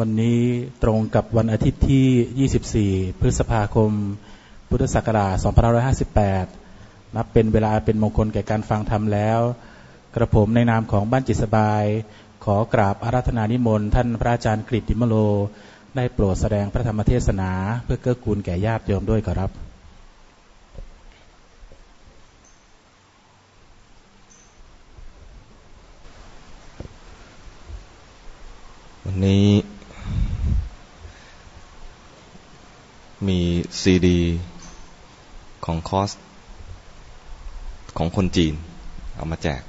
วันนี้ตรงกับวันอาทิตย์ที่ 24 พฤษภาคม พุทธศักราช 2558 นับเป็นเวลาเป็นมงคลแก่การฟังธรรมแล้ว กระผมในนามของบ้านจิตสบาย ขอกราบอาราธนานิมนต์ท่านพระอาจารย์กฤษดิมโล ได้โปรดแสดงพระธรรมเทศนา เพื่อเกื้อกูลแก่ญาติโยมด้วยครับวันนี้ มีซีดี ของคอส ของคนจีน เอามาแจก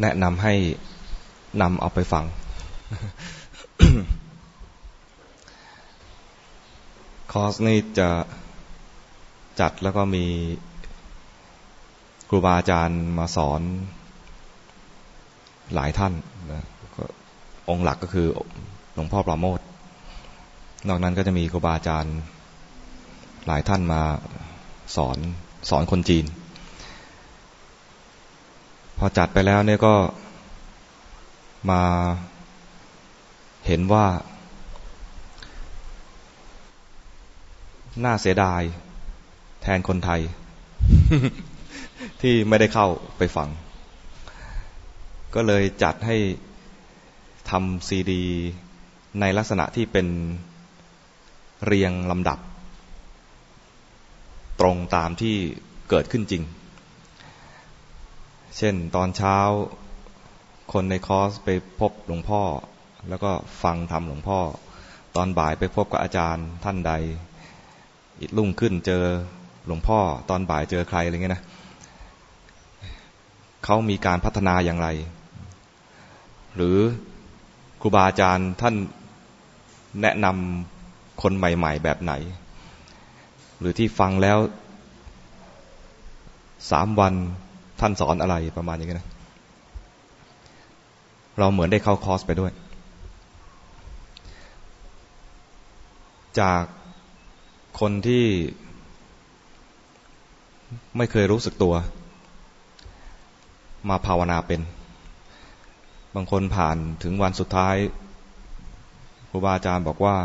แนะนำให้นำเอาไปฟัง คอสนี่จะจัดแล้วก็มีครูบาอาจารย์มาสอนหลายท่านนะองค์หลักก็คือ หลวงพ่อปราโมท นอกนั้นก็จะมีครูบาอาจารย์หลายท่านมาสอนสอนคนจีน พอจัดไปแล้วเนี่ยก็มาเห็นว่า น่าเสียดายแทนคนไทย ที่ไม่ได้เข้าไปฟัง ก็เลยจัดให้ทำซีดี ในลักษณะที่เป็นเรียงลำดับ ตรงตามที่เกิดขึ้นจริง เช่นตอนเช้าคนในคอร์สไปพบหลวงพ่อ แล้วก็ฟังทำหลวงพ่อ ตอนบ่ายไปพบกับอาจารย์ท่านใด อีกลุ่งขึ้นเจอหลวงพ่อ ตอนบ่ายเจอใครอะไรเงี้ยนะเขามีการพัฒนาอย่างไร หรือครูบาอาจารย์ท่าน แนะนำคนใหม่ ๆ แบบไหน หรือที่ฟังแล้วสามวันท่านสอนอะไรประมาณอย่างนี้นะ เราเหมือนได้เข้าคอร์สไปด้วย จากคนที่ไม่เคยรู้สึกตัว มาภาวนาเป็น บางคนผ่านถึงวันสุดท้าย ครูบาอาจารย์บอกว่า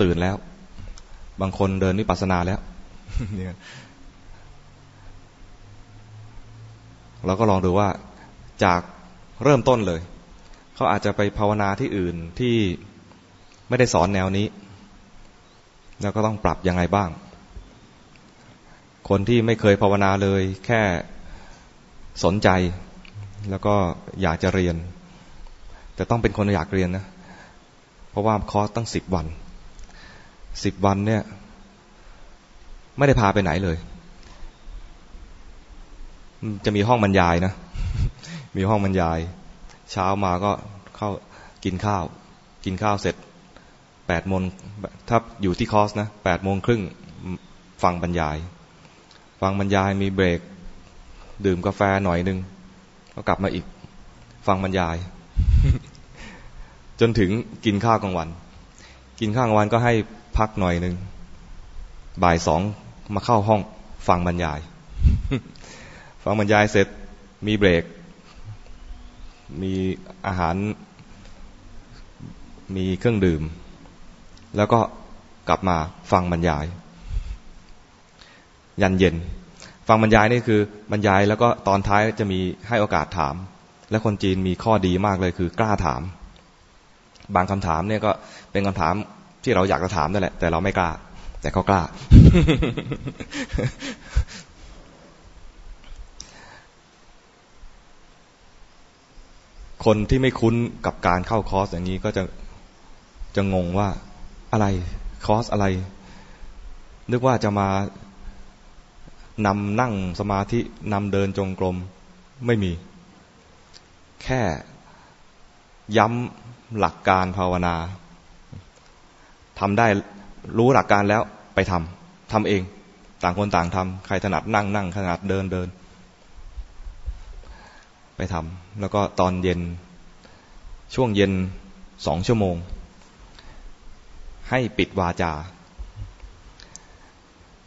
ตื่นแล้ว บางคนเดินวิปัสสนาแล้วเราก็ลองดูว่าจากเริ่มต้นเลย เขาอาจจะไปภาวนาที่อื่นที่ไม่ได้สอนแนวนี้ แล้วก็ต้องปรับยังไงบ้าง คนที่ไม่เคยภาวนาเลย แค่สนใจ แล้วก็อยากจะเรียน แต่ต้องเป็นคนอยากเรียนนะ เพราะว่าคอร์สตั้งสิบวัน สิบวันเนี่ย ไม่ได้พาไปไหนเลย จะมีห้องบรรยายนะ มีห้องบรรยาย เช้ามาก็เข้ากินข้าว กินข้าวเสร็จแปดโมงถ้าอยู่ที่คอร์สนะแปดโมงครึ่งฟังบรรยาย ฟังบรรยายมีเบรก ดื่มกาแฟหน่อยนึงก็กลับมาอีก ฟังบรรยาย จนถึงกินข้าวกลางวัน กินข้าวกลางวันก็ให้พักหน่อยหนึ่งบ่ายสองมาเข้าห้องฟังบรรยาย ฟังบรรยายเสร็จมีเบรก มีอาหาร มีเครื่องดื่ม แล้วก็กลับมาฟังบรรยาย ยันเย็น ฟังบรรยายนี่คือบรรยายแล้วก็ตอนท้ายจะมีให้โอกาสถาม และคนจีนมีข้อดีมากเลยคือกล้าถาม บางคำถามเนี่ยก็เป็นคำถามที่เราอยากจะถามนั่นแหละ แต่เราไม่กล้า แต่เขากล้า คนที่ไม่คุ้นกับการเข้าคอร์สอย่างนี้ก็จะจะงงว่าอะไรคอร์สอะไร นึกว่าจะมานำนั่งสมาธินำเดินจงกรมไม่มี แค่ย้ำหลักการภาวนาทำได้รู้หลักการแล้วไปทำทำเอง ต่างคนต่างทำใครถนัดนั่งนั่งถนัดเดินเดิน ไปทำแล้วก็ตอนเย็นช่วงเย็นสองชั่วโมง ให้ปิดวาจา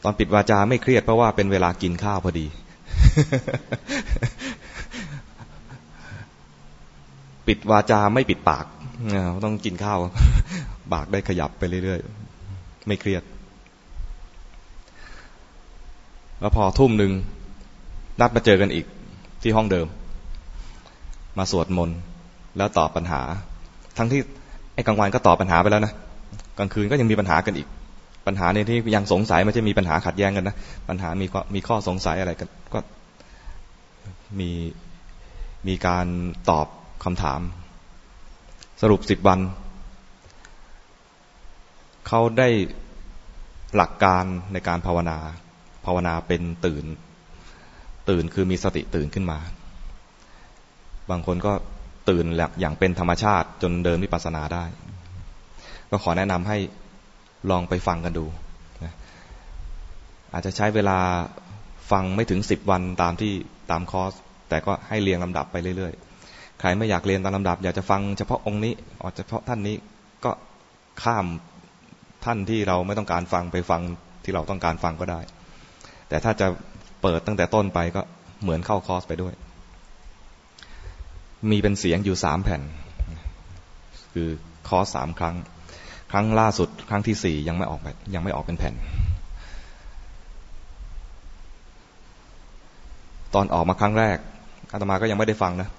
ตอนปิดวาจาไม่เครียดเพราะว่าเป็นเวลากินข้าวพอดี ปิดวาจาไม่ปิดปากต้องกินข้าวปากได้ขยับไปเรื่อยๆ ไม่เครียด แล้วพอทุ่มหนึ่งนัดมาเจอกันอีกที่ห้องเดิม มาสวดมนต์แล้วตอบปัญหา ทั้งที่ไอ้กลางวันก็ตอบปัญหาไปแล้วนะกลางคืนก็ยังมีปัญหากันอีก ปัญหาในที่ยังสงสัยไม่ใช่มีปัญหาขัดแย้งกันนะปัญหามีมีข้อสงสัยอะไรกันก็มีมีการตอบ คำถาม สรุปสิบวัน เขาได้หลักการในการภาวนา ภาวนาเป็นตื่น ตื่นคือมีสติตื่นขึ้นมา บางคนก็ตื่นหลักอย่างเป็นธรรมชาติจนเดินวิปัสสนาได้ ก็ขอแนะนำให้ลองไปฟังกันดู อาจจะใช้เวลาฟังไม่ถึงสิบวันตามที่ตามคอร์ส แต่ก็ให้เรียงลำดับไปเรื่อยๆ ใครไม่อยากเรียนตามลำดับ อยากจะฟังเฉพาะองค์นี้ออเฉพาะท่านนี้ก็ข้ามท่านที่เราไม่ต้องการฟังไปฟังที่เราต้องการฟังก็ได้ แต่ถ้าจะเปิดตั้งแต่ต้นไปก็เหมือนเข้าคอร์สไปด้วย มีเป็นเสียงอยู่สามแผ่น คือคอร์สสามครั้ง ครั้งล่าสุดครั้งที่สี่ยังไม่ออกยังไม่ออกเป็นแผ่น ตอนออกมาครั้งแรกอาตมาก็ยังไม่ได้ฟังนะ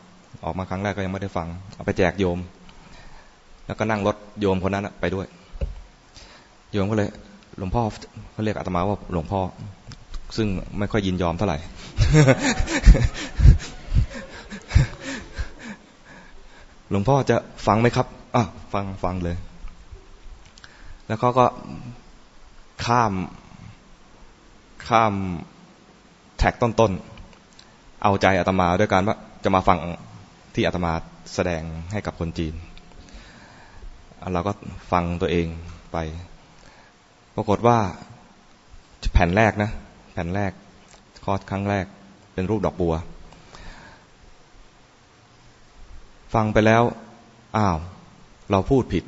ออกมาครั้งแรกก็ยังไม่ได้ฟัง เอาไปแจกโยม แล้วก็นั่งรถโยมคนนั้นไปด้วย โยมก็เลย หลวงพ่อเขาเรียกอาตมาว่าหลวงพ่อ ซึ่งไม่ค่อยยินยอมเท่าไหร่ หลวงพ่อจะฟังไหมครับอะฟังฟังเลย แล้วเขาก็ข้าม ข้ามแท็กต้นๆ เอาใจอาตมาด้วยการว่าจะมาฟัง ที่อาตมาแสดงให้กับคนจีน เราก็ฟังตัวเองไป ปรากฏว่าแผ่นแรกนะ แผ่นแรกคอร์สครั้งแรกเป็นรูปดอกบัว ฟังไปแล้ว อ้าว เราพูดผิด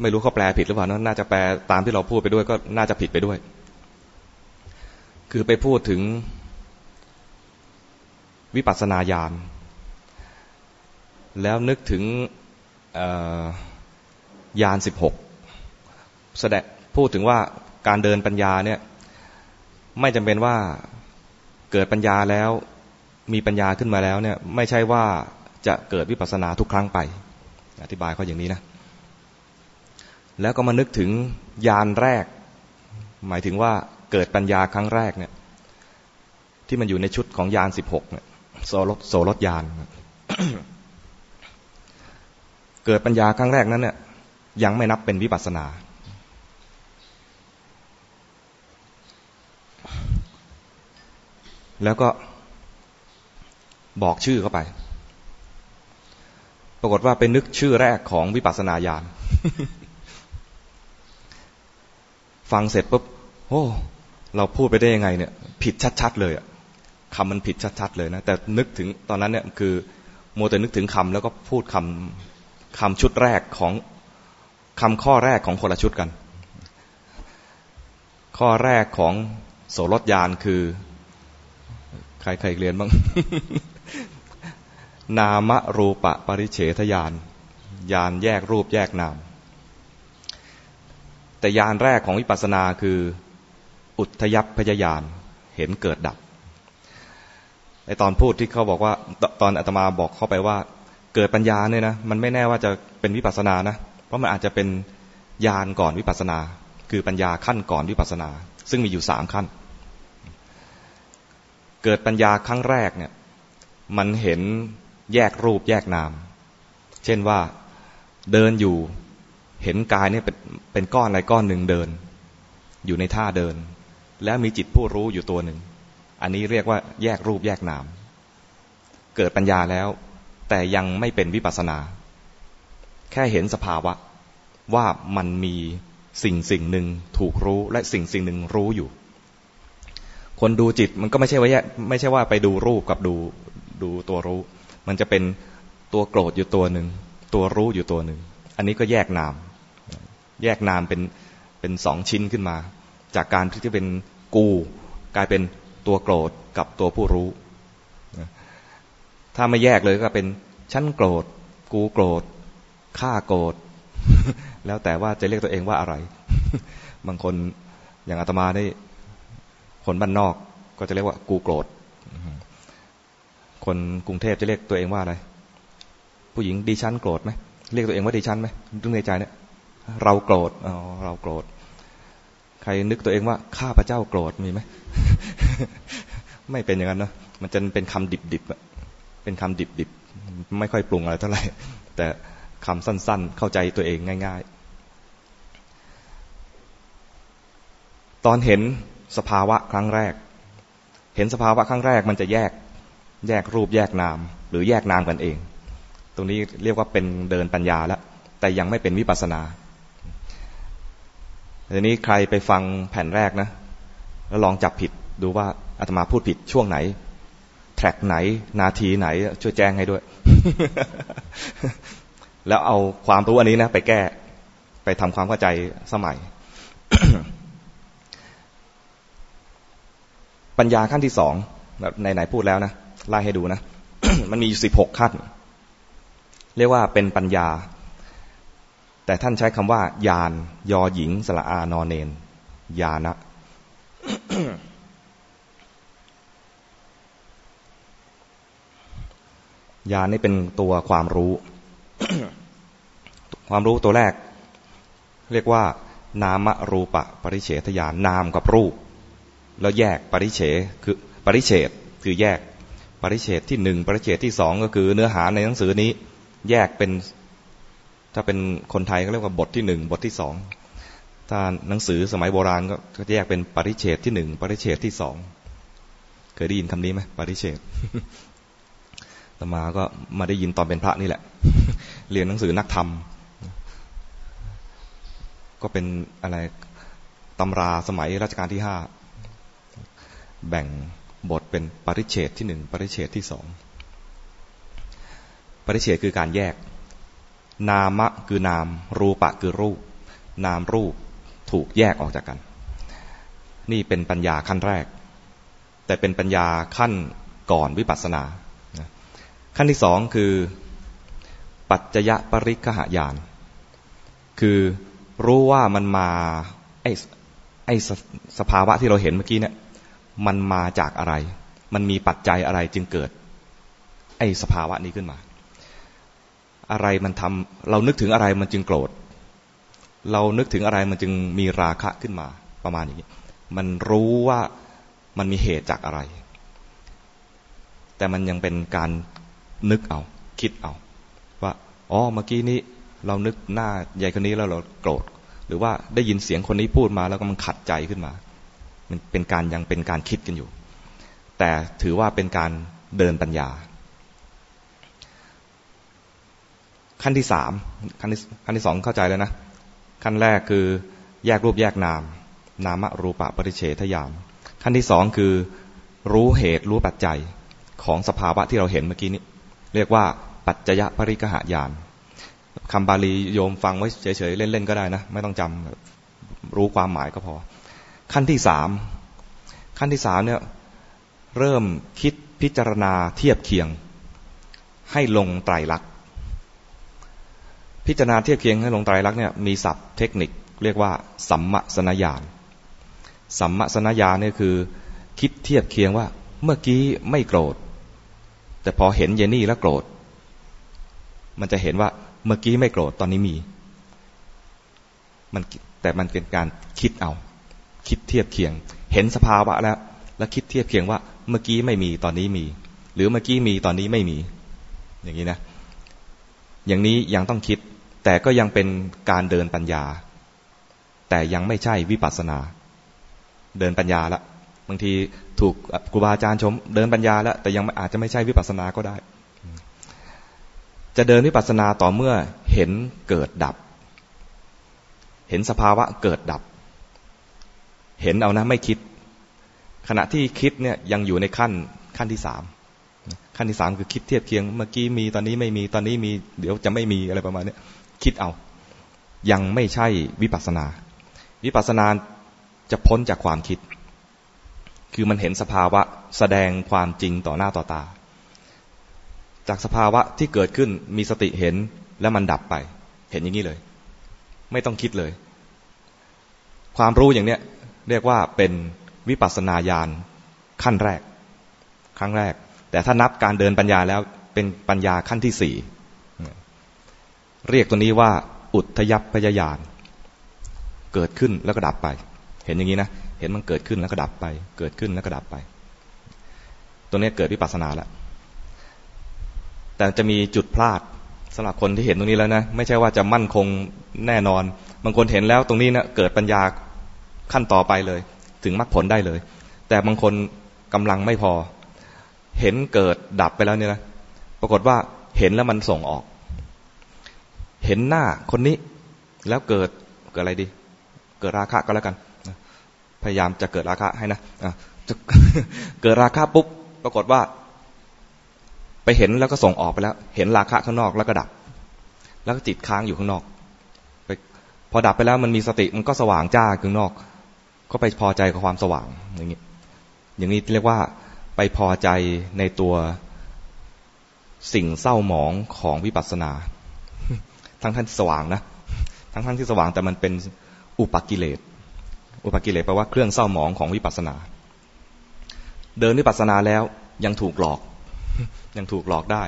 ไม่รู้เขาแปลผิดหรือเปล่าน่าจะแปลตามที่เราพูดไปด้วยก็น่าจะผิดไปด้วย คือไปพูดถึง วิปัสสนาญาณแล้วนึกถึงญาณสิบหกแสดงพูดถึงว่าการเดินปัญญาเนี่ยไม่จำเป็นว่าเกิดปัญญาแล้วมีปัญญาขึ้นมาแล้วเนี่ยไม่ใช่ว่าจะเกิดวิปัสสนาทุกครั้งไป อธิบายเขาอย่างนี้นะ แล้วก็มานึกถึงญาณแรก หมายถึงว่าเกิดปัญญาครั้งแรกเนี่ยที่มันอยู่ในชุดของยานสิบหกเนี่ย โซลโซลดยานเกิดปัญญาครั้งแรกนั้นเนี่ยยังไม่นับเป็นวิปัสนา แล้วก็บอกชื่อเข้าไป ปรากฏว่าเป็นนึกชื่อแรกของวิปัสนาญาณ ฟังเสร็จปุ๊บโอ้ เราพูดไปได้ยังไงเนี่ย ผิดชัด ๆ เลยอะ คำมันผิดชัดๆเลยนะ แต่นึกถึงตอนนั้นเนี่ยคือโมแต่นึกถึงคำแล้วก็พูดคำคำชุดแรกของคำข้อแรกของคนละชุดกัน ข้อแรกของโสรถยานคือ ใครใครเรียนบ้าง นามรูปะปริเฉทยาน ยานแยกรูปแยกนาม แต่ยานแรกของวิปัสสนาคือ อุทยพยายานเห็นเกิดดับ ไอตอนพูดที่เขาบอกว่าตอนอาตมาบอกเข้าไปว่า เกิดปัญญาเนี่ยนะมันไม่แน่ว่าจะเป็นวิปัสสนานะเพราะมันอาจจะเป็นญาณก่อนวิปัสสนา คือปัญญาขั้นก่อนวิปัสนา ซึ่งมีอยู่สามขั้น เกิดปัญญาครั้งแรกเนี่ยมันเห็นแยกรูปแยกนาม เช่นว่าเดินอยู่เห็นกายเนี่ยเป็นเป็นก้อนอะไรก้อนหนึ่งเดิน อยู่ในท่าเดิน แล้วมีจิตผู้รู้อยู่ตัวหนึ่ง อันนี้เรียกว่าแยกรูปแยกนาม เกิดปัญญาแล้ว แต่ยังไม่เป็นวิปัสนา แค่เห็นสภาวะ ว่ามันมีสิ่งสิ่งหนึ่งถูกรู้และสิ่งสิ่งหนึ่งรู้อยู่ คนดูจิตมันก็ไม่ใช่ว่าไม่ใช่ว่าไปดูรูปกับดูดูตัวรู้ มันจะเป็นตัวโกรธอยู่ตัวหนึ่งตัวรู้อยู่ตัวหนึ่งอันนี้ก็แยกนาม แยกนามเป็นเป็นสองชิ้นขึ้นมา จากการที่จะเป็นกู กลายเป็น ตัวโกรธกับตัวผู้รู้ ถ้าไม่แยกเลยก็เป็นฉันโกรธ กูโกรธข้าโกรธ แล้วแต่ว่าจะเรียกตัวเองว่าอะไร บางคนอย่างอาตมาได้คนบ้านนอกก็จะเรียกว่ากูโกรธ คนกรุงเทพจะเรียกตัวเองว่าอะไร ผู้หญิงดิฉันโกรธไหมเรียกตัวเองว่าดิฉันไหมรึงในใจเนี่ย เราโกรธเราโกรธ ใครนึกตัวเองว่าข้าพระเจ้าโกรธมีไหมไม่เป็นอย่างนั้นเนาะมันจะเป็นคำดิบๆเป็นคำดิบๆไม่ค่อยปรุงอะไรเท่าไหร่แต่คำสั้น ๆ เข้าใจตัวเองง่าย ๆ ตอนเห็นสภาวะครั้งแรก เห็นสภาวะครั้งแรกมันจะแยกแยกรูปแยกนาม หรือแยกนามกันเอง ตรงนี้เรียกว่าเป็นเดินปัญญาแล้วแต่ยังไม่เป็นวิปัสนา ทีนี้ใครไปฟังแผ่นแรกนะ แล้วลองจับผิดดูว่าอาตมาพูดผิดช่วงไหน แทร็กไหน นาทีไหน ช่วยแจ้งให้ด้วย แล้วเอาความรู้อันนี้นะ ไปแก้ไปทำความเข้าใจสมัย ปัญญาขั้นที่สองในไหนพูดแล้วนะไล่ให้ดูนะ มันมีสิบหกขั้น เรียกว่าเป็นปัญญา แต่ท่านใช้คำว่ายานยอหญิงสละอานอนเนนยานะยานนี่เป็นตัวความรู้ ความรู้ตัวแรก เรียกว่า นามรูปะปริเฉทยานนามกับรูป แล้วแยกปริเฉคือปริเฉทคือแยก ปริเฉดที่หนึ่งปริเฉดที่สองก็คือเนื้อหาในหนังสือนี้ แยกเป็น ถ้าเป็นคนไทยก็เรียกว่าบทที่หนึ่งบทที่สองถ้าหนังสือสมัยโบราณก็แยกเป็นปริเฉดที่หนึ่งปริเฉดที่สองเคยได้ยินคำนี้ไหมปริเฉดต่มาก็มาได้ยินตอนเป็นพระนี่แหละ เรียนหนังสือนักธรรม ก็เป็นอะไรตำราสมัยรัชกาลที่ห้าแบ่งบทเป็นปริเฉดที่หนึ่งปริเฉดที่สองปริเฉดคือการแยก นามะคือนาม รูปะคือรูป นามรูปถูกแยกออกจากกัน นี่เป็นปัญญาขั้นแรก แต่เป็นปัญญาขั้นก่อนวิปัสสนา ขั้นที่สองคือ ปัจจยปริคหายาน คือรู้ว่ามันมาไอ้ไอ้สภาวะที่เราเห็นเมื่อกี้เนี่ยมันมาจากอะไร มันมีปัจจัยอะไรจึงเกิด ไอ้สภาวะนี้ขึ้นมา อะไรมันทำเรานึกถึงอะไรมันจึงโกรธ เรานึกถึงอะไรมันจึงมีราคะขึ้นมาประมาณอย่างนี้ มันรู้ว่ามันมีเหตุจากอะไร แต่มันยังเป็นการนึกเอา คิดเอา ว่าอ๋อเมื่อกี้นี้เรานึกหน้าใหญ่คนนี้แล้วเราโกรธ หรือว่าได้ยินเสียงคนนี้พูดมาแล้วก็มันขัดใจขึ้นมา มันเป็นการยังเป็นการคิดกันอยู่ แต่ถือว่าเป็นการเดินปัญญา ขั้นที่สามขั้นที่ขั้นที่สองเข้าใจแล้วนะ ขั้นแรกคือแยกรูปแยกนาม นามรูปะปริเฉทยาม ขั้นที่สองคือรู้เหตุรู้ปัจจัยของสภาวะที่เราเห็นเมื่อกี้นี้ เรียกว่าปัจจยปริกหายานคำบาลีโยมฟังไว้เฉยๆ เล่นๆ ก็ได้นะ ไม่ต้องจำรู้ความหมายก็พอ ขั้นที่สามขั้นที่สามเนี่ยเริ่มคิดพิจารณาเทียบเคียง ให้ลงไตรลักษณ์ พิจารณาเทียบเคียงให้ลงไตรลักษณ์เนี่ยมีศัพท์เทคนิคเรียกว่า สัมมสนญาณสัมมสนญาณเนี่ยคือ คิดเทียบเคียงว่า เมื่อกี้ไม่โกรธ แต่พอเห็นเยนี่แล้วโกรธ มันจะเห็นว่าเมื่อกี้ไม่โกรธตอนนี้มีมันแต่มันเป็นการคิดเอา คิดเทียบเคียง เห็นสภาวะแล้ว แล้วคิดเทียบเคียงว่า เมื่อกี้ไม่มีตอนนี้มี หรือเมื่อกี้มีตอนนี้ไม่มี อย่างนี้นะ อย่างนี้ยังต้องคิด แต่ก็ยังเป็นการเดินปัญญา แต่ยังไม่ใช่วิปัสนา เดินปัญญาละบางทีถูกครูบาอาจารย์ชม เดินปัญญาแล้วแต่ยังอาจจะไม่ใช่วิปัสสนาก็ได้ จะเดินวิปัสสนาต่อเมื่อเห็นเกิดดับ เห็นสภาวะเกิดดับ เห็นเอานะไม่คิด ขณะที่คิดเนี่ยยังอยู่ในขั้นขั้นที่สามขั้นที่สามคือคิดเทียบเคียง เมื่อกี้มีตอนนี้ไม่มีตอนนี้มีเดี๋ยวจะไม่มีอะไรประมาณนี้ คิดเอา ยังไม่ใช่วิปัสนา วิปัสนาจะพ้นจากความคิด คือมันเห็นสภาวะแสดงความจริงต่อหน้าต่อตา จากสภาวะที่เกิดขึ้นมีสติเห็นแล้วมันดับไป เห็นอย่างนี้เลย ไม่ต้องคิดเลย ความรู้อย่างเนี้ยเรียกว่าเป็นวิปัสสนาญาณขั้นแรก ครั้งแรก แต่ถ้านับการเดินปัญญาแล้วเป็นปัญญาขั้นที่สี่ เรียกตัวนี้ว่า อุทยพยายานเกิดขึ้นแล้วก็ดับไป เห็นอย่างนี้นะ เห็นมันเกิดขึ้นแล้วก็ดับไป เกิดขึ้นแล้วก็ดับไป ตัวนี้เกิดวิปัสสนาแล้ว แต่จะมีจุดพลาดสำหรับคนที่เห็นตรงนี้แล้วนะ ไม่ใช่ว่าจะมั่นคงแน่นอน บางคนเห็นแล้วตรงนี้นะเกิดปัญญาขั้นต่อไปเลย ถึงมรรคผลได้เลย แต่บางคนกำลังไม่พอ เห็นเกิดดับไปแล้วเนี่ยนะ ปรากฏว่าเห็นแล้วมันส่งออก เห็นหน้าคนนี้ แล้วเกิดเกิดอะไรดี เกิดราคะก็แล้วกัน พยายามจะเกิดราคะให้นะจะเกิดราคะปุ๊บปรากฏว่า ไปเห็นแล้วก็ส่งออกไปแล้ว เห็นราคะข้างนอกแล้วก็ดับ แล้วก็จิตค้างอยู่ข้างนอกไปพอดับไปแล้วมันมีสติมันก็สว่างจ้าข้างนอก ก็ไปพอใจกับความสว่างอย่างนี้อย่างนี้เรียกว่าไปพอใจในตัวสิ่งเศร้าหมองของวิปัสสนา ทั้งท่านสว่างนะทั้งท่านที่สว่างแต่มันเป็นอุปกิเลส อุปกิเลสแปลว่าเครื่องเศร้าหมองของวิปัสสนา เดินวิปัสสนาแล้วยังถูกหลอก ยังถูกหลอกได้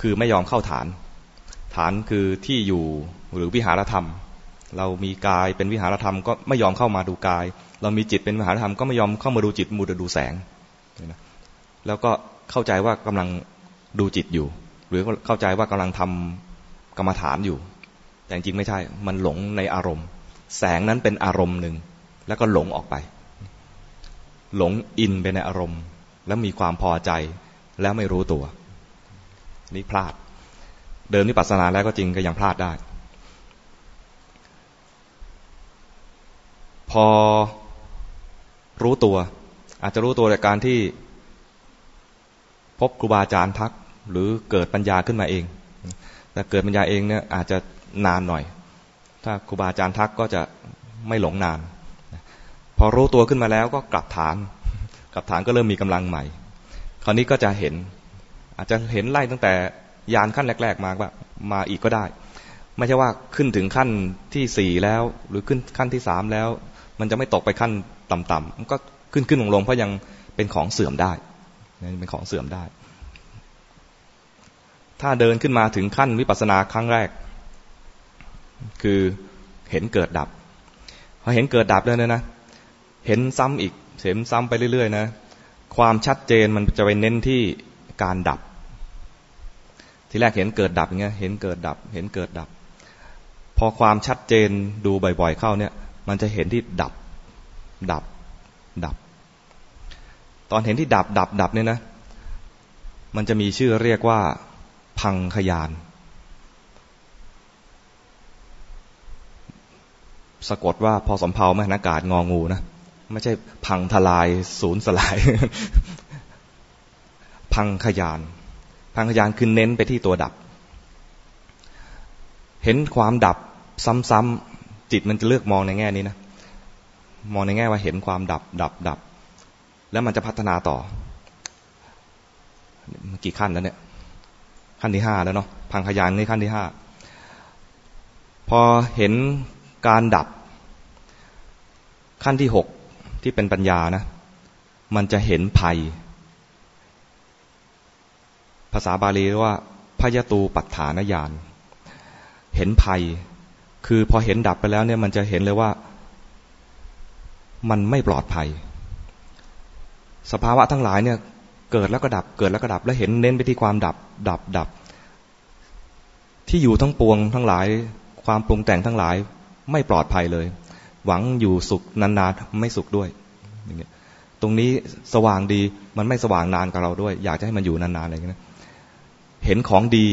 คือไม่ยอมเข้าฐาน ฐานคือที่อยู่หรือวิหารธรรม เรามีกายเป็นวิหารธรรม ก็ไม่ยอมเข้ามาดูกาย เรามีจิตเป็นวิหารธรรมก็ไม่ยอมเข้ามาดูจิตมูดดูแสง แล้วก็เข้าใจว่ากำลังดูจิตอยู่ หรือเข้าใจว่ากำลังทำ กรรมฐานอยู่ แต่จริงไม่ใช่ มันหลงในอารมณ์ แสงนั้นเป็นอารมณ์หนึ่ง แล้วก็หลงออกไป หลงอินไปในอารมณ์ แล้วมีความพอใจ แล้วไม่รู้ตัว นี่พลาด เดินนิปัสสนาแล้วก็จริงก็ยังพลาดได้ พอรู้ตัว อาจจะรู้ตัวจากการที่พบครูบาอาจารย์ทักหรือเกิดปัญญาขึ้นมาเอง แต่เกิดปัญญาเองเนี่ยอาจจะนานหน่อย ถ้าครูบาอาจารย์ทักก็จะไม่หลงนาน พอรู้ตัวขึ้นมาแล้วก็กลับฐาน กลับฐานก็เริ่มมีกำลังใหม่ คราวนี้ก็จะเห็น อาจจะเห็นไล่ตั้งแต่ยานขั้นแรก ๆ มาว่ามาอีกก็ได้ ไม่ใช่ว่าขึ้นถึงขั้นที่สี่แล้ว หรือขึ้นขั้นที่สามแล้ว มันจะไม่ตกไปขั้นต่ำๆมันก็ขึ้นขึ้นลงลงเพราะยังเป็นของเสื่อมได้เป็นของเสื่อมได้ ถ้าเดินขึ้นมาถึงขั้นวิปัสสนาครั้งแรก คือเห็นเกิดดับพอเห็นเกิดดับแล้วเนี่ยนะ เห็นซ้ำอีกเห็นซ้ำไปเรื่อยๆนะ ความชัดเจนมันจะไปเน้นที่การดับ ทีแรกเห็นเกิดดับอย่างเงี้ย เห็นเกิดดับ เห็นเกิดดับ พอความชัดเจนดูบ่อยๆเข้าเนี่ย มันจะเห็นที่ดับ ดับ ดับ ตอนเห็นที่ดับ ดับ ดับเนี่ยนะ มันจะมีชื่อเรียกว่า พังขยาน สะกดว่าพอสมเพาแม่นากาศงองูนะ ไม่ใช่พังทลายศูนย์สลาย พังขยาน พังขยานคือเน้นไปที่ตัวดับ เห็นความดับซ้ำๆจิตมันจะเลือกมองในแง่นี้นะมองในแง่ว่าเห็นความดับ ดับ ดับ แล้วมันจะพัฒนาต่อ กี่ขั้นแล้วเนี่ย ขั้นที่ห้าแล้วเนาะพังขยานนี่ขั้นที่ห้าพอเห็นการดับขั้นที่หกที่เป็นปัญญานะ มันจะเห็นภัย ภาษาบาลีเรียกว่าพยตูปัฏฐานญาณเห็นภัย คือพอเห็นดับไปแล้วเนี่ยมันจะเห็นเลยว่า มันไม่ปลอดภัย สภาวะทั้งหลายเนี่ย เกิดแล้วก็ดับ เกิดแล้วก็ดับ แล้วเห็นเน้นไปที่ความดับ ดับ ดับ ที่อยู่ทั้งปวงทั้งหลาย ความปรุงแต่งทั้งหลาย ไม่ปลอดภัยเลย หวังอยู่สุขนานๆไม่สุขด้วย อย่างเงี้ย ตรงนี้สว่างดี มันไม่สว่างนานกับเราด้วย อยากจะให้มันอยู่นานๆอะไรอย่างเงี้ย เห็นของดี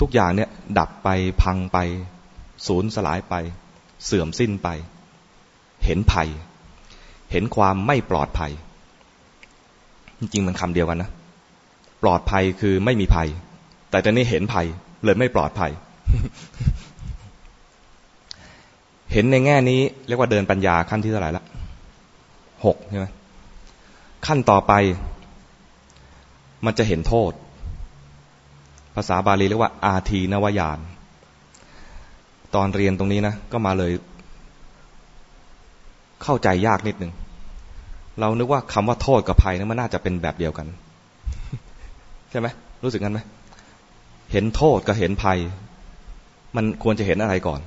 ทุกอย่างเนี่ยดับไปพังไปสูญสลายไป เสื่อมสิ้นไป เห็นภัย เห็นความไม่ปลอดภัย จริงๆมันคำเดียวกันนะ ปลอดภัยคือไม่มีภัย แต่ตอนนี้เห็นภัยเลยไม่ปลอดภัย เห็นในแง่นี้เรียกว่าเดินปัญญาขั้นที่เท่าไหร่ละหกใช่ไหมขั้นต่อไป มันจะเห็นโทษ ภาษาบาลีเรียกว่า อาทีนวายาน ตอนเรียนตรงนี้นะ ก็มาเลย เข้าใจยากนิดหนึ่ง เรานึกว่าคำว่าโทษกับภัยนั้นมันน่าจะเป็นแบบเดียวกัน ใช่ไหมรู้สึกงั้นไหมเห็นโทษกับเห็นภัย มันควรจะเห็นอะไรก่อน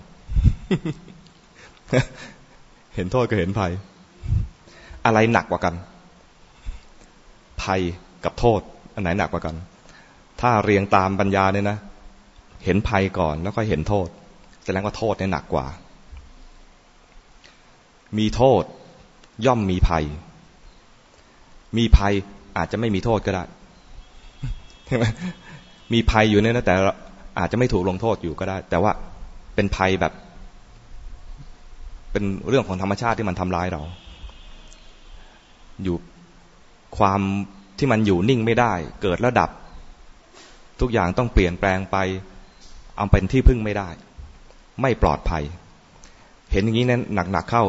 เห็นโทษกับเห็นภัย อะไรหนักกว่ากัน ภัยกับโทษ อันไหนหนักกว่ากัน ถ้าเรียงตามปัญญาเนี่ยนะ เห็นภัยก่อนแล้วก็เห็นโทษ แสดงว่าโทษเนี่ยหนักกว่า มีโทษย่อมมีภัย มีภัยอาจจะไม่มีโทษก็ได้ใช่ไหมมีภัยอยู่เนี่ยนะแต่อาจจะไม่ถูกลงโทษอยู่ก็ได้ แต่ว่าเป็นภัยแบบ เป็นเรื่องของธรรมชาติที่มันทำร้ายเรา อยู่ความที่มันอยู่นิ่งไม่ได้ เกิดแล้วดับ ทุกอย่างต้องเปลี่ยนแปลงไป เอาเป็นที่พึ่งไม่ได้ ไม่ปลอดภัย เห็นอย่างนี้นั้นหนักๆเข้า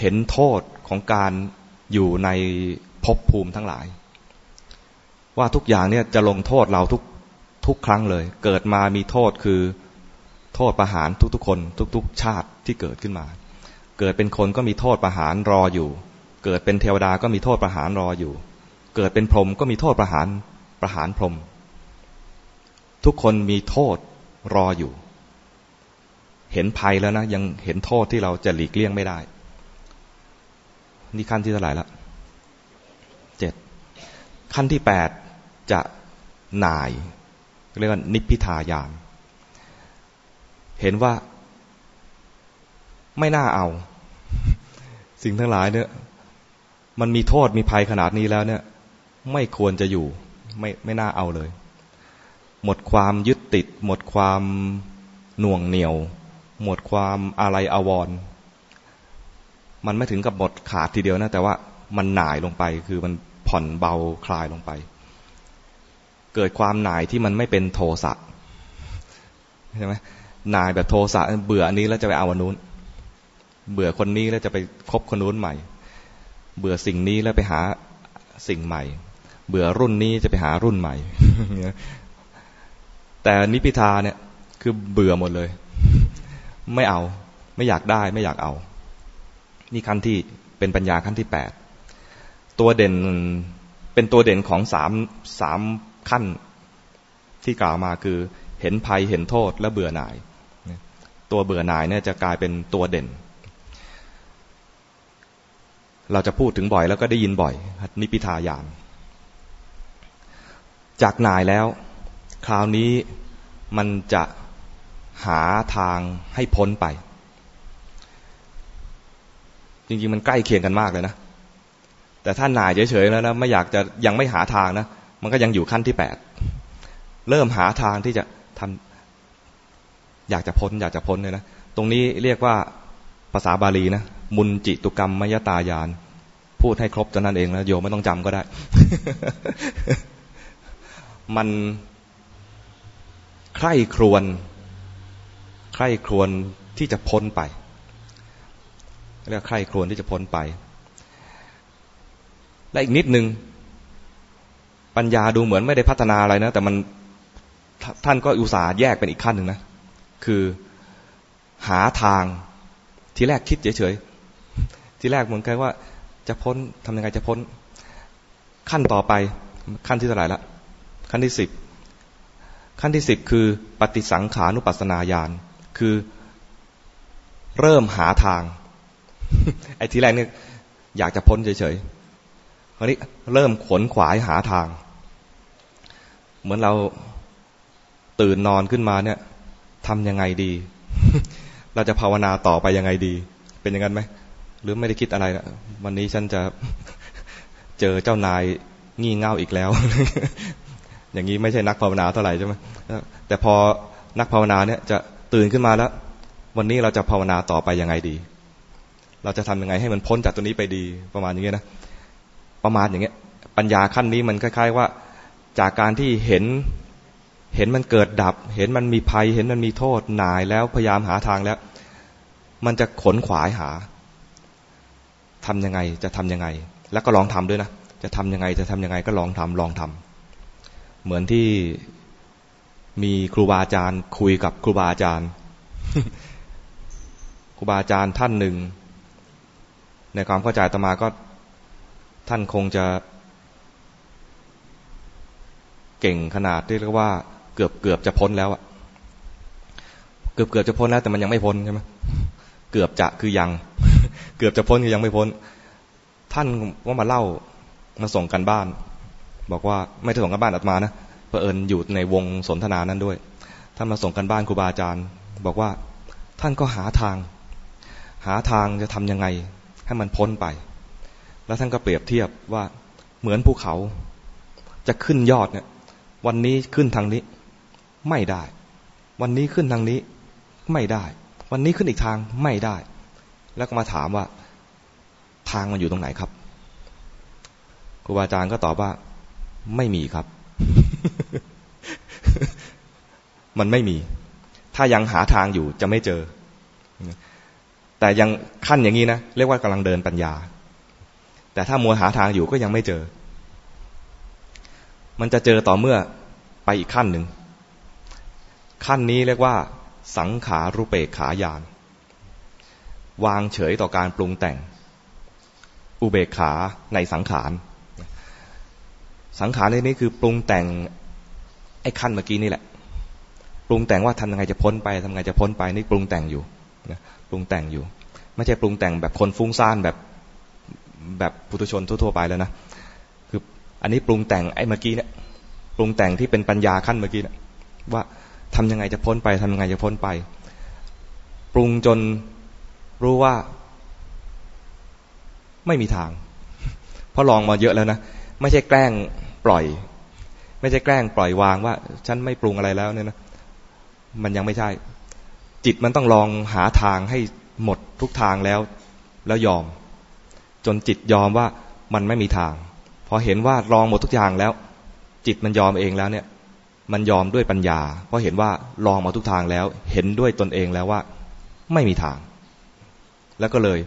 เห็นโทษของการอยู่ใน ภพภูมิทั้งหลาย ว่าทุกอย่างเนี่ยจะลงโทษเราทุกทุกครั้งเลย เกิดมามีโทษคือโทษประหารทุกๆคน ทุกๆ ชาติที่เกิดขึ้นมา เกิดเป็นคนก็มีโทษประหารรออยู่ เกิดเป็นเทวดาก็มีโทษประหารรออยู่ เกิดเป็นพรหมก็มีโทษประหารประหารพรหมทุกคนมีโทษรออยู่ เห็นภัยแล้วนะ ยังเห็นโทษที่เราจะหลีกเลี่ยงไม่ได้ นี่ขั้นที่เท่าไหร่ละ ขั้นที่แปดจะหน่าย เรียกว่านิพพิทายาน เห็นว่าไม่น่าเอา สิ่งทั้งหลายเนี่ย มันมีโทษมีภัยขนาดนี้แล้วเนี่ย ไม่ควรจะอยู่ ไม่ไม่น่าเอาเลย หมดความยึดติด หมดความหน่วงเหนียว หมดความอะไรอาวรมันไม่ถึงกับหมดขาดทีเดียวนะ แต่ว่ามันหน่ายลงไปคือมัน ผ่อนเบาคลายลงไป เกิดความหน่ายที่มันไม่เป็นโทสะใช่ไหมหน่ายแบบโทสะเบื่ออันนี้แล้วจะไปเอาอันนู้น เบื่อคนนี้แล้วจะไปคบคนนู้นใหม่ เบื่อสิ่งนี้แล้วไปหาสิ่งใหม่ เบื่อรุ่นนี้จะไปหารุ่นใหม่ แต่นิพิทาเนี่ยคือเบื่อหมดเลย ไม่เอา ไม่อยากได้ ไม่อยากเอา นี่ขั้นที่เป็นปัญญาขั้นที่แปด ตัวเด่นเป็นตัวเด่นของสามสามขั้นที่กล่าวมาคือเห็นภัยเห็นโทษและเบื่อหน่าย ตัวเบื่อหน่ายเนี่ยจะกลายเป็นตัวเด่น เราจะพูดถึงบ่อยแล้วก็ได้ยินบ่อย นิพิทายาน จากหน่ายแล้ว คราวนี้มันจะหาทางให้พ้นไป จริงๆ มันใกล้เคียงกันมากเลยนะ แต่ถ้าหน่ายเฉยๆแล้วนะไม่อยากจะยังไม่หาทางนะมันก็ยังอยู่ขั้นที่แปดเริ่มหาทางที่จะทำอยากจะพ้น อยากจะพ้นเลยนะตรงนี้เรียกว่าภาษาบาลีนะมุนจิตุกรรมมยตายาน พูดให้ครบจนนั้นเองแล้วโยมไม่ต้องจำก็ได้ มันใคร่ครวนใคร่ครวนที่จะพ้นไปเรียกใคร่ครวนที่จะพ้นไป และอีกนิดนึงปัญญาดูเหมือนไม่ได้พัฒนาอะไรนะ แต่มันท่านก็อุตส่าห์แยกเป็นอีกขั้นหนึ่งนะ คือหาทางที่แรกคิดเฉยๆ ที่แรกเหมือนกันว่า จะพ้นทำยังไงจะพ้น ขั้นต่อไปขั้นที่เท่าไหร่ละ ขั้นที่สิบขั้นที่สิบคือปฏิสังขานุปัสนาญาณคือเริ่มหาทาง ไอ้ทีแรกนี่อยากจะพ้นเฉย ราวนี้เริ่มขนขวายหาทาง เหมือนเราตื่นนอนขึ้นมาเนี่ยทำยังไงดี เราจะภาวนาต่อไปยังไงดี เป็นอย่างนั้นไหม หรือไม่ได้คิดอะไรนะวันนี้ฉันจะเจอเจ้านายงี่เง่าอีกแล้ว อย่างนี้ไม่ใช่นักภาวนาเท่าไหร่ใช่ไหมแต่พอนักภาวนาเนี่ยจะตื่นขึ้นมาแล้ว วันนี้เราจะภาวนาต่อไปยังไงดี เราจะทำยังไงให้มันพ้นจากตัวนี้ไปดีประมาณอย่างเงี้ยนะ ประมาณอย่างเงี้ย ปัญญาขั้นนี้มันคล้าย ๆ ว่าจากการที่เห็นเห็นมันเกิดดับ เห็นมันมีภัย เห็นมันมีโทษหนายแล้วพยายามหาทางแล้ว มันจะขนขวายหา ทํำยังไงจะทํำยังไง แล้วก็ลองทำด้วยนะ จะทำยังไงจะทำยังไงก็ลองทำลองทำเหมือนที่มีครูบาอาจารย์ คุยกับครูบาอาจารย์ ครูบาอาจารย์ท่านหนึ่ง ในความเข้าใจตมาก็ ท่านคงจะเก่งขนาดที่เรียกว่าเกือบเกือบจะพ้นแล้วอะเกือบเกือบจะพ้นแล้วแต่มันยังไม่พ้นใช่ไหมเกือบจะคือยัง เกือบจะพ้นคือยังไม่พ้น ท่านว่ามาเล่ามาส่งกันบ้าน บอกว่าไม่ได้ส่งกันบ้านอัตมานะเผอิญอยู่ในวงสนทนานั้นด้วยท่านมาส่งกันบ้านครูบาอาจารย์ บอกว่าท่านก็หาทาง หาทางจะทำยังไง ให้มันพ้นไป แล้วท่านก็เปรียบเทียบว่าเหมือนภูเขา จะขึ้นยอดเนี่ย วันนี้ขึ้นทางนี้ ไม่ได้ วันนี้ขึ้นทางนี้ ไม่ได้ วันนี้ขึ้นอีกทางไม่ได้ แล้วก็มาถามว่า ทางมันอยู่ตรงไหนครับครูบาอาจารย์ก็ตอบว่า ไม่มีครับ มันไม่มี ถ้ายังหาทางอยู่จะไม่เจอ แต่ยังขั้นอย่างนี้นะ เรียกว่ากำลังเดินปัญญา แต่ถ้ามัวหาทางอยู่ก็ยังไม่เจอ มันจะเจอต่อเมื่อไปอีกขั้นหนึ่ง ขั้นนี้เรียกว่า สังขารุเปกขายาน วางเฉยต่อการปรุงแต่ง อุเบกขาในสังขาร สังขารในนี้คือปรุงแต่งไอ้ขั้นเมื่อกี้นี่แหละ ปรุงแต่งว่าทำยังไงจะพ้นไปทำยังไงจะพ้นไปนี่ปรุงแต่งอยู่นะปรุงแต่งอยู่ ไม่ใช่ปรุงแต่งแบบคนฟุ้งซ่านแบบ แบบปุถุชนทั่วๆไปแล้วนะคืออันนี้ปรุงแต่งไอ้เมื่อกี้เนี่ยปรุงแต่งที่เป็นปัญญาขั้นเมื่อกี้เนี่ยว่าทำยังไงจะพ้นไปทำยังไงจะพ้นไป ปรุงจนรู้ว่าไม่มีทาง เพราะลองมาเยอะแล้วนะ ไม่ใช่แกล้งปล่อย ไม่ใช่แกล้งปล่อยวางว่า ฉันไม่ปรุงอะไรแล้วเนี่ยนะ มันยังไม่ใช่ จิตมันต้องลองหาทางให้หมดทุกทางแล้ว แล้วยอม จนจิตยอมว่ามันไม่มีทาง พอเห็นว่าลองหมดทุกอย่างแล้ว จิตมันยอมเองแล้วเนี่ย มันยอมด้วยปัญญา เพราะเห็นว่าลองมาทุกทางแล้ว เห็นด้วยตนเองแล้วว่า ไม่มีทาง แล้วก็เลย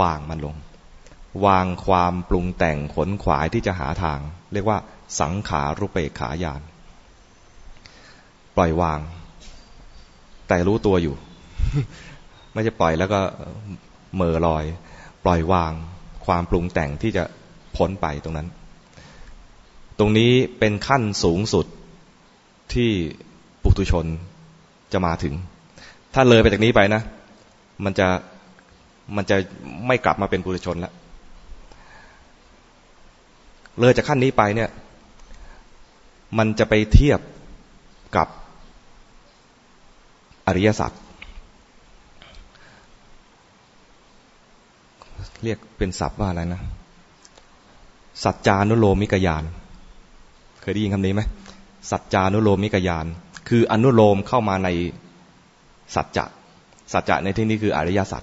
วางมันลง วางความปรุงแต่งขนขวายที่จะหาทาง เรียกว่า สังขารุเปกขายาน ปล่อยวาง แต่รู้ตัวอยู่ ไม่จะปล่อยแล้วก็เมื่อลอย ปล่อยวาง ความปรุงแต่งที่จะพ้นไปตรงนั้น ตรงนี้เป็นขั้นสูงสุดที่ปุถุชนจะมาถึง ถ้าเลยไปจากนี้ไปนะ มันจะมันจะไม่กลับมาเป็นปุถุชนแล้วเลยจากขั้นนี้ไปเนี่ย มันจะไปเทียบกับอริยสัจ เรียกเป็นศัพท์ว่าอะไรนะสัจจานุโลมิกยาน เคยได้ยินคำนี้ไหมสัจจานุโลมิกยาน คืออนุโลมเข้ามาในสัจจะสัจจะในที่นี้คืออริยสัจ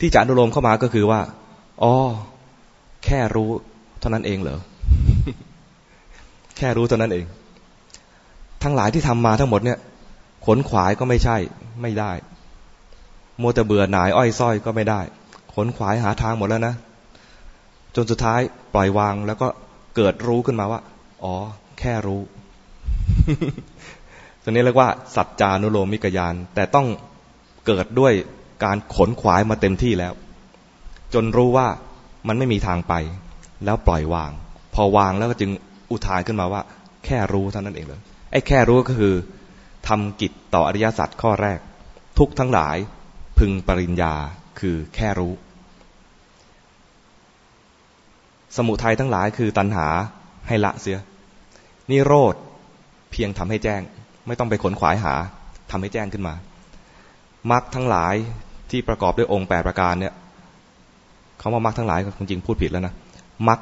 ที่จะอนุโลมเข้ามาก็คือว่าอ๋อแค่รู้เท่านั้นเองเหรอแค่รู้เท่านั้นเอง ทั้งหลายที่ทำมาทั้งหมดเนี่ย ขนขวายก็ไม่ใช่ไม่ได้โมแต่เบื่อหน่ายอ้อยส้อยก็ไม่ได้ ขนขวายหาทางหมดแล้วนะ จนสุดท้ายปล่อยวางแล้วก็เกิดรู้ขึ้นมาว่า อ๋อ แค่รู้ตัวนี้เรียกว่า สัจจานุโลมิกยาน แต่ต้องเกิดด้วยการขนขวายมาเต็มที่แล้ว จนรู้ว่ามันไม่มีทางไป แล้วปล่อยวาง พอวางแล้วก็จึงอุทานขึ้นมาว่า แค่รู้เท่านั้นเองเลยไอ้แค่รู้ก็คือทำกิจต่ออริยสัจข้อแรก ทุกทั้งหลายพึงปริญญา คือแค่รู้ สมุทัยทั้งหลายคือตัณหาให้ละเสีย นิโรธเพียงทำให้แจ้ง ไม่ต้องไปขนขวายหาทำให้แจ้งขึ้นมามรรคทั้งหลายที่ประกอบด้วยองค์แปดประการเนี่ยคาว่ามรรคทั้งหลายจริงๆพูดผิดแล้วนะมรรค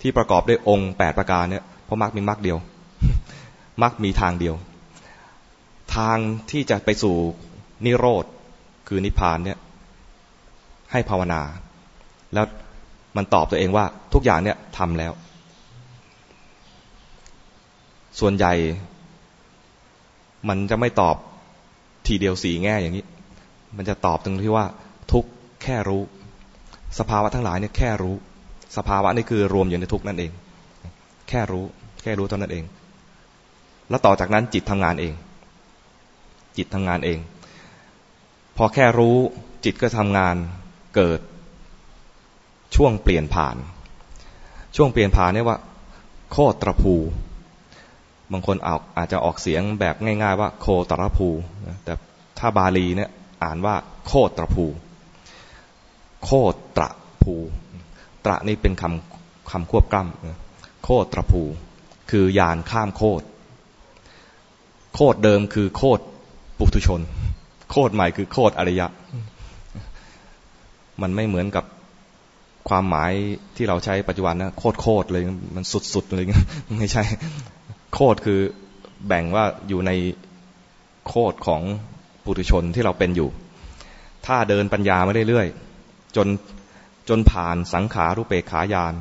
ที่ประกอบด้วยองค์แปดประการเนี่ยเพราะมรรคมีมรรคเดียวมรรคมีทางเดียว ทางที่จะไปสู่นิโรธคือนิพพานเนี่ย ให้ภาวนา แล้วมันตอบตัวเองว่าทุกอย่างเนี่ยทำแล้ว ส่วนใหญ่ มันจะไม่ตอบทีเดียวสี่แง่อย่างนี้ มันจะตอบตรงที่ว่า ทุกแค่รู้ สภาวะทั้งหลายเนี่ยแค่รู้ สภาวะนี่คือรวมอยู่ในทุกนั่นเอง แค่รู้ แค่รู้เท่านั้นเอง แล้วต่อจากนั้นจิตทำงานเอง จิตทำงานเอง พอแค่รู้จิตก็ทำงาน เกิดช่วงเปลี่ยนผ่าน ช่วงเปลี่ยนผ่านเนี่ยว่า โคตรภู บางคนอาอาจจะออกเสียงแบบง่าย ๆ ว่า โคตรภูแต่ถ้าบาลีเนี่ยอ่านว่า โคตรภู โคตรภู ตระนี่เป็นคำคำควบกล้ำโคตรภู คือยานข้ามโคตรโคตรเดิมคือโคตรปุถุชน โคตรใหม่คือโคตรอริยะ มันไม่เหมือนกับความหมายที่เราใช้ปัจจุบันนะโคตรโคตรเลยมันสุดๆเลยไม่ใช่ โคตรคือแบ่งว่าอยู่ในโคตรของปุถุชนที่เราเป็นอยู่ ถ้าเดินปัญญาไม่ได้เรื่อยจนจนผ่านสังขารุเปขายาน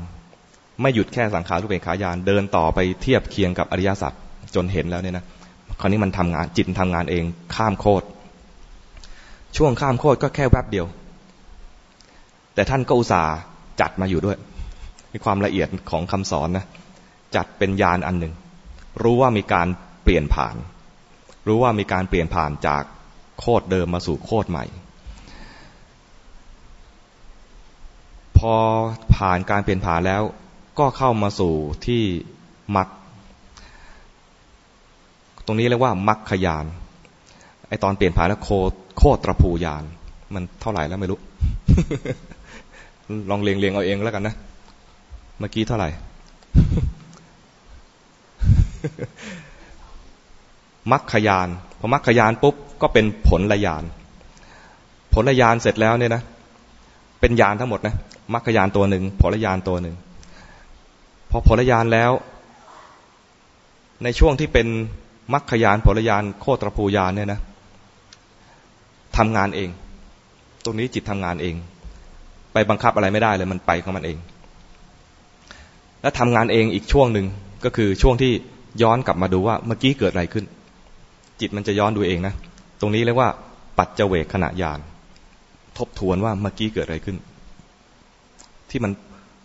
ไม่หยุดแค่สังขารุเปขายาน เดินต่อไปเทียบเคียงกับอริยสัจจนเห็นแล้วเนี่ยนะคราวนี้มันทำงานจิตทำงานเองข้ามโคตรช่วงข้ามโคตรก็แค่แวบเดียว แต่ท่านก็อุตส่าห์จัดมาอยู่ด้วย มีความละเอียดของคำสอนนะ จัดเป็นยานอันหนึ่ง รู้ว่ามีการเปลี่ยนผ่าน รู้ว่ามีการเปลี่ยนผ่านจากโคตรเดิมมาสู่โคตรใหม่ พอผ่านการเปลี่ยนผ่านแล้วก็เข้ามาสู่ที่มักตรงนี้เรียกว่ามักขยาน ไอตอนเปลี่ยนผ่านแล้วโคโคตรภูยาน มันเท่าไหร่แล้วไม่รู้ ลองเรียงเรียงเอาเองแล้วกันนะ เมื่อกี้เท่าไหร่ มัคคยาน พอมัคคยานปุ๊บ ก็เป็นผลละยาน ผลละยานเสร็จแล้วเนี่ยนะ เป็นยานทั้งหมดนะ มัคคยานตัวหนึ่ง ผลละยานตัวหนึ่ง พอผลละยานแล้ว ในช่วงที่เป็นมัคคยานผลยานโคตรภูยานเนี่ยนะทำงานเอง ตรงนี้จิตทำงานเอง บังคับอะไรไม่ได้เลย มันไปของมันเอง แล้วทำงานเองอีกช่วงหนึ่งก็คือช่วงที่ย้อนกลับมาดูว่าเมื่อกี้เกิดอะไรขึ้น จิตมันจะย้อนดูเองนะตรงนี้เรียกว่าปัจเจเวกขณะยานทบทวนว่าเมื่อกี้เกิดอะไรขึ้น ที่มัน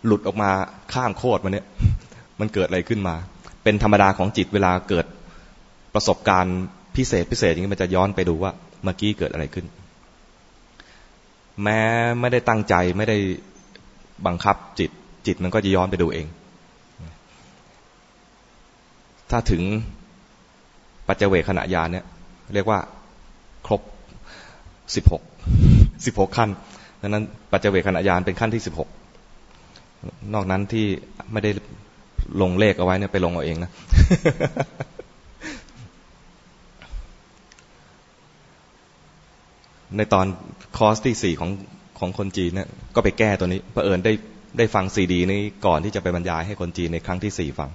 หลุดออกมาข้ามโคตรมาเนี่ยมันเกิดอะไรขึ้นมา เป็นธรรมดาของจิตเวลาเกิดประสบการณ์พิเศษพิเศษอย่างนี้มันจะย้อนไปดูว่าเมื่อกี้เกิดอะไรขึ้น แม้ไม่ได้ตั้งใจไม่ได้บังคับจิต จิตมันก็จะย้อนไปดูเอง ถ้าถึงปัจเจเวขณะยานเนี่ย เรียกว่าครบสิบหกสิบหกขั้นดังนั้นปัจเจเวขณะยานเป็นขั้นที่สิบหกนอกนั้นที่ไม่ได้ลงเลขเอาไว้เนี่ยไปลงเอาเองนะ ในตอนคอร์สที่สี่ของของคนจีนเนี่ยก็ไปแก้ตัวนี้เผอิญได้ได้ฟังซีดีนี้ก่อนที่จะไปบรรยายให้คนจีนในครั้งที่สี่ฟัง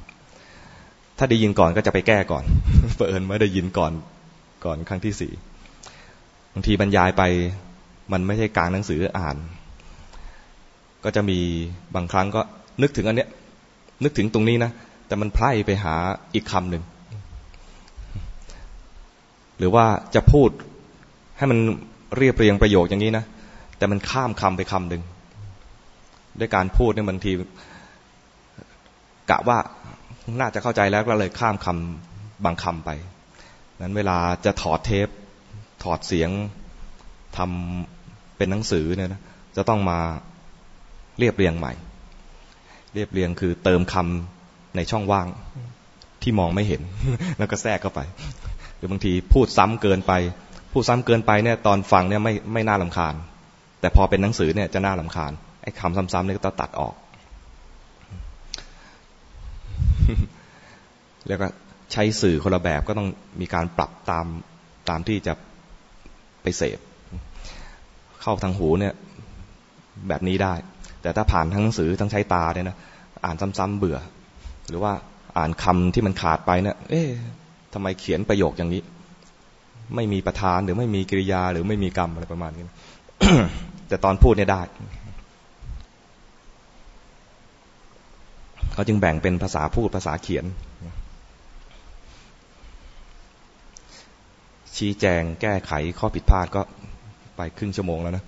ถ้าได้ยินก่อนก็จะไปแก้ก่อนเผอิญไม่ได้ยินก่อนก่อนครั้งที่สี่บางทีบรรยายไปมันไม่ใช่กลางหนังสืออ่าน ก็จะมีบางครั้งก็นึกถึงอันเนี้ย นึกถึงตรงนี้นะแต่มันไพร่ไปหาอีกคำหนึ่งหรือว่าจะพูดให้มัน เรียบเรียงประโยคอย่างนี้นะแต่มันข้ามคำไปคำหนึ่งด้วยการพูดเนี่ยบางทีกะว่าน่าจะเข้าใจแล้วก็เลยข้ามคำบางคำไปนั้นเวลาจะถอดเทป ถอดเสียงทำเป็นหนังสือเนี่ยนะจะต้องมาเรียบเรียงใหม่ เรียบเรียงคือเติมคำในช่องว่างที่มองไม่เห็น แล้วก็แทรกเข้าไปหรือบางทีพูดซ้ำเกินไป พูดซ้ำเกินไปเนี่ยตอนฟังเนี่ยไม่ไม่น่าลำคาญ แต่พอเป็นหนังสือเนี่ยจะน่าลำคาญไอ้คำซ้ำๆเนี่ยก็ต้องตัดออก แล้วก็ใช้สื่อคนละแบบก็ต้องมีการปรับตามตามที่จะไปเสพ เข้าทางหูเนี่ยแบบนี้ได้ แต่ถ้าผ่านทางหนังสือต้งใช้ตาเนี่ยนะอ่านซ้ำๆเบื่อ หรือว่าอ่านคำที่มันขาดไปเนี่ยเอ๊ะทำไมเขียนประโยคอย่างนี้ ไม่มีประธานหรือไม่มีกิริยา หรือไม่มีกรรมอะไรประมาณนี้แต่ตอนพูดเนี่ยได้เขาจึงแบ่งเป็นภาษาพูดภาษาเขียน ชี้แจงแก้ไขข้อผิดพลาดก็ไปครึ่งชั่วโมงแล้วนะ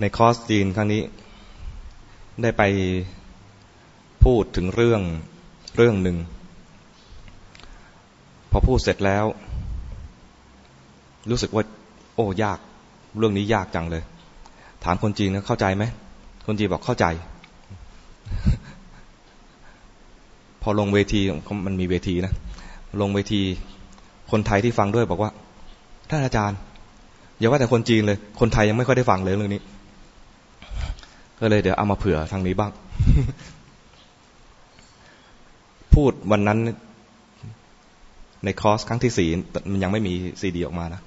ในคอร์สจีนครั้งนี้ ได้ไปพูดถึงเรื่อง เรื่องหนึ่ง พอพูดเสร็จแล้ว รู้สึกว่า โอ้ยาก เรื่องนี้ยากจังเลย ถามคนจีนเข้าใจไหมคนจีนบอกเข้าใจ พอลงเวทีมันมีเวทีนะลงเวทีคนไทยที่ฟังด้วยบอกว่าท่านอาจารย์อย่าว่าแต่คนจีนเลย คนไทยยังไม่ค่อยได้ฟังเลยเรื่องนี้ ก็เลยเดี๋ยวเอามาเผื่อทางนี้บ้าง พูดวันนั้นในคอร์สครั้งที่สี่มันยังไม่มีซีดีออกมานะ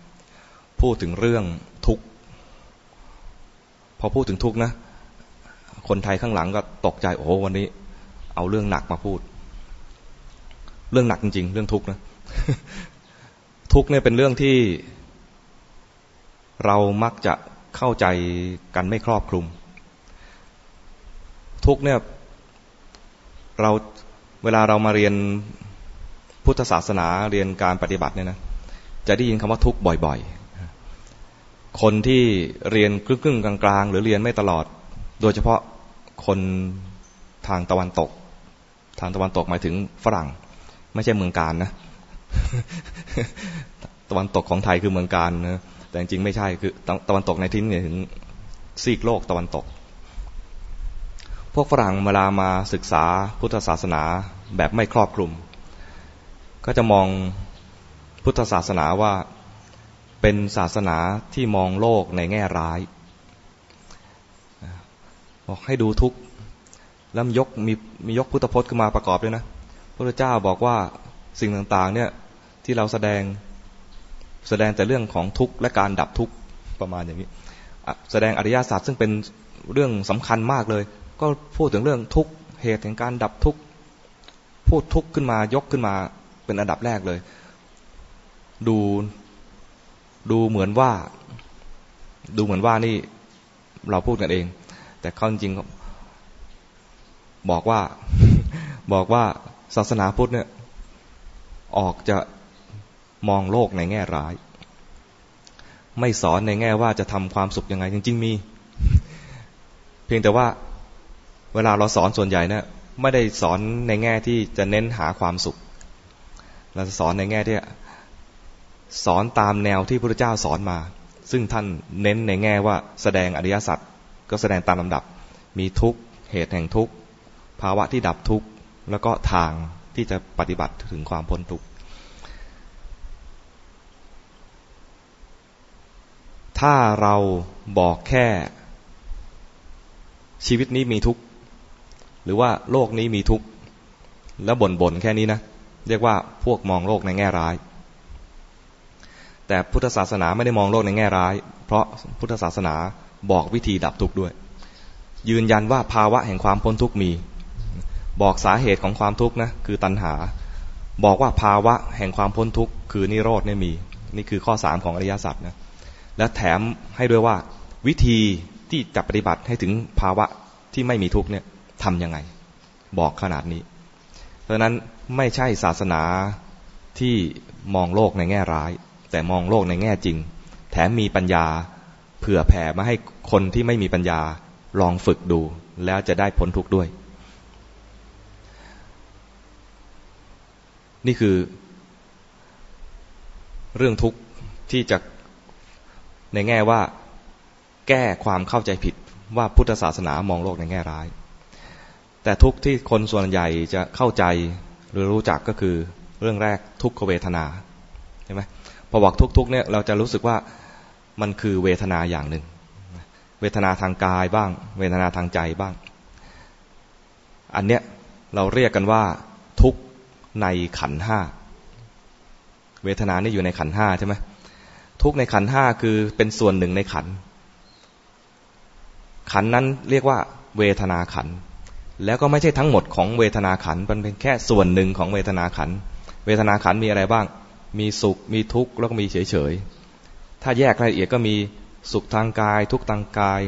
พูดถึงเรื่องทุกข์ พอพูดถึงทุกข์นะ คนไทยข้างหลังก็ตกใจ โอ้วันนี้ เอาเรื่องหนักมาพูด เรื่องหนักจริง ๆ เรื่องทุกข์นะ ทุกข์เนี่ยเป็นเรื่องที่ เรามักจะเข้าใจกันไม่ครอบคลุม ทุกข์เนี่ย เรา เวลาเรามาเรียนพุทธศาสนาเรียนการปฏิบัติเนี่ยนะจะได้ยินคำว่าทุกข์บ่อยๆ คนที่เรียนครึ่งๆกลางๆ หรือเรียนไม่ตลอด โดยเฉพาะคนทางตะวันตก ทางตะวันตกหมายถึงฝรั่ง ไม่ใช่เมืองการนะ ตะวันตกของไทยคือเมืองการนะแต่จริงไม่ใช่คือตะวันตกในที่นี้ถึงซีกโลกตะวันตก พวกฝรั่งเวลามาศึกษาพุทธศาสนาแบบไม่ครอบคลุม ก็จะมองพุทธศาสนาว่าเป็นศาสนาที่มองโลกในแง่ร้าย บอกให้ดูทุกแล้วยกมีมียกพุทธพจน์ขึ้นมาประกอบด้วยนะพระเจ้าบอกว่าสิ่งต่างๆเนี่ยที่เราแสดงแสดงแต่เรื่องของทุกข์และการดับทุกข์ประมาณอย่างนี้ แสดงอริยศาสัจซึ่งเป็นเรื่องสำคัญมากเลย ก็พูดถึงเรื่องทุกเหตุแห่งการดับทุกพูดทุกขึ้นมายกขึ้นมาเป็นอันดับแรกเลย ดูดูเหมือนว่า ดูเหมือนว่านี่เราพูดกันเอง แต่ข้อจริงบอกว่าบอกว่าศาสนาพุทธเนี่ย ออกจะมองโลกในแง่ร้าย ไม่สอนในแง่ว่าจะทำความสุขยังไง จริง ๆ มี เพียงแต่ว่า เวลาเราสอนส่วนใหญ่เนี่ยไม่ได้สอนในแง่ที่จะเน้นหาความสุข เราจะสอนในแง่ที่สอนตามแนวที่พระเจ้าสอนมา ซึ่งท่านเน้นในแง่ว่าแสดงอริยสัจก็แสดงตามลำดับ มีทุกเหตุแห่งทุกภาวะที่ดับทุกแล้วก็ทางที่จะปฏิบัติถึงความพ้นทุกข์ถ้าเราบอกแค่ชีวิตนี้มีทุกข์ หรือว่าโลกนี้มีทุกข์แล้วบ่นๆแค่นี้นะ เรียกว่าพวกมองโลกในแง่ร้าย แต่พุทธศาสนาไม่ได้มองโลกในแง่ร้าย เพราะพุทธศาสนาบอกวิธีดับทุกข์ด้วย ยืนยันว่าภาวะแห่งความพ้นทุกข์มี บอกสาเหตุของความทุกข์นะคือตัณหา บอกว่าภาวะแห่งความพ้นทุกข์คือนิโรธเนี่ยมี นี่คือข้อสามของอริยสัจนะและแถมให้ด้วยว่าวิธีที่จะปฏิบัติให้ถึงภาวะที่ไม่มีทุกข์เนี่ย ทำยังไง บอกขนาดนี้ เพราะนั้นไม่ใช่ศาสนาที่มองโลกในแง่ร้าย แต่มองโลกในแง่จริง แถมมีปัญญาเผื่อแผ่มาให้คนที่ไม่มีปัญญาลองฝึกดู แล้วจะได้พ้นทุกข์ด้วย นี่คือ เรื่องทุกข์ที่จะในแง่ว่าแก้ความเข้าใจผิดว่าพุทธศาสนามองโลกในแง่ร้าย แต่ทุกที่คนส่วนใหญ่จะเข้าใจหรือรู้จักก็คือเรื่องแรกทุกขเวทนาใช่ไหมพอบอกทุกๆเนี่ยเราจะรู้สึกว่ามันคือเวทนาอย่างหนึ่ง เวทนาทางกายบ้าง เวทนาทางใจบ้าง อันเนี้ยเราเรียกกันว่าทุกในขันห้าเวทนานี่อยู่ในขันห้าใช่ไหมทุกในขันห้าคือเป็นส่วนหนึ่งในขัน ขันนั้นเรียกว่า เวทนาขัน แล้วก็ไม่ใช่ทั้งหมดของเวทนาขันมันเป็นแค่ส่วนหนึ่งของเวทนาขัน เวทนาขันมีอะไรบ้าง มีสุข มีทุกข์ แล้วก็มีเฉยเฉยถ้าแยกรายละเอียดก็มีสุขทางกาย ทุกทางกาย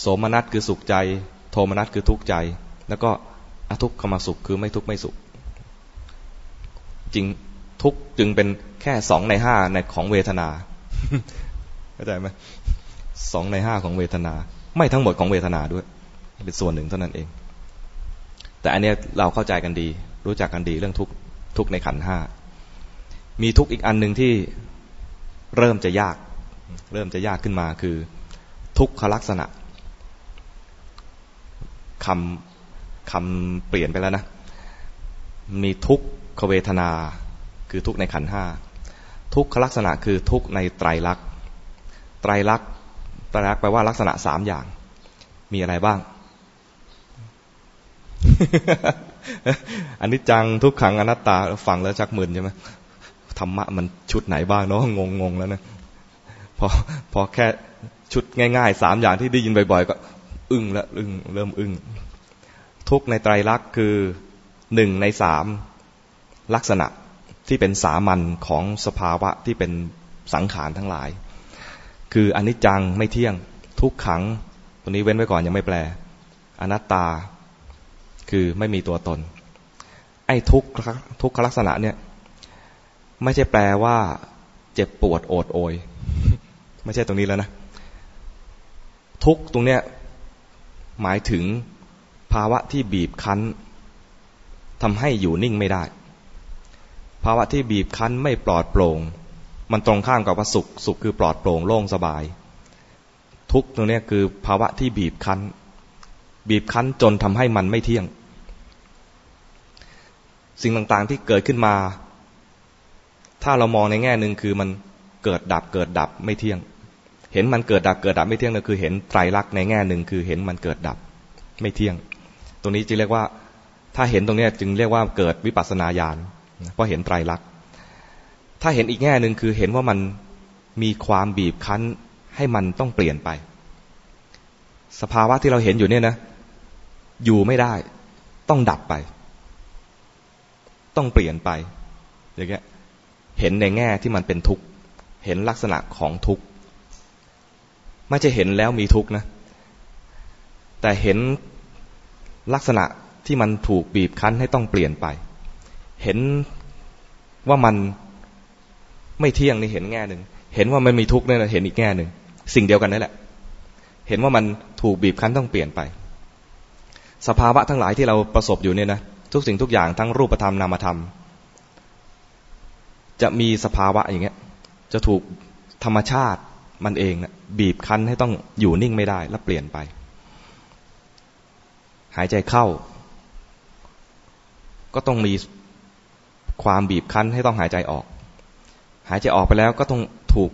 โสมนัสคือสุขใจ โทมนัสคือทุกข์ใจ แล้วก็อทุกขมสุขคือไม่ทุกข์ไม่สุข จริงทุกจึงเป็นแค่สองในห้าในของเวทนาเข้าใจไหมสองในห้าของเวทนา ไม่ทั้งหมดของเวทนาด้วย เป็นส่วนหนึ่งเท่านั้นเอง แต่อันเนี้ยเราเข้าใจกันดี รู้จักกันดีเรื่องทุกทุกในขันห้ามีทุกอีกอันหนึ่งที่เริ่มจะยาก เริ่มจะยากขึ้นมาคือ ทุกขลักษณะคำคำเปลี่ยนไปแล้วนะ มีทุกขเวทนา คือทุกในขันห้าทุกขลักษณะคือทุกในไตรลักษณ์ไตรลักษณ์ไตรลักษณ์แปลว่าลักษณะสามอย่าง มีอะไรบ้าง อันนี้จังทุกขังอนัตตาฟังแล้วชักมึนใช่ไหมธรรมะมันชุดไหนบ้างเนาะงงงแล้วนะพอพอแค่ชุดง่ายๆสามอย่างที่ได้ยินบ่อยๆก็ อึ้งล้วอึ้งเริ่มอึ้งทุกในไตรลักษณ์คือหนึ่งในสามลักษณะที่เป็นสามัญของสภาวะที่เป็นสังขารทั้งหลาย คืออนิจจังไม่เที่ยงทุกขัง ตัวนี้เว้นไว้ก่อนยังไม่แปล อนัตตา คือไม่มีตัวตน ไอ้ทุกทุกขลักษณะเนี่ย ไม่ใช่แปลว่า เจ็บปวดโอดโอย ไม่ใช่ตรงนี้แล้วนะ ทุกตรงเนี้ยหมายถึงภาวะที่บีบคั้นทำให้อยู่นิ่งไม่ได้ ภาวะที่บีบคั้นไม่ปลอดโปร่ง มันตรงข้ามกับว่าสุข สุขคือปลอดโปร่งโล่งสบาย ทุกตรงนี้คือภาวะที่บีบคั้น บีบคั้นจนทำให้มันไม่เที่ยง สิ่งต่างๆที่เกิดขึ้นมา ถ้าเรามองในแง่หนึ่งคือมันเกิดดับเกิดดับไม่เที่ยง เห็นมันเกิดดับเกิดดับไม่เที่ยงก็คือ เห็นไตรลักษณ์ในแง่หนึ่งคือเห็นมันเกิดดับไม่เที่ยง ตรงนี้จึงเรียกว่าถ้าเห็นตรงนี้จึงเรียกว่าเกิดวิปัสสนาญาณเพราะเห็นไตรลักษณ์ถ้าเห็นอีกแง่หนึ่งคือเห็นว่ามันมีความบีบคั้นให้มันต้องเปลี่ยนไป สภาวะที่เราเห็นอยู่เนี่ยนะ อยู่ไม่ได้ ต้องดับไป ต้องเปลี่ยนไปอย่างเงี้ยเห็นในแง่ที่มันเป็นทุกข์เห็นลักษณะของทุกข์ไม่ใช่เห็นแล้วมีทุกข์นะ แต่เห็นลักษณะที่มันถูกบีบคั้นให้ต้องเปลี่ยนไป เห็นว่ามันไม่เที่ยงนี่เห็นแง่หนึ่ง เห็นว่ามันมีทุกข์นี่เห็นอีกแง่หนึ่ง สิ่งเดียวกันนั่นแหละ เห็นว่ามันถูกบีบคั้นต้องเปลี่ยนไป สภาวะทั้งหลายที่เราประสบอยู่เนี่ยนะ ทุกสิ่งทุกอย่างทั้งรูปธรรมนามธรรม จะมีสภาวะอย่างเงี้ย จะถูกธรรมชาติมันเองนะบีบคั้นให้ต้องอยู่นิ่งไม่ได้ แล้วเปลี่ยนไป หายใจเข้า ก็ต้องมีความบีบคั้นให้ต้องหายใจออก หายใจออกไปแล้วก็ต้องถูก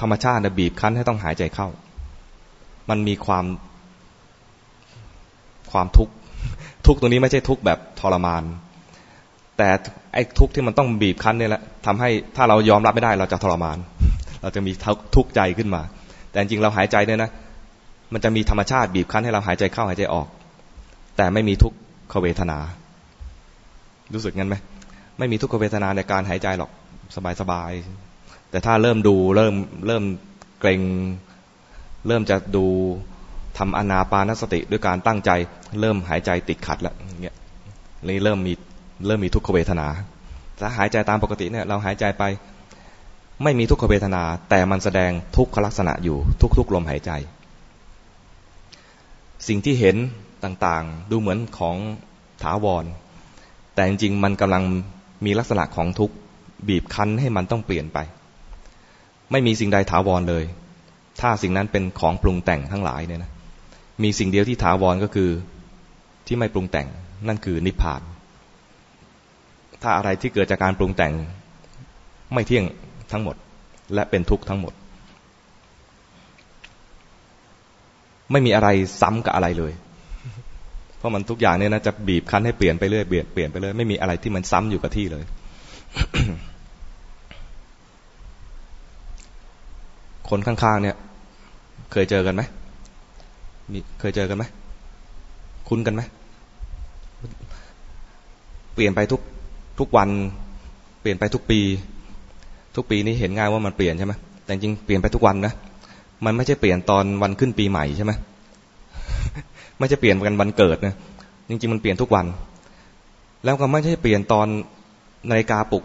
ธรรมชาติบีบคั้นให้ต้องหายใจเข้า มันมีความความทุกข์ ทุกตรงนี้ไม่ใช่ทุกแบบทรมาน แต่ไอ้ทุกที่มันต้องบีบคั้นเนี่ยแหละทำให้ถ้าเรายอมรับไม่ได้เราจะทรมาน เราจะมีทุกข์ใจขึ้นมา แต่จริงเราหายใจเนี่ยนะมันจะมีธรรมชาติบีบคั้นให้เราหายใจเข้าหายใจออก แต่ไม่มีทุกขเวทนา รู้สึกงั้นไหมไม่มีทุกขเวทนาในการหายใจหรอกสบายๆแต่ถ้าเริ่มดูเริ่มเริ่มเกรงเริ่มจะดู ทำอนาปานสติด้วยการตั้งใจ เริ่มหายใจติดขัดแล้วเงี้ยนี่เริ่มมีเริ่มมีทุกขเวทนาถ้าหายใจตามปกติเนี่ยเราหายใจไปไม่มีทุกขเวทนา แต่มันแสดงทุกขลักษณะอยู่ทุกๆลมหายใจ สิ่งที่เห็นต่างๆ ดูเหมือนของถาวร แต่จริงๆมันกำลังมีลักษณะของทุกบีบคั้นให้มันต้องเปลี่ยนไป ไม่มีสิ่งใดถาวรเลย ถ้าสิ่งนั้นเป็นของปรุงแต่งทั้งหลายเนี่ยนะ มีสิ่งเดียวที่ถาวรก็คือที่ไม่ปรุงแต่งนั่นคือนิพพาน ถ้าอะไรที่เกิดจากการปรุงแต่งไม่เที่ยงทั้งหมด และเป็นทุกข์ทั้งหมด ไม่มีอะไรซ้ำกับอะไรเลย เพราะมันทุกอย่างเนี่ยนะจะบีบคั้นให้เปลี่ยนไปเรื่อยเปลี่ยนเปลี่ยนไปเรื่อยไม่มีอะไรที่มันซ้ำอยู่กับที่เลย คนข้างๆเนี่ย เคยเจอกันไหม มีเคยเจอกันไหมคุ้นกันไหมเปลี่ยนไปทุกทุกวันเปลี่ยนไปทุกปี ทุกปีนี้เห็นง่ายว่ามันเปลี่ยนใช่ไหมแต่จริงเปลี่ยนไปทุกวันนะมันไม่ใช่เปลี่ยนตอนวันขึ้นปีใหม่ใช่ไหมไม่ใช่เปลี่ยนกันวันเกิดนะจริง ๆ มันเปลี่ยนทุกวัน แล้วก็ไม่ใช่เปลี่ยนตอนนาฬิกาปลุก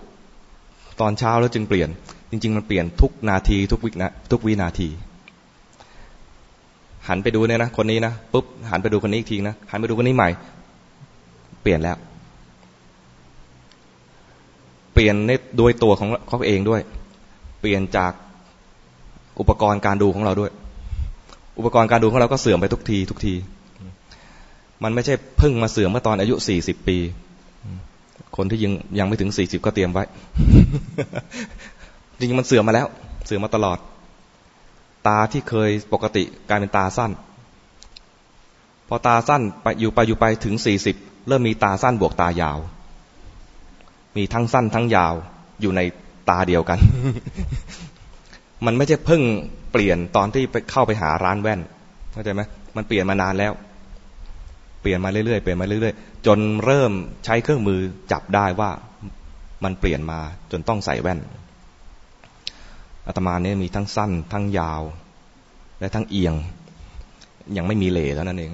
ตอนเช้าแล้วจึงเปลี่ยน จริง ๆ มันเปลี่ยนทุกนาที ทุกวินะทุกวินาที หันไปดูเนี่ยนะคนนี้นะปุ๊บหันไปดูคนนี้อีกทีนะหันไปดูคนนี้ใหม่ เปลี่ยนแล้ว เปลี่ยนในโดยตัวของเขาเองด้วย เปลี่ยนจากอุปกรณ์การดูของเราด้วย อุปกรณ์การดูของเราก็เสื่อมไปทุกที ทุกที มันไม่ใช่เพิ่งมาเสื่อมเมื่อตอนอายุสี่สิบปี คนที่ยังยังไม่ถึงสี่สิบก็เตรียมไว้จริงมันเสื่อมมาแล้ว เสื่อมมาตลอด ตาที่เคยปกติกลายเป็นตาสั้น พอตาสั้นไปอยู่ไปอยู่ไปถึงสี่สิบเริ่มมีตาสั้นบวกตายาว มีทั้งสั้นทั้งยาวอยู่ในตาเดียวกัน มันไม่ใช่เพิ่งเปลี่ยนตอนที่ไปเข้าไปหาร้านแว่นเข้าใจไหมมันเปลี่ยนมานานแล้ว เปลี่ยนมาเรื่อยๆเปลี่ยนมาเรื่อยๆจนเริ่มใช้เครื่องมือจับได้ว่ามันเปลี่ยนมาจนต้องใส่แว่น อาตมาเนี่ยมีทั้งสั้น ทั้งยาว และทั้งเอียง ยังไม่มีเหล่แล้วนั่นเอง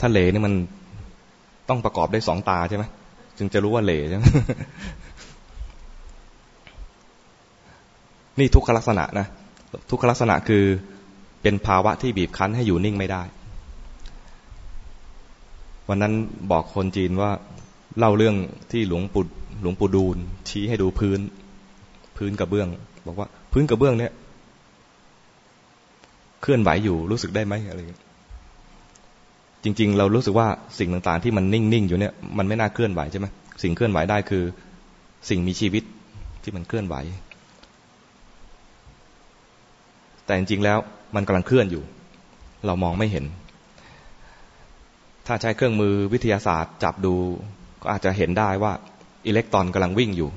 ถ้าเหล่นี่มันต้องประกอบได้สองตาใช่ไหมจึงจะรู้ว่าเหล่ใช่ไหมนี่ทุกขลักษณะนะทุกขลักษณะคือเป็นภาวะที่บีบคั้นให้อยู่นิ่งไม่ได้ วันนั้นบอกคนจีนว่า เล่าเรื่องที่หลวงปู่หลวงปู่ดูลชี้ให้ดูพื้น พื้นกระเบื้อง บอกว่า พื้นกระเบื้องเนี่ย เคลื่อนไหวอยู่รู้สึกได้ไหมอะไรจริง ๆ เรารู้สึกว่าสิ่งต่างๆ ที่มันนิ่งๆอยู่เนี่ยมันไม่น่าเคลื่อนไหวใช่ไหมสิ่งเคลื่อนไหวได้คือ สิ่งมีชีวิตที่มันเคลื่อนไหว แต่จริงๆแล้วมันกำลังเคลื่อนอยู่ เรามองไม่เห็น ถ้าใช้เครื่องมือวิทยาศาสตร์จับดู ก็อาจจะเห็นได้ว่าอิเล็กตรอนกำลังวิ่งอยู่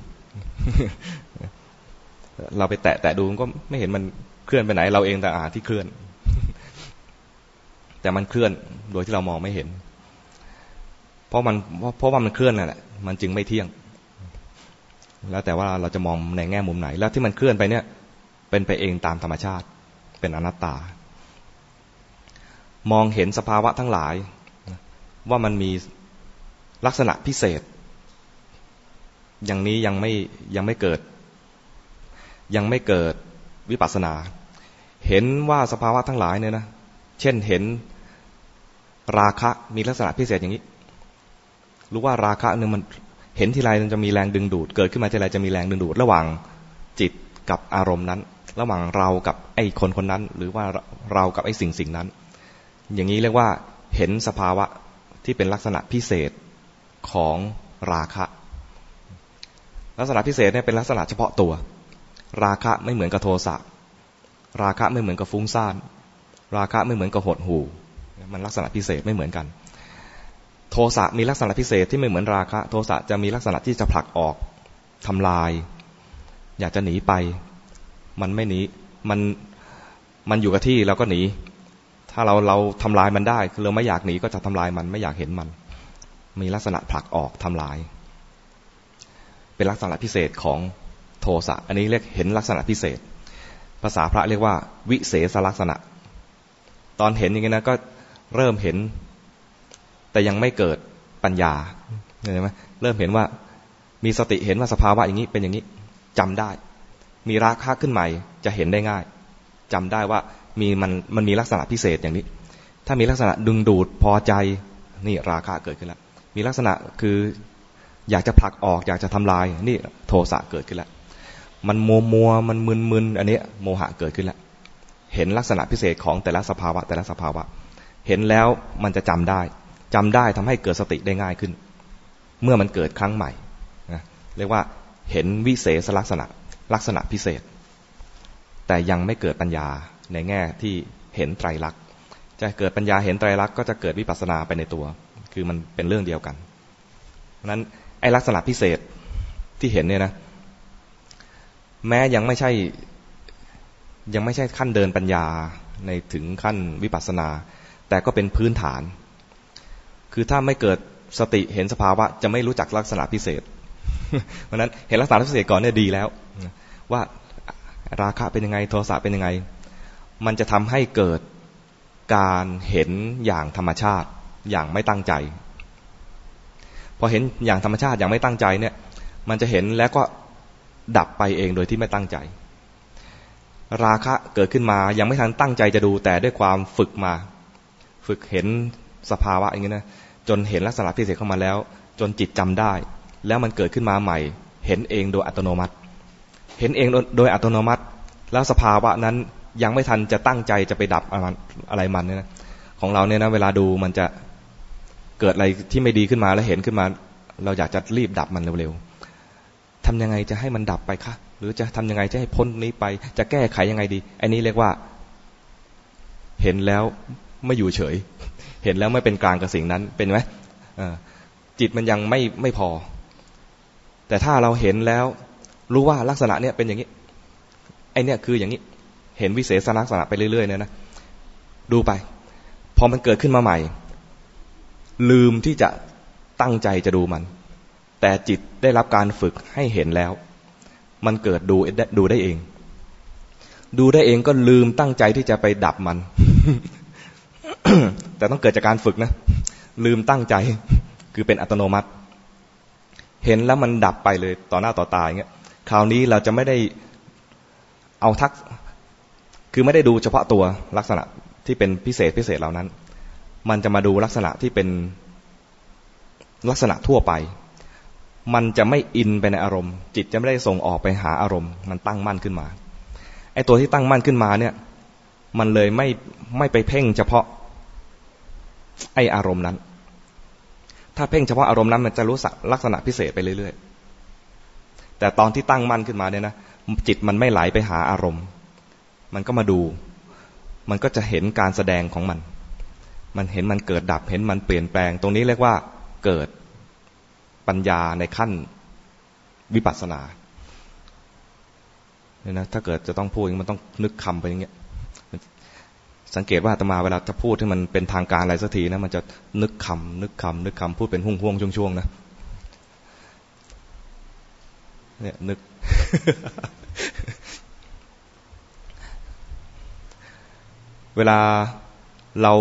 เราไปแตะแตะดูก็ไม่เห็นมันเคลื่อนไปไหน เราเองแต่อาที่เคลื่อน แต่มันเคลื่อนโดยที่เรามองไม่เห็น เพราะมันเพราะว่ามันเคลื่อนนั่นแหละมันจึงไม่เที่ยง แล้วแต่ว่าเราจะมองในแง่มุมไหน แล้วที่มันเคลื่อนไปเนี่ย เป็นไปเองตามธรรมชาติ เป็นอนัตตา มองเห็นสภาวะทั้งหลาย ว่ามันมี ลักษณะพิเศษ อย่างนี้ยังไม่ยังไม่เกิด ยังไม่เกิดวิปัสสนา เห็นว่าสภาวะทั้งหลายเนี่ยนะเช่นเห็นราคะมีลักษณะพิเศษอย่างนี้ รู้ว่าราคะหนึ่งมันเห็นทีไรมันจะมีแรงดึงดูด เกิดขึ้นมาทีไรจะมีแรงดึงดูด ระหว่างจิตกับอารมณ์นั้น ระหว่างเรากับไอ้คนคนนั้น หรือว่าเรากับไอ้สิ่งสิ่งนั้น อย่างนี้เรียกว่าเห็นสภาวะที่เป็นลักษณะพิเศษ ของราคะ ลักษณะพิเศษเนี่ยเป็นลักษณะเฉพาะตัว ราคะไม่เหมือนกับโทสะราคะไม่เหมือนกับฟุ้งซ่าน ราคะไม่เหมือนกับหดหูมันลักษณะพิเศษไม่เหมือนกัน โทสะมีลักษณะพิเศษที่ไม่เหมือนราคะ โทสะจะมีลักษณะที่จะผลักออกทำลาย อยากจะหนีไป มันไม่หนี มัน มันอยู่กับที่เราก็หนี ถ้าเราเราทำลายมันได้ คือเราไม่อยากหนีก็จะทำลายมันไม่อยากเห็นมัน มีลักษณะผลักออกทำลาย เป็นลักษณะพิเศษของโทสะ อันนี้เรียกเห็นลักษณะพิเศษ ภาษาพระเรียกว่า วิเศษลักษณะ ตอนเห็นอย่างนี้นะก็เริ่มเห็น แต่ยังไม่เกิดปัญญาเห็นไหมเริ่มเห็นว่ามีสติเห็นว่าสภาวะอย่างนี้เป็นอย่างนี้จำได้ มีราคะขึ้นใหม่จะเห็นได้ง่ายจำได้ว่ามีมันมันมีลักษณะพิเศษอย่างนี้ ถ้ามีลักษณะดึงดูดพอใจนี่ราคะเกิดขึ้นแล้ว มีลักษณะคืออยากจะผลักออกอยากจะทำลาย นี่โทสะเกิดขึ้นแล้ว มันมัวมัวมันมึนมึนอันนี้โมหะเกิดขึ้นแล้ว เห็นลักษณะพิเศษของแต่ละสภาวะแต่ละสภาวะ เห็นแล้วมันจะจำได้จำได้ทำให้เกิดสติได้ง่ายขึ้น เมื่อมันเกิดครั้งใหม่นะเรียกว่าเห็นวิเศษลักษณะลักษณะพิเศษ แต่ยังไม่เกิดปัญญาในแง่ที่เห็นไตรลักษณ์ จะเกิดปัญญาเห็นไตรลักษณ์ก็จะเกิดวิปัสสนาไปในตัว คือมันเป็นเรื่องเดียวกันเพราะนั้นไอ้ลักษณะพิเศษที่เห็นเนี่ยนะ แม้ยังไม่ใช่ยังไม่ใช่ขั้นเดินปัญญาในถึงขั้นวิปัสสนา แต่ก็เป็นพื้นฐาน คือถ้าไม่เกิดสติเห็นสภาวะ จะไม่รู้จักลักษณะพิเศษเพราะนั้นเห็นลักษณะพิเศษก่อนเนี่ยดีแล้ว ว่าราคะเป็นยังไงโทสะเป็นยังไง มันจะทำให้เกิดการเห็นอย่างธรรมชาติ อย่างไม่ตั้งใจ พอเห็นอย่างธรรมชาติอย่างไม่ตั้งใจเนี่ย มันจะเห็นแล้วก็ดับไปเองโดยที่ไม่ตั้งใจ ราคะเกิดขึ้นมายังไม่ทันตั้งใจจะดูแต่ด้วยความฝึกมา ฝึกเห็นสภาวะอย่างนี้นะจนเห็นลักษณะพิเศษเข้ามาแล้ว จนจิตจำได้ แล้วมันเกิดขึ้นมาใหม่ เห็นเองโดยอัตโนมัติ เห็นเองโดยอัตโนมัติ แล้วสภาวะนั้นยังไม่ทันจะตั้งใจจะไปดับอะไรมันเนี่ยนะของเราเนี่ยนะเวลาดูมันจะ เกิดอะไรที่ไม่ดีขึ้นมาแล้วเห็นขึ้นมา เราอยากจะรีบดับมันเร็วๆทำยังไงจะให้มันดับไปคะหรือจะทำยังไงจะให้พ้นนี้ไป จะแก้ไขยังไงดี อันนี้เรียกว่า เห็นแล้วไม่อยู่เฉย เห็นแล้วไม่เป็นกลางกับสิ่งนั้นเป็นไหมจิตมันยังไม่ไม่พอ แต่ถ้าเราเห็นแล้วรู้ว่าลักษณะเนี้ยเป็นอย่างนี้ไอเนี้ยคืออย่างนี้ เห็นวิเศษลักษณะไปเรื่อยๆเนี่ยนะดูไป พอมันเกิดขึ้นมาใหม่ ลืมที่จะตั้งใจจะดูมัน แต่จิตได้รับการฝึกให้เห็นแล้ว มันเกิดดูดูได้เอง ดูได้เองก็ลืมตั้งใจที่จะไปดับมัน แต่ต้องเกิดจากการฝึกนะ ลืมตั้งใจคือเป็นอัตโนมัติ เห็นแล้วมันดับไปเลยต่อหน้าต่อตาอย่างเงี้ยคราวนี้เราจะไม่ได้เอาทัก คือไม่ได้ดูเฉพาะตัวลักษณะที่เป็นพิเศษพิเศษเหล่านั้น มันจะมาดูลักษณะที่เป็นลักษณะทั่วไป มันจะไม่อินไปในอารมณ์ จิตจะไม่ได้ส่งออกไปหาอารมณ์ มันตั้งมั่นขึ้นมา ไอ้ตัวที่ตั้งมั่นขึ้นมาเนี่ย มันเลยไม่ไม่ไปเพ่งเฉพาะไอ้อารมณ์นั้น ถ้าเพ่งเฉพาะอารมณ์นั้นมันจะรู้ลักษณะพิเศษไปเรื่อยๆ แต่ตอนที่ตั้งมั่นขึ้นมาเนี่ยนะ จิตมันไม่ไหลไปหาอารมณ์ มันก็มาดู มันก็จะเห็นการแสดงของมัน มันเห็นมันเกิดดับเห็นมันเปลี่ยนแปลง ตรงนี้เรียกว่าเกิดปัญญาในขั้นวิปัสสนาเนี่ยนะถ้าเกิดจะต้องพูดมันต้องนึกคำไปอย่างเงี้ย สังเกตว่าตมาเวลาจะพูดที่มันเป็นทางการอะไรสักทีนะมันจะนึกคำนึกคำนึกคำพูดเป็นห่วงห่วงช่วงๆนะเนี่ยนึก เวลาเรา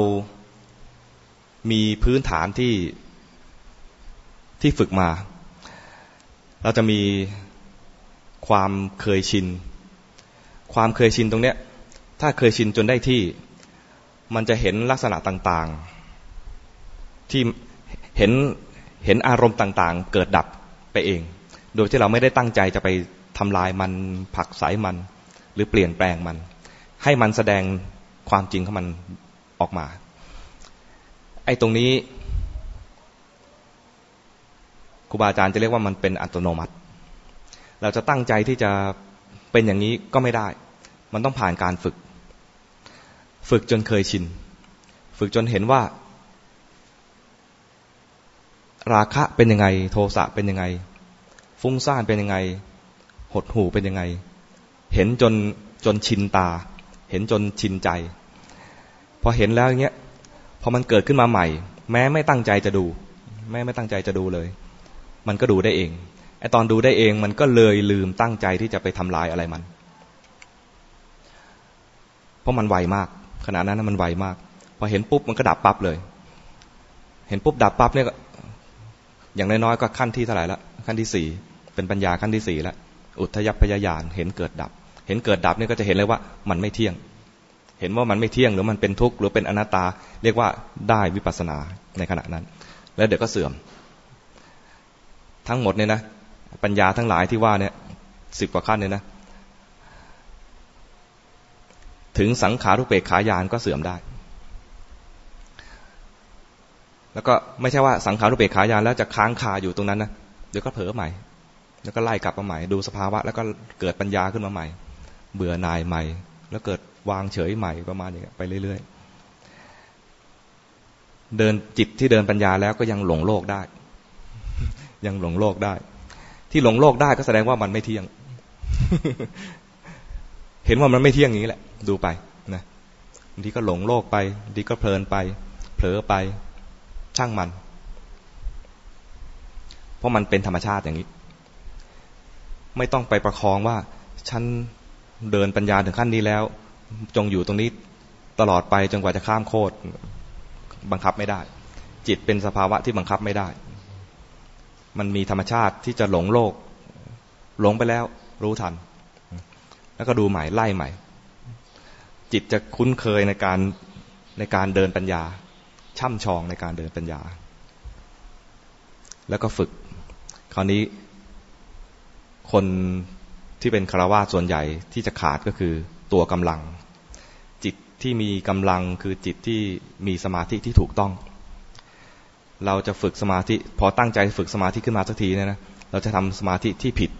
มีพื้นฐานที่ที่ฝึกมา เราจะมีความเคยชิน ความเคยชินตรงเนี้ย ถ้าเคยชินจนได้ที่ มันจะเห็นลักษณะต่างๆ ที่เห็นเห็นอารมณ์ต่างๆ เกิดดับไปเอง โดยที่เราไม่ได้ตั้งใจจะไปทำลายมันผักสายมัน หรือเปลี่ยนแปลงมัน ให้มันแสดงความจริงของมันออกมา อ้ตรงนี้ครูบาอาจารย์จะเรียกว่ามันเป็นอัตโนมัติ เราจะตั้งใจที่จะเป็นอย่างนี้ก็ไม่ได้ มันต้องผ่านการฝึก ฝึกจนเคยชิน ฝึกจนเห็นว่า ราคะเป็นยังไง โทสะเป็นยังไง ฟุ้งซ่านเป็นยังไง หดหูเป็นยังไง เห็นจนจนชินตา เห็นจนชินใจ พอเห็นแล้วอย่างเงี้ย พอมันเกิดขึ้นมาใหม่ แม้ไม่ตั้งใจจะดู แม้ไม่ตั้งใจจะดูเลย มันก็ดูได้เองไอตอนดูได้เองมันก็เลยลืมตั้งใจที่จะไปทำลายอะไรมัน เพราะมันไวมาก ขณะนั้นมันไวมาก พอเห็นปุ๊บมันก็ดับปั๊บเลย เห็นปุ๊บดับปั๊บเนี่ยอย่างน้อยๆก็ขั้นที่เท่าไหร่ละขั้นที่สี่เป็นปัญญาขั้นที่สี่ล้วอุทยพยายานเห็นเกิดดับ เห็นเกิดดับเนี่ยก็จะเห็นเลยว่ามันไม่เที่ยง เห็นว่ามันไม่เที่ยงหรือมันเป็นทุกข์หรือเป็นอนัตตา เรียกว่าได้วิปัสสนาในขณะนั้น แล้วเดี๋ยวก็เสื่อม ทั้งหมดเนี่ยนะปัญญาทั้งหลายที่ว่าเนี่ยสิบกว่าขั้นเนี่ยนะ ถึงสังขารุเปกขายานก็เสื่อมได้ แล้วก็ไม่ใช่ว่าสังขารุเปกขายานแล้วจะค้างคาอยู่ตรงนั้นนะเดี๋ยวก็เผลอใหม่ แล้วก็ไล่กลับมาใหม่ ดูสภาวะ แล้วก็เกิดปัญญาขึ้นมาใหม่ เบื่อหน่ายใหม่ แล้วเกิด วางเฉยใหม่ประมาณนี้ไปเรื่อยๆ เดินจิตที่เดินปัญญาแล้วก็ยังหลงโลกได้ ยังหลงโลกได้ ที่หลงโลกได้ก็แสดงว่ามันไม่เที่ยง เห็นว่ามันไม่เที่ยงอย่างนี้แหละ ดูไปนะบางทีก็หลงโลกไปบางทีก็เพลินไป เผลอไปช่างมัน เพราะมันเป็นธรรมชาติอย่างนี้ ไม่ต้องไปประคองว่าฉันเดินปัญญาถึงขั้นนี้แล้ว จงอยู่ตรงนี้ตลอดไปจนกว่าจะข้ามโคตรบังคับไม่ได้ จิตเป็นสภาวะที่บังคับไม่ได้ มันมีธรรมชาติที่จะหลงโลก หลงไปแล้ว รู้ทัน แล้วก็ดูใหม่ไล่ใหม่ จิตจะคุ้นเคยในการในการเดินปัญญา ช่ำชองในการเดินปัญญา แล้วก็ฝึก คราวนี้คนที่เป็นคารวาสส่วนใหญ่ที่จะขาดก็คือ ตัวกำลัง จิตที่มีกำลังคือจิตที่มีสมาธิที่ถูกต้อง เราจะฝึกสมาธิ พอตั้งใจฝึกสมาธิขึ้นมาสักทีเนี่ยนะเราจะทำสมาธิที่ผิด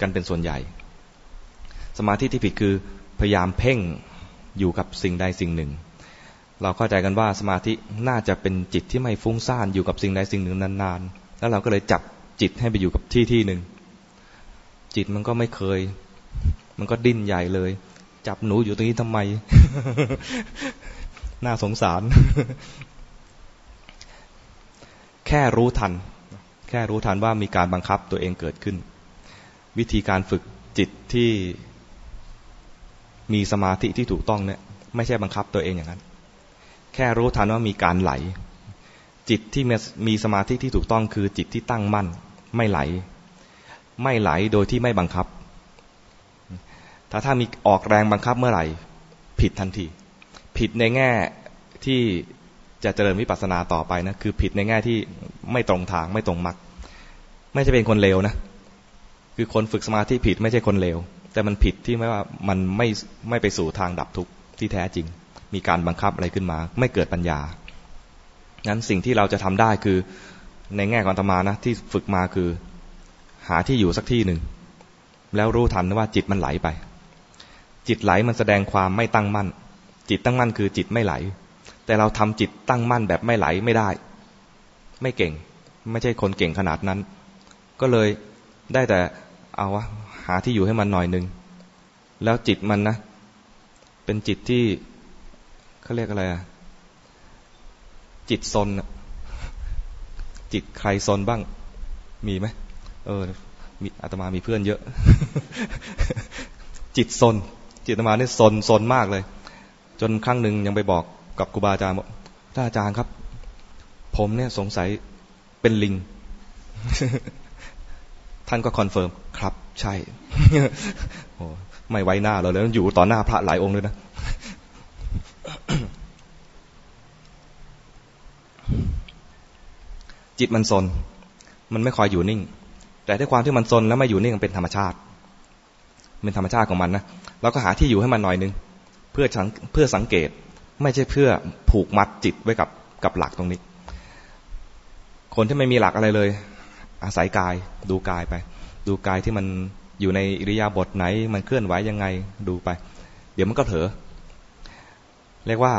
กันเป็นส่วนใหญ่ สมาธิที่ผิดคือพยายามเพ่งอยู่กับสิ่งใดสิ่งหนึ่ง เราเข้าใจกันว่าสมาธิน่าจะเป็นจิตที่ไม่ฟุ้งซ่านอยู่กับสิ่งใดสิ่งหนึ่งนานๆ แล้วเราก็เลยจับจิตให้ไปอยู่กับที่ที่หนึ่งจิตมันก็ไม่เคย มันก็ดิ้นใหญ่เลย จับหนูอยู่ตรงนี้ทำไม น่าสงสาร แค่รู้ทัน แค่รู้ทันว่ามีการบังคับตัวเองเกิดขึ้น วิธีการฝึกจิตที่มีสมาธิที่ถูกต้องเนี่ยไม่ใช่บังคับตัวเองอย่างนั้น แค่รู้ทันว่ามีการไหล จิตที่มีสมาธิที่ถูกต้องคือจิตที่ตั้งมั่น ไม่ไหล ไม่ไหลโดยที่ไม่บังคับ ถ้าถ้ามีออกแรงบังคับเมื่อไหร่ ผิดทันที ผิดในแง่ที่จะเจริญวิปัสสนาต่อไปนะคือผิดในแง่ที่ไม่ตรงทางไม่ตรงมรรคไม่ใช่เป็นคนเลวนะคือคนฝึกสมาธิผิดไม่ใช่คนเลวแต่มันผิดที่ไม่ว่ามันไม่ไม่ไปสู่ทางดับทุกข์ที่แท้จริง มีการบังคับอะไรขึ้นมา ไม่เกิดปัญญางั้นสิ่งที่เราจะทำได้คือในแง่ของธรรมานะที่ฝึกมาคือ หาที่อยู่สักที่หนึ่งแล้วรู้ทันว่าจิตมันไหลไป จิตไหลมันแสดงความไม่ตั้งมั่น จิตตั้งมั่นคือจิตไม่ไหล แต่เราทำจิตตั้งมั่นแบบไม่ไหลไม่ได้ ไม่เก่ง ไม่ใช่คนเก่งขนาดนั้น ก็เลยได้แต่เอาวะหาที่อยู่ให้มันหน่อยหนึ่งแล้วจิตมันนะ เป็นจิตที่เขาเรียกอะไรอะจิตซนจิตใครซนบ้าง มีไหมเออมีอาตมามีเพื่อนเยอะ จิตซน จิตอาตมาเนี่ยซนซนมากเลย จนครั้งหนึ่งยังไปบอกกับครูบาอาจารย์บอกท่านอาจารย์ครับ ผมเนี่ยสงสัยเป็นลิง ท่านก็ confirm ครับ ใช่โอ้ไม่ไว้หน้าเราเลยอยู่ต่อหน้าพระหลายองค์เลยนะจิตมันซน มันไม่คอยอยู่นิ่ง แต่ด้วยความที่มันซนแล้วไม่อยู่นิ่งมันเป็นธรรมชาติ เป็นธรรมชาติของมันนะเราก็หาที่อยู่ให้มันหน่อยนึง เพื่อเพื่อสังเกตไม่ใช่เพื่อผูกมัดจิตไว้กับกับหลักตรงนี้ คนที่ไม่มีหลักอะไรเลย อาศัยกายดูกายไป ดูกายที่มันอยู่ในอิริยาบถไหน มันเคลื่อนไหวยังไงดูไป เดี๋ยวมันก็เผลอเรียกว่า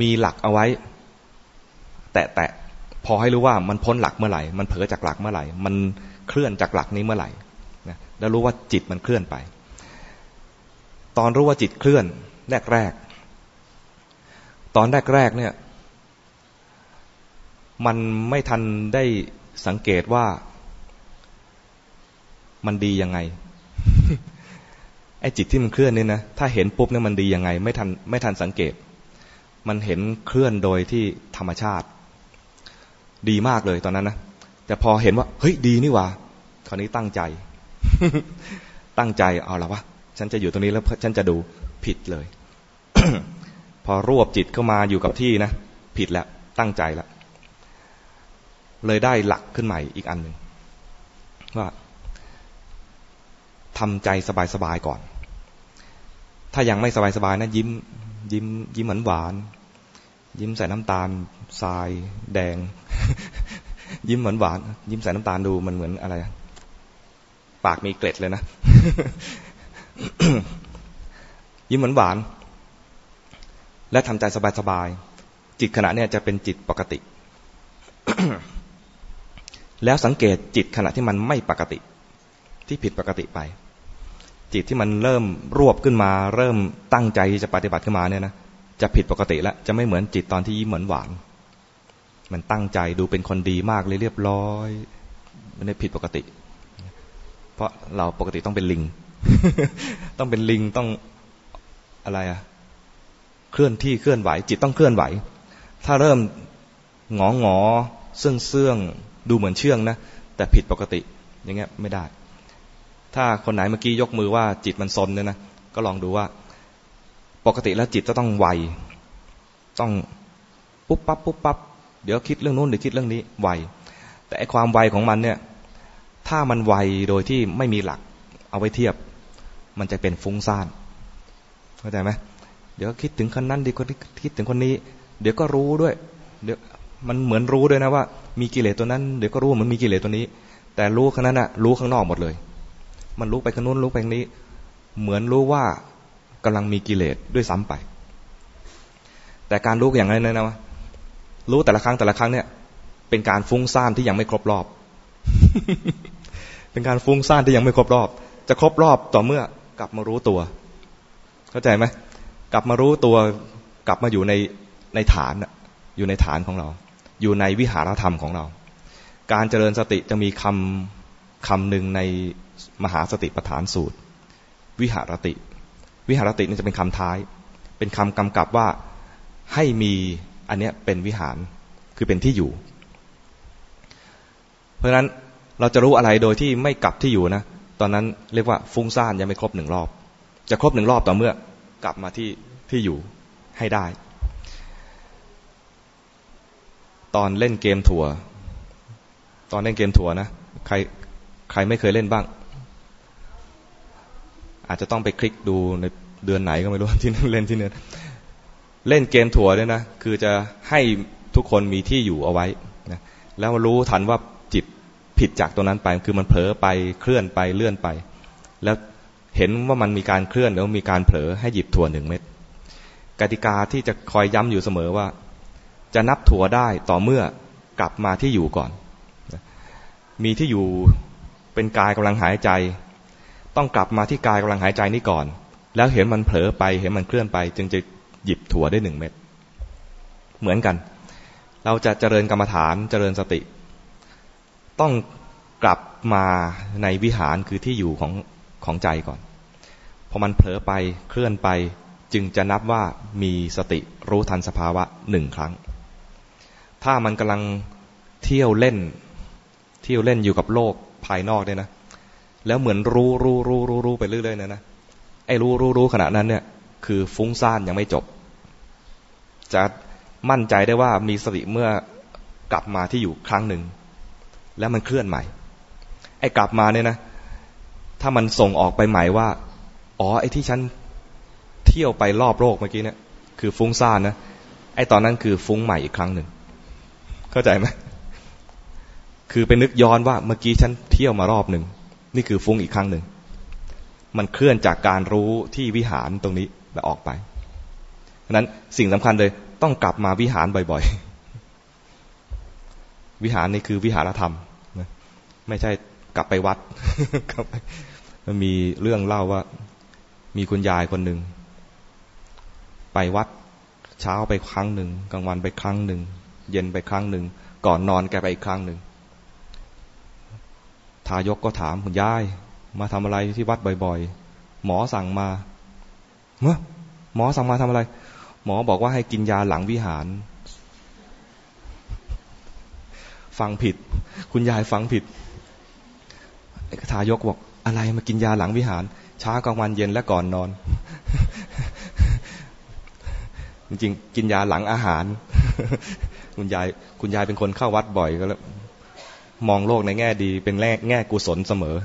มีหลักเอาไว้ แตะแตะพอให้รู้ว่ามันพ้นหลักเมื่อไหร่ มันเผลอจากหลักเมื่อไหร่ มันเคลื่อนจากหลักนี้เมื่อไหร่ แล้วรู้ว่าจิตมันเคลื่อนไป ตอนรู้ว่าจิตเคลื่อนแรกแรก ตอนแรกแรกเนี่ย มันไม่ทันได้สังเกตว่ามันดียังไง ไอ้จิตที่มันเคลื่อนนี่นะ ถ้าเห็นปุ๊บเนี่ยมันดียังไง ไม่ทันไม่ทันสังเกต มันเห็นเคลื่อนโดยที่ธรรมชาติ ดีมากเลยตอนนั้นนะ แต่พอเห็นว่า เฮ้ยดีนี่ว่าคราวนี้ตั้งใจ ตั้งใจเอาละวะ ฉันจะอยู่ตรงนี้แล้วฉันจะดูผิดเลย พอรวบจิตเข้ามาอยู่กับที่นะ ผิดแล้ว ตั้งใจแล้วเลยได้หลักขึ้นใหม่อีกอันหนึ่งว่าทำใจสบายๆก่อน ถ้ายังไม่สบายๆนะยิ้ม ยิ้ม ยิ้มเหมือนหวานยิ้มใส่น้ำตาลทราย แดง ยิ้มเหมือนหวานยิ้มใส่น้ำตาลดูมันเหมือนอะไร ปากมีเกล็ดเลยนะ ยิ้มเหมือนหวาน และทำใจสบายๆ จิตขณะเนี้ยจะเป็นจิตปกติ แล้วสังเกตจิตขณะที่มันไม่ปกติ ที่ผิดปกติไป จิตที่มันเริ่มรวบขึ้นมา เริ่มตั้งใจจะปฏิบัติขึ้นมาเนี่ยนะจะผิดปกติแล้วจะไม่เหมือนจิตตอนที่ยิ้มเหมือนหวาน มันตั้งใจดูเป็นคนดีมากเลยเรียบร้อย มันได้ผิดปกติ เพราะเราปกติต้องเป็นลิง ต้องเป็นลิงต้องอะไรอะเคลื่อนที่เคลื่อนไหว จิตต้องเคลื่อนไหว ถ้าเริ่มงองอเสื่องเสื่องดูเหมือนเชื่องนะแต่ผิดปกติอย่างเงี้ยไม่ได้ ถ้าคนไหนเมื่อกี้ยกมือว่าจิตมันซนเนี่ยนะก็ลองดูว่า ปกติแล้วจิตจะต้องไวต้องปุ๊บปั๊บปุ๊บปั๊บเดี๋ยวคิดเรื่องนู้นเดี๋ยวคิดเรื่องนี้ไวแต่ไอความไวของมันเนี่ย ถ้ามันไวโดยที่ไม่มีหลัก เอาไว้เทียบ มันจะเป็นฟุ้งซ่านเข้าใจไหมเดี๋ยวคิดถึงคนนั้นดีคนคิดถึงคนนี้ เดี๋ยวก็รู้ด้วย เดี๋ยวมันเหมือนรู้ด้วยนะว่า มีกิเลสตัวนั้นเดี๋ยวก็รู้มันมีกิเลสตัวนี้ แต่รู้ข้างนั้นอะรู้ข้างนอกหมดเลย มันรู้ไปข้างนู้นรู้ไปนี้ เหมือนรู้ว่ากำลังมีกิเลสด้วยซ้ำไป แต่การรู้อย่างนั้นนะว่ารู้แต่ละครั้งแต่ละครั้งเนี่ย เป็นการฟุ้งซ่านที่ยังไม่ครบรอบ เป็นการฟุ้งซ่านที่ยังไม่ครบรอบ จะครบรอบต่อเมื่อกลับมารู้ตัว เข้าใจไหมกลับมารู้ตัวกลับมาอยู่ในในฐานอยู่ในฐานของเรา อยู่ในวิหารธรรมของเรา การเจริญสติจะมีคำคำหนึ่งในมหาสติปัฏฐานสูตร วิหารติ วิหารตินี่จะเป็นคำท้าย เป็นคำกำกับว่าให้มีอันเนี้ยเป็นวิหารคือเป็นที่อยู่ เพราะฉะนั้น เราจะรู้อะไรโดยที่ไม่กลับที่อยู่นะ ตอนนั้นเรียกว่าฟุ้งซ่านยังไม่ครบหนึ่งรอบ จะครบหนึ่งรอบต่อเมื่อกลับมาที่ที่อยู่ให้ได้ ตอนเล่นเกมถั่ว ตอนเล่นเกมถั่วนะ ใครใครไม่เคยเล่นบ้าง อาจจะต้องไปคลิกดูในเดือนไหนก็ไม่รู้ที่เล่นที่เนื้อเล่นเกมถั่วเนี่ยนะ คือจะให้ทุกคนมีที่อยู่เอาไว้นะแล้วรู้ทันว่า ผิดจากตัวนั้นไป คือมันเผลอไปเคลื่อนไปเลื่อนไป แล้วเห็นว่ามันมีการเคลื่อนแล้วมีการเผลอให้หยิบถั่วหนึ่งเม็ดกติกาที่จะคอยย้ำอยู่เสมอว่า จะนับถั่วได้ต่อเมื่อกลับมาที่อยู่ก่อน มีที่อยู่เป็นกายกำลังหายใจ ต้องกลับมาที่กายกำลังหายใจนี่ก่อน แล้วเห็นมันเผลอไปเห็นมันเคลื่อนไป จึงจะหยิบถั่วได้หนึ่งเม็ดเหมือนกัน เราจะเจริญกรรมฐานเจริญสติ ต้องกลับมาในวิหารคือที่อยู่ของของใจก่อนพอมันเผลอไปเคลื่อนไปจึงจะนับว่ามีสติรู้ทันสภาวะหนึ่งครั้ง ถ้ามันกำลังเที่ยวเล่น เที่ยวเล่นอยู่กับโลกภายนอกเนี่ยนะ แล้วเหมือนรู้รู้รู้รู้รู้ไปเรื่อยๆนะนะไอ้รู้รู้รู้ขณะนั้นเนี่ย คือฟุ้งซ่านยังไม่จบ จะมั่นใจได้ว่ามีสติเมื่อกลับมาที่อยู่ครั้งหนึ่ง แล้วมันเคลื่อนใหม่ ไอ้กลับมาเนี่ยนะ ถ้ามันส่งออกไปใหม่ว่า อ๋อ ไอ้ที่ฉันเที่ยวไปรอบโลกเมื่อกี้เนี่ย คือฟุ้งซ่านนะ ไอ้ตอนนั้นคือฟุ้งใหม่อีกครั้งหนึ่ง เข้าใจไหมคือไปนึกย้อนว่าเมื่อกี้ฉันเที่ยวมารอบหนึ่ง นี่คือฟุ้งอีกครั้งหนึ่ง มันเคลื่อนจากการรู้ที่วิหารตรงนี้แล้วออกไปดังนั้นสิ่งสำคัญเลยต้องกลับมาวิหารบ่อยๆ วิหารนี่คือวิหารธรรมไม่ใช่กลับไปวัดมันมีเรื่องเล่าว่า มีคุณยายคนหนึ่งไปวัดเช้าไปครั้งหนึ่งกลางวันไปครั้งหนึ่งเย็นไปครั้งหนึ่งก่อนนอนแกไปอีกครั้งหนึ่งทายกก็ถามคุณยาย มาทำอะไรที่วัดบ่อยๆ หมอสั่งมาเมื่อหมอสั่งมาทำอะไร หมอบอกว่าให้กินยาหลังวิหาร ฟังผิด คุณยายฟังผิดทายกบอกอะไรมากินยาหลังวิหาร เช้ากลางวันเย็นและก่อนนอน จริงๆกินยาหลังอาหาร คุณยายคุณยายเป็นคนเข้าวัดบ่อยก็แล้วมองโลกในแง่ดีเป็นแง่แง่กุศลเสมอ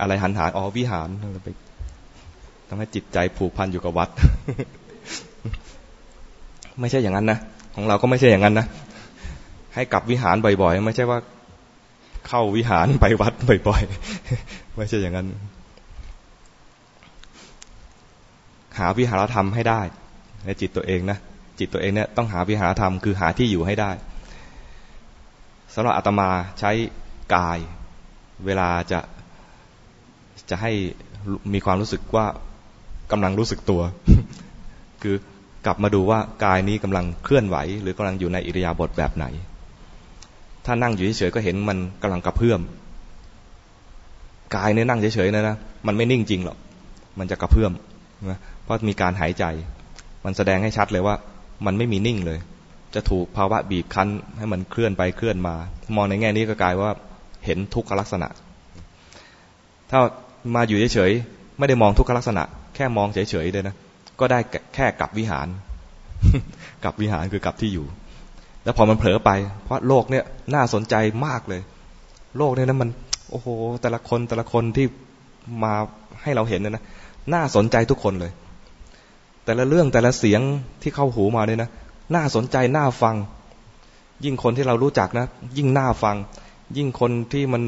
อะไรหันหาอ๋อวิหารไปทำให้จิตใจผูกพันอยู่กับวัด ไม่ใช่อย่างนั้นนะของเราก็ไม่ใช่อย่างนั้นนะ ให้กลับวิหารบ่อยๆ ไม่ใช่ว่าเข้าวิหารไปวัดบ่อยๆ ไม่ใช่อย่างนั้น หาวิหารธรรมให้ได้ ในจิตตัวเองนะจิตตัวเองเนี่ยต้องหาวิหารธรรมคือหาที่อยู่ให้ได้สำหรับอาตมาใช้กาย เวลาจะจะให้มีความรู้สึกว่ากำลังรู้สึกตัว คือกลับมาดูว่ากายนี้กำลังเคลื่อนไหว หรือกำลังอยู่ในอิริยาบถแบบไหน ถ้านั่งอยู่เฉยๆก็เห็นมันกำลังกระเพื่อมกายเนี่ยนั่งเฉยๆนะนะมันไม่นิ่งจริงหรอกมันจะกระเพื่อมนะเพราะมีการหายใจ มันแสดงให้ชัดเลยว่า มันไม่มีนิ่งเลย จะถูกภาวะบีบคั้น ให้มันเคลื่อนไปเคลื่อนมา มองในแง่นี้ก็กลายว่าเห็นทุกขลักษณะ ถ้ามาอยู่เฉยๆไม่ได้มองทุกขลักษณะ แค่มองเฉยๆเลยนะก็ได้แค่กลับวิหาร กลับวิหารคือกลับที่อยู่ แล้วพอมันเผลอไป เพราะโลกเนี่ยน่าสนใจมากเลย โลกเนี่ยนะมัน โอ้โห แต่ละคนแต่ละคนที่มาให้เราเห็นนะนะน่าสนใจทุกคนเลย แต่ละเรื่องแต่ละเสียงที่เข้าหูมาเนี่ยนะน่าสนใจน่าฟัง ยิ่งคนที่เรารู้จักนะ ยิ่งน่าฟัง ยิ่งคนที่มัน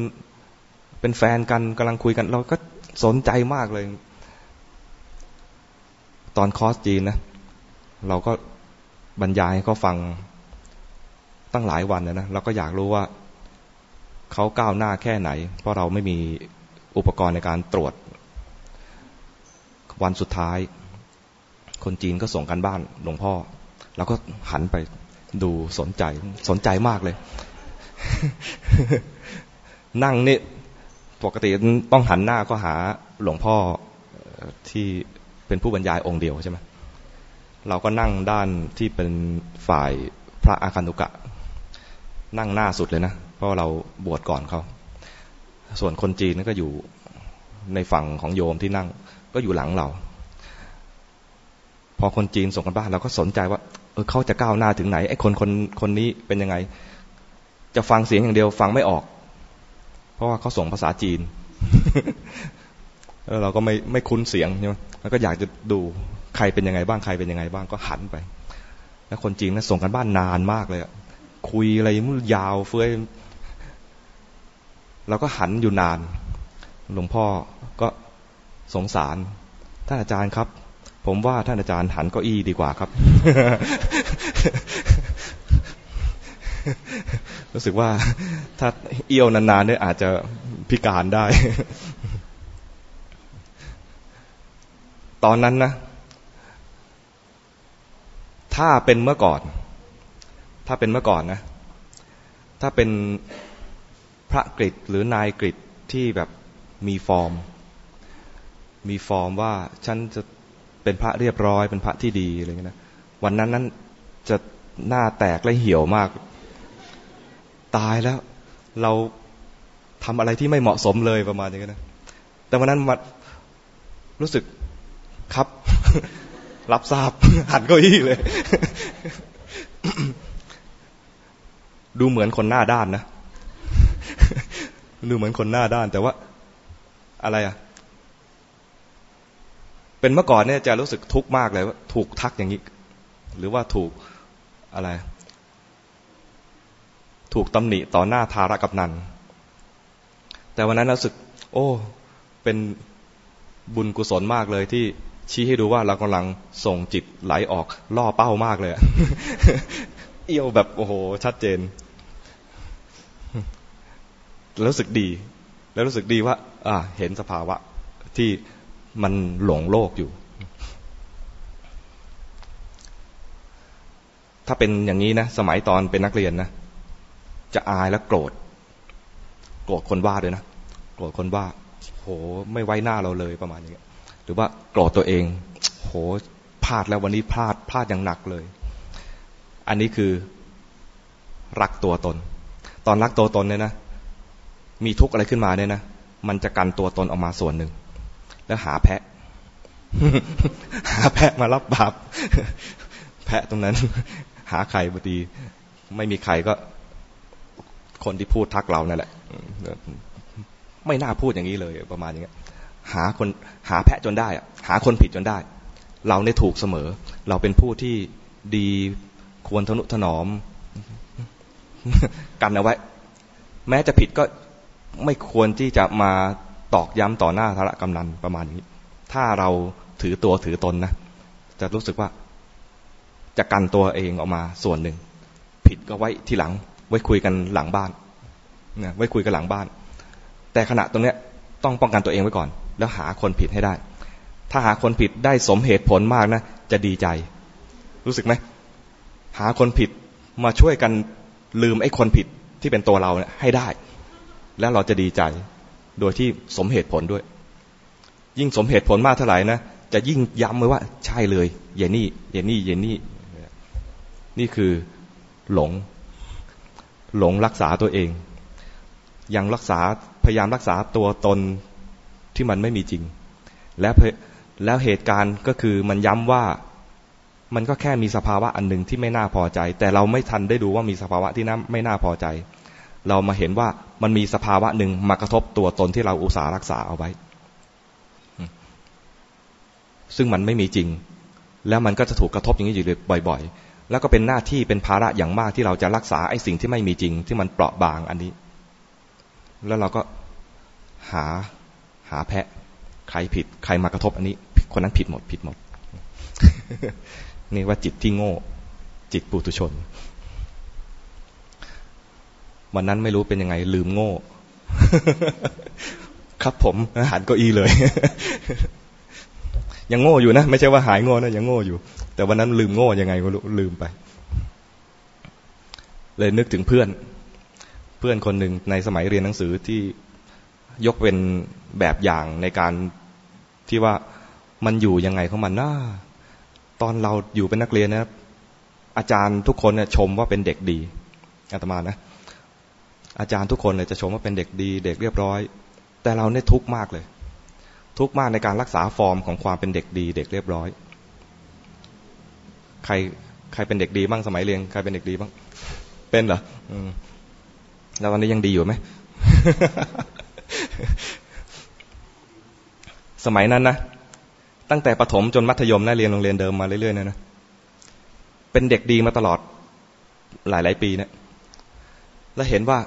เป็นแฟนกันกำลังคุยกัน เราก็สนใจมากเลย ตอนคอสจีนนะเราก็บรรยายให้เขาฟัง ตั้งหลายวันนะนะเราก็อยากรู้ว่าเขาก้าวหน้าแค่ไหน เพราะเราไม่มีอุปกรณ์ในการตรวจ วันสุดท้าย คนจีนก็ส่งกันบ้านหลวงพ่อเราก็หันไปดูสนใจสนใจมากเลย นั่งนี่ปกติต้องหันหน้าก็หาหลวงพ่อที่เป็นผู้บรรยายองค์เดียวใช่ไหมเราก็นั่งด้านที่เป็นฝ่ายพระอาคันตุกะ นั่งหน้าสุดเลยนะ เพราะเราบวชก่อนเขา ส่วนคนจีนก็อยู่ในฝั่งของโยมที่นั่ง ก็อยู่หลังเรา พอคนจีนส่งกันบ้านเราก็สนใจว่า เออเขาจะก้าวหน้าถึงไหนไอ้คนคนคนนี้เป็นยังไง จะฟังเสียงอย่างเดียวฟังไม่ออก เพราะว่าเขาส่งภาษาจีนแล้วเราก็ไม่ไม่คุ้นเสียงใช่ไหมแล้วก็อยากจะดูใครเป็นยังไงบ้างใครเป็นยังไงบ้างก็หันไป แล้วคนจีนนะส่งกันบ้านนานมากเลย คุยอะไรมุ่ยาวเฟ้ยเราก็หันอยู่นาน หลวงพ่อก็สงสาร ท่านอาจารย์ครับ ผมว่าท่านอาจารย์หันเก้าอี้ดีกว่าครับ รู้สึกว่าถ้าเอี้ยวนานๆเนี่ยอาจจะพิการได้ ตอนนั้นนะ ถ้าเป็นเมื่อก่อน ถ้าเป็นเมื่อก่อนนะ ถ้าเป็นพระกริหรือนายกริที่แบบมีฟอร์ม มีฟอร์มว่าฉันจะเป็นพระเรียบร้อยเป็นพระที่ดีอะไรเงี้ยนะวันนั้นนั้นจะหน้าแตกและเหี่ยวมาก ตายแล้วเราทำอะไรที่ไม่เหมาะสมเลยประมาณอย่างนี้นะแต่วันนั้นมารู้สึกครับ รับทราบหันเก้าอี้เลย ดูเหมือนคนหน้าด้านนะ ดูเหมือนคนหน้าด้าน แต่ว่าอะไรอะเป็นเมื่อก่อนเนี่ยจะรู้สึกทุกข์มากเลยว่าถูกทักอย่างนี้ หรือว่าถูกอะไร ถูกตำหนิต่อหน้าทารกับนัน แต่วันนั้นรู้สึก โอ้ เป็นบุญกุศลมากเลยที่ชี้ให้ดูว่าเรากำลังส่งจิตไหลออกล่อเป้ามากเลย เอียวแบบโอ้โห ชัดเจน แล้วรู้สึกดี แล้วรู้สึกดีว่า อ่า เห็นสภาวะ ที่มันหลงโลกอยู่ ถ้าเป็นอย่างนี้นะ สมัยตอนเป็นนักเรียนนะ จะอายและโกรธ โกรธคนว่าด้วยนะ โกรธคนว่า โห ไม่ไว้หน้าเราเลยประมาณนี้หรือว่าโกรธตัวเอง โห พลาดแล้ววันนี้พลาด พลาดอย่างหนักเลย อันนี้คือรักตัวตน ตอนรักตัวตนเนี่ยนะ มีทุกข์อะไรขึ้นมาเนี่ยนะ มันจะกันตัวตนออกมาส่วนหนึ่ง แล้วหาแพะ หาแพะมารับบาป แพะตรงนั้น หาใครบดีไม่มีใครก็คนที่พูดทักเรานั่นแหละ ไม่น่าพูดอย่างนี้เลยประมาณอย่างนี้ย หาคนหาแพะจนได้หาคนผิดจนได้ เราเนี่ยถูกเสมอ เราเป็นผู้ที่ดี ควรทนุถนอม กันเอาไว้ แม้จะผิดก็ไม่ควรที่จะมาตอกย้ำต่อหน้าธารกำนันประมาณนี้ ถ้าเราถือตัวถือตนนะ จะรู้สึกว่า จะกันตัวเองออกมาส่วนหนึ่ง ผิดก็ไว้ทีหลัง ไว้คุยกันหลังบ้านนะไว้คุยกันหลังบ้าน แต่ขณะตรงเนี้ยต้องป้องกันตัวเองไว้ก่อน แล้วหาคนผิดให้ได้ ถ้าหาคนผิดได้สมเหตุผลมากนะ จะดีใจ รู้สึกไหม หาคนผิดมาช่วยกันลืมไอ้คนผิดที่เป็นตัวเราเนี่ยให้ได้ แล้วเราจะดีใจโดยที่สมเหตุผลด้วย ยิ่งสมเหตุผลมากเท่าไหร่นะจะยิ่งย้ำไว้ว่าใช่เลยเยนี่เยนี่เยนี่ นี่คือหลง หลงรักษาตัวเอง ยังรักษาพยายามรักษาตัวตนที่มันไม่มีจริง และแล้วเหตุการณ์ก็คือมันย้ำว่า มันก็แค่มีสภาวะอันหนึ่งที่ไม่น่าพอใจ แต่เราไม่ทันได้ดูว่ามีสภาวะที่น่าไม่น่าพอใจ เรามาเห็นว่ามันมีสภาวะหนึ่งมากระทบตัวตนที่เราอุตส่าห์รักษาเอาไว้ ซึ่งมันไม่มีจริง แล้วมันก็จะถูกกระทบอย่างนี้อยู่บ่อยๆ แล้วก็เป็นหน้าที่เป็นภาระอย่างมากที่เราจะรักษาไอ้สิ่งที่ไม่มีจริง ที่มันเปราะบางอันนี้ แล้วเราก็หาหาแพะ ใครผิด ใครมากระทบอันนี้ คนนั้นผิดหมด ผิดหมด นี่ว่าจิตที่โง่ จิตปุถุชน วันนั้นไม่รู้เป็นยังไง ลืมโง่ ครับผมหันก้าอี้เลย ยังโง่อยู่นะ ไม่ใช่ว่าหายโง่นะยังโง่อยู่ แต่วันนั้นลืมโง่ยังไงก็ลืมไป เลยนึกถึงเพื่อน เพื่อนคนหนึ่งในสมัยเรียนหนังสือที่ยกเป็นแบบอย่างในการที่ว่ามันอยู่ยังไงของมันน่า ตอนเราอยู่เป็นนักเรียนนะอาจารย์ทุกคนเนี่ยชมว่าเป็นเด็กดีอาตมานะ อาจารย์ทุกคนเลยจะชมว่าเป็นเด็กดี เด็กเรียบร้อย แต่เราเนี่ยทุกข์มากเลย ทุกข์มากในการรักษาฟอร์มของความเป็นเด็กดี เด็กเรียบร้อย ใครใครเป็นเด็กดีบ้างสมัยเรียนใครเป็นเด็กดีบ้างเป็นเหรอแล้วตอนนี้ยังดีอยู่ไหมสมัยนั้นนะ ตั้งแต่ประถมจนมัธยมนะเรียนโรงเรียนเดิมมาเรื่อยๆนะนะเป็นเด็กดีมาตลอดหลายหลายปีเนะี่ยแล้วเห็นว่า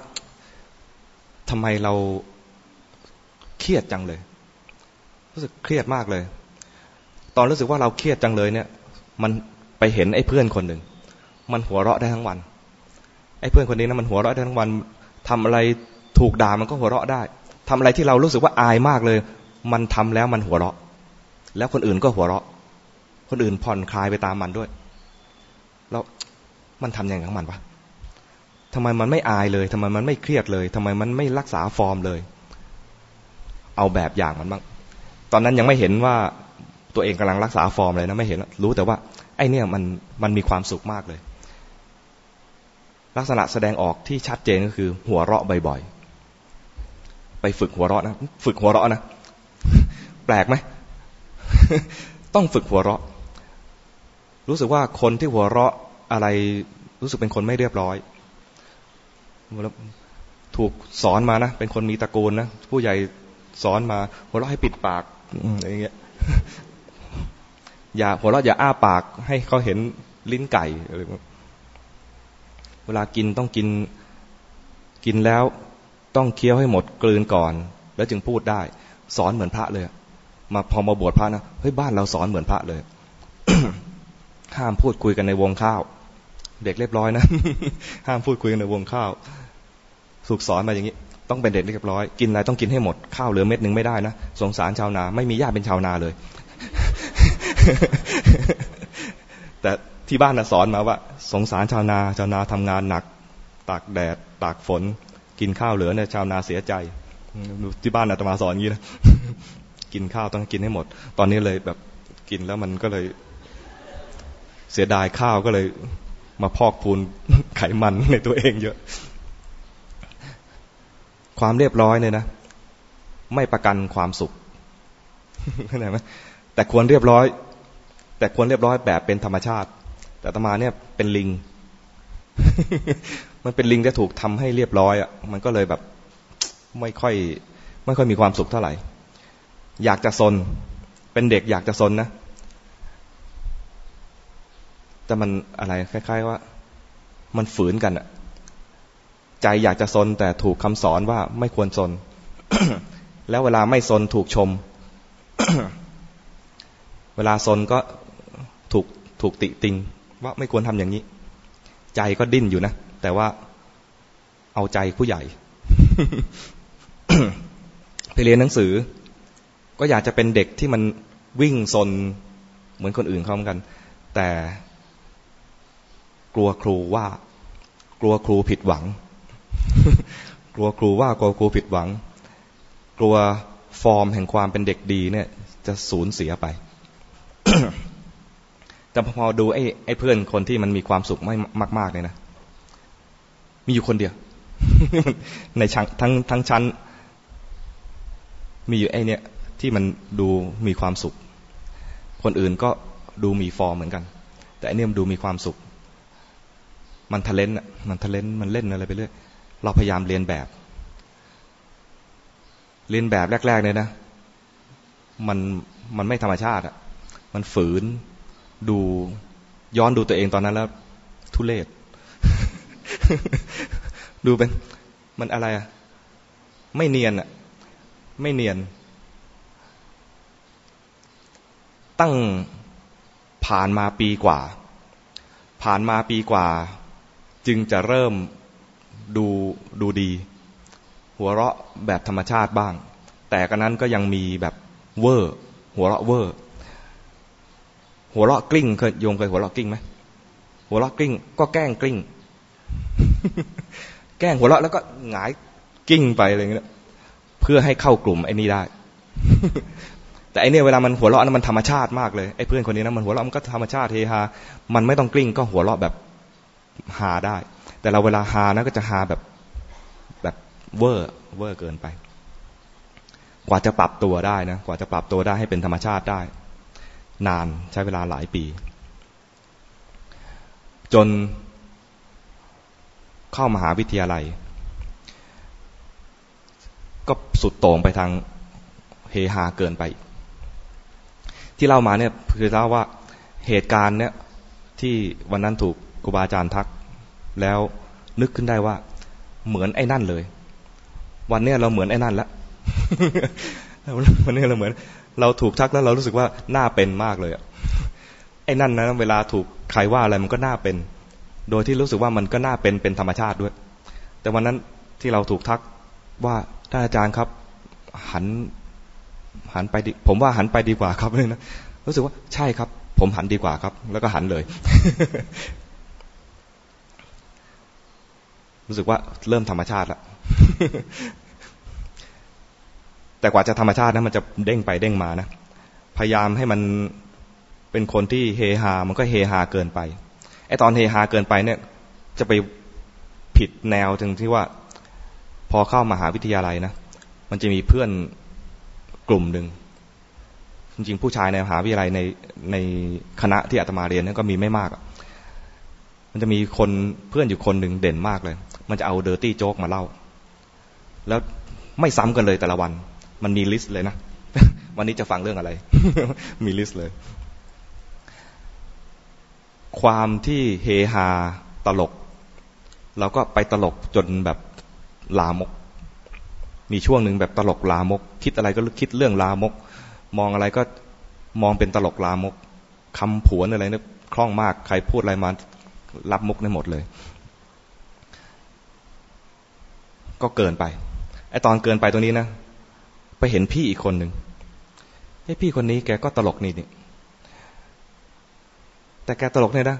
ทำไมเราเครียดจังเลย รู้สึกเครียดมากเลย ตอนรู้สึกว่าเราเครียดจังเลยเนี่ย มันไปเห็นไอ้เพื่อนคนหนึ่ง มันหัวเราะได้ทั้งวัน ไอ้เพื่อนคนนี้นะมันหัวเราะได้ทั้งวันทำอะไรถูกด่ามันก็หัวเราะได้ทำอะไรที่เรารู้สึกว่าอายมากเลย มันทำแล้วมันหัวเราะ แล้วคนอื่นก็หัวเราะ คนอื่นผ่อนคลายไปตามมันด้วย แล้วมันทำอย่างไรของมันวะทำไมมันไม่อายเลยทำไมมันไม่เครียดเลยทำไมมันไม่รักษาฟอร์มเลย เอาแบบอย่างมันบ้าง ตอนนั้นยังไม่เห็นว่าตัวเองกำลังรักษาฟอร์มเลยนะไม่เห็น รู้แต่ว่า ไอ้นี่มันมันมีความสุขมากเลย ลักษณะแสดงออกที่ชัดเจนก็คือ หัวเราะบ่อยๆ ไปฝึกหัวเราะนะ ฝึกหัวเราะนะ แปลกไหม ต้องฝึกหัวเราะ รู้สึกว่าคนที่หัวเราะอะไรรู้สึกเป็นคนไม่เรียบร้อยถูกสอนมานะ เป็นคนมีตระกูลนะ ผู้ใหญ่สอนมา หัวเราะให้ปิดปากอะไรเงี้ย อย่าหัวเราะอย่าอ้าปาก ให้เขาเห็นลิ้นไก่อะไรเวลากินต้องกิน กินแล้วต้องเคี้ยวให้หมดกลืนก่อน แล้วจึงพูดได้ สอนเหมือนพระเลย มาพอมาบวชพระนะเฮ้ยบ้านเราสอนเหมือนพระเลยห้ามพูดคุยกันในวงข้าว เด็กเรียบร้อยนะห้ามพูดคุยกันในวงข้าวสุกสอนมาอย่างนี้ ต้องเป็นเด็กเรียบร้อย กินอะไรต้องกินให้หมดข้าวเหลือเม็ดหนึ่งไม่ได้นะสงสารชาวนา ไม่มีญาติเป็นชาวนาเลย แต่ที่บ้านนะสอนมาว่า สงสารชาวนา ชาวนาทำงานหนัก ตากแดด ตากฝน กินข้าวเหลือเนี่ยชาวนาเสียใจ ที่บ้านอาตมาสอนอย่างนี้นะ กินข้าวต้องกินให้หมด ตอนนี้เลยแบบกินแล้วมันก็เลยเสียดายข้าวก็เลยมาพอกพูนไขมันในตัวเองเยอะ ความเรียบร้อยเนี่ยนะ ไม่ประกันความสุขเข้าใจไหมแต่ควรเรียบร้อย แต่ควรเรียบร้อยแบบเป็นธรรมชาติ แต่ตมาเนี่ยเป็นลิง มันเป็นลิงที่ถูกทำให้เรียบร้อยอะมันก็เลยแบบ ไม่ค่อย ไม่ค่อยมีความสุขเท่าไหร่ อยากจะซน เป็นเด็กอยากจะซนนะ แต่มันอะไรคล้ายๆว่า มันฝืนกันอะใจอยากจะซนแต่ถูกคำสอนว่าไม่ควรซน แล้วเวลาไม่ซนถูกชม เวลาซนก็ถูกถูกติติง ว่าไม่ควรทำอย่างนี้ ใจก็ดิ้นอยู่นะ แต่ว่าเอาใจผู้ใหญ่ไปเรียนหนังสือ ก็อยากจะเป็นเด็กที่มันวิ่งซนเหมือนคนอื่นเขาเหมือนกัน แต่กลัวครูว่า กลัวครูผิดหวัง กลัวครูว่ากลัวครูผิดหวัง กลัวฟอร์มแห่งความเป็นเด็กดีเนี่ย จะสูญเสียไป แต่พอดูไอ้ไอ้เพื่อนคนที่มันมีความสุขไม่มาก ๆ เลยนะ มีอยู่คนเดียว ในทั้งทั้งชั้น มีอยู่ไอ้เนี่ย ที่มันดูมีความสุข คนอื่นก็ดูมีฟอร์มเหมือนกัน แต่อันนี้มันดูมีความสุข มันทะเลนอะมันทะเลนมันเล่นอะไรไปเรื่อยเราพยายามเรียนแบบ เรียนแบบแรกๆเลยนะ มันมันไม่ธรรมชาติอะมันฝืนดูย้อนดูตัวเองตอนนั้นแล้ว ทุเลศดูเป็น มันอะไรอะไม่เนียนอะไม่เนียน ตั้งผ่านมาปีกว่า ผ่านมาปีกว่า จึงจะเริ่มดูดูดี หัวเราะแบบธรรมชาติบ้าง แต่กันนั้นก็ยังมีแบบเวอร์ หัวเราะเวอร์ หัวเราะกลิ้งเคยโยมเคยหัวเราะกลิ้งไหมหัวเราะกลิ้ง ก็แกล้งกลิ้ง แกล้งหัวเราะแล้วก็หงายกิ้งไปอะไรเงี้ยเพื่อให้เข้ากลุ่มไอ้นี่ได้ แต่ไอ้เนี่ยเวลามันหัวเราะนั้นมันธรรมชาติมากเลยไอ้เพื่อนคนนี้นะมันหัวเราะมันก็ธรรมชาติเฮฮา มันไม่ต้องกลิ้งก็หัวเราะแบบฮาได้ แต่เราเวลาฮานะก็จะฮาแบบแบบเวอร์เวอร์เกินไป กว่าจะปรับตัวได้นะกว่าจะปรับตัวได้ให้เป็นธรรมชาติได้ นานใช้เวลาหลายปี จนเข้ามหาวิทยาลัย ก็สุดโต่งไปทางเฮฮาเกินไป ที่เล่ามาเนี่ยคือเล่าว่าเหตุการณ์เนี่ยที่วันนั้นถูกครูบาอาจารย์ทัก แล้วนึกขึ้นได้ว่าเหมือนไอ้นั่นเลย วันเนี้ยเราเหมือนไอ้นั่นล้ววันนี้เราเหมือน เราถูกทักแล้วเรารู้สึกว่าหน้าเป็นมากเลยอะไอ้นั่นนะเวลาถูกใครว่าอะไรมันก็น่าเป็น โดยที่รู้สึกว่ามันก็น่าเป็นเป็นธรรมชาติด้วย แต่วันนั้นที่เราถูกทักว่าท่านอาจารย์ครับ หัน หันไปดิผมว่าหันไปดีกว่าครับเลยนะรู้สึกว่าใช่ครับ ผมหันดีกว่าครับ แล้วก็หันเลย รู้สึกว่าเริ่มธรรมชาติแล้วแต่กว่าจะธรรมชาตินะมันจะเด้งไปเด้งมานะพยายามให้มันเป็นคนที่เฮฮา มันก็เฮฮาเกินไปไอ้ตอนเฮฮาเกินไปเนี่ย จะไปผิดแนวถึงที่ว่า พอเข้ามหาวิทยาลัยนะมันจะมีเพื่อน กลุ่มหนึ่งจริงๆผู้ชายในมหาวิทยาลัยในในคณะที่อาตมาเรียนนั่นก็มีไม่มากมันจะมีคนเพื่อนอยู่คนหนึ่งเด่นมากเลย มันจะเอา dirty joke มาเล่า แล้วไม่ซ้ำกันเลยแต่ละวัน มันมี list เลยนะ วันนี้จะฟังเรื่องอะไร มีลิสต์เลย ความที่เฮฮาตลก เราก็ไปตลกจนแบบลามก มีช่วงหนึ่งแบบตลกลามก คิดอะไรก็คิดเรื่องลามก มองอะไรก็มองเป็นตลกลามกคำผวนอะไรเนี่ยคล่องมาก ใครพูดอะไรมารับมุกได้หมดเลย ก็เกินไปไอตอนเกินไปตรงนี้นะไปเห็นพี่อีกคนหนึ่งไอพี่คนนี้แกก็ตลกนี่นี่แต่แกตลกเนี่ยนะ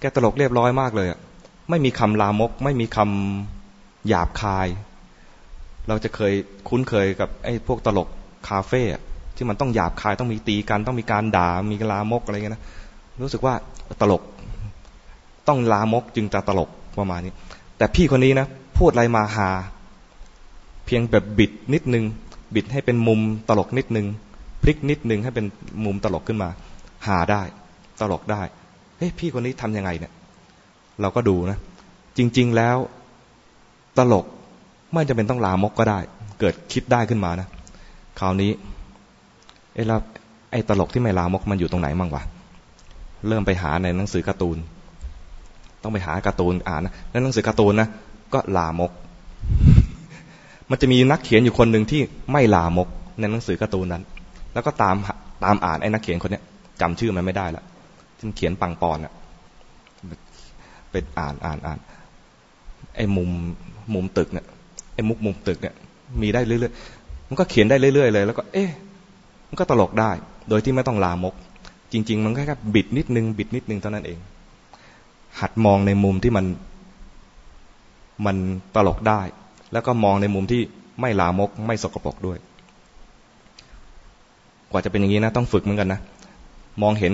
แกตลกเรียบร้อยมากเลยอะไม่มีคำลามก ไม่มีคำหยาบคาย เราจะเคยคุ้นเคยกับไอ้พวกตลกคาเฟ่ที่มันต้องหยาบคายต้องมีตีกันต้องมีการด่ามีลามกอะไรเงี้ยนะรู้สึกว่าตลกต้องลามกจึงจะตลกประมาณนี้ แต่พี่คนนี้นะพูดอะไรมาหา เพียงแบบบิดนิดนึง บิดให้เป็นมุมตลกนิดนึงพลิกนิดนึงให้เป็นมุมตลกขึ้นมา หาได้ ตลกได้เฮ้ยพี่คนนี้ทํำยังไงเนี่ย เราก็ดูนะ จริง ๆแล้ว ตลก ไม่จำเป็นต้องลามกก็ได้ เกิดคิดได้ขึ้นมานะ คราวนี้เอ้แล้วไอ้ตลกที่ไม่ลามกมันอยู่ตรงไหนมั่งวะเริ่มไปหาในหนังสือการ์ตูน ต้องไปหาการ์ตูนอ่านนะแล้วหนังสือการ์ตูนนะก็ลามก มันจะมีนักเขียนอยู่คนหนึ่งที่ไม่ลามกในหนังสือการ์ตูนนั้น แล้วก็ตามตามอ่านไอ้นักเขียนคนเนี้ยจำชื่อมันไม่ได้ละที่เขียนปังปอนอะไปอ่านอ่านอ่านไอ้มุมมุมตึกเนี่ย ไอ้มุกมุมตึกเนี่ยมีได้เรื่อยๆ มันก็เขียนได้เรื่อยๆเลย แล้วก็ เอ๊ะ มันก็ตลกได้ โดยที่ไม่ต้องลามก จริง ๆ มันแค่บิดนิดนึง บิดนิดนึงเท่านั้นเอง หัดมองในมุมที่มัน มันตลกได้ แล้วก็มองในมุมที่ไม่ลามก ไม่สกปรกด้วย กว่าจะเป็นอย่างนี้นะ ต้องฝึกเหมือนกันนะ มองเห็น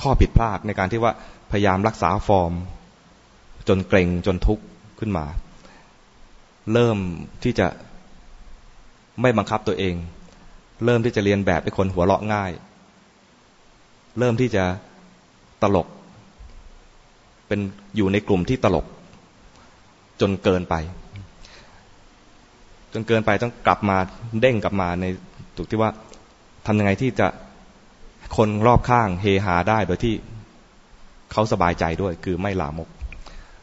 ข้อผิดพลาดในการที่ว่าพยายามรักษาฟอร์ม จนเกรงจนทุกข์ขึ้นมา เริ่มที่จะไม่บังคับตัวเอง เริ่มที่จะเรียนแบบไอ้คนหัวเราะง่าย เริ่มที่จะตลก เป็นอยู่ในกลุ่มที่ตลก จนเกินไป จนเกินไปต้องกลับมาเด้งกลับมาในจุดที่ว่าทำยังไงที่จะคนรอบข้างเฮฮาได้โดยที่เขาสบายใจด้วย คือไม่ลามก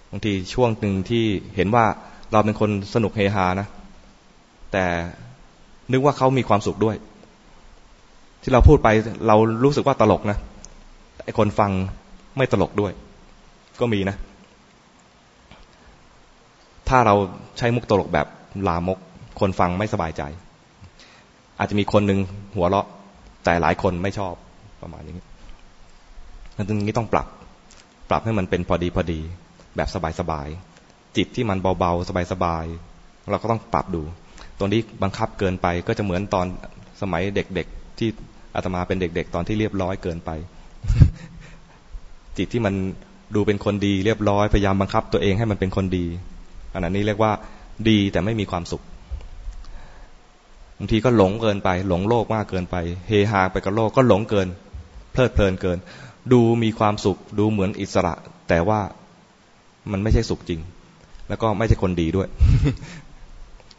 บางทีช่วงหนึ่งที่เห็นว่า เราเป็นคนสนุกเฮฮานะ แต่นึกว่าเขามีความสุขด้วย ที่เราพูดไปเรารู้สึกว่าตลกนะไอคนฟังไม่ตลกด้วย ก็มีนะ ถ้าเราใช้มุกตลกแบบลามก คนฟังไม่สบายใจ อาจจะมีคนหนึ่งหัวเราะ แต่หลายคนไม่ชอบประมาณนี้นั้นนี้ต้องปรับ ปรับให้มันเป็นพอดีพอดี แบบสบายๆ จิตที่มันเบาๆ สบายๆ เราก็ต้องปรับดู ตรงนี้บังคับเกินไปก็จะเหมือนตอนสมัยเด็กๆ ที่อาตมาเป็นเด็ก ๆ ตอนที่เรียบร้อยเกินไป จิตที่มันดูเป็นคนดีเรียบร้อยพยายามบังคับตัวเองให้มันเป็นคนดีอันนั้นนี้เรียกว่าดีแต่ไม่มีความสุขบางทีก็หลงเกินไป หลงโลกมากเกินไป เฮฮาไปกับโลกก็หลงเกิน เพลิดเพลินเกิน ดูมีความสุข ดูเหมือนอิสระ แต่ว่ามันไม่ใช่สุขจริง แล้วก็ไม่ใช่คนดีด้วย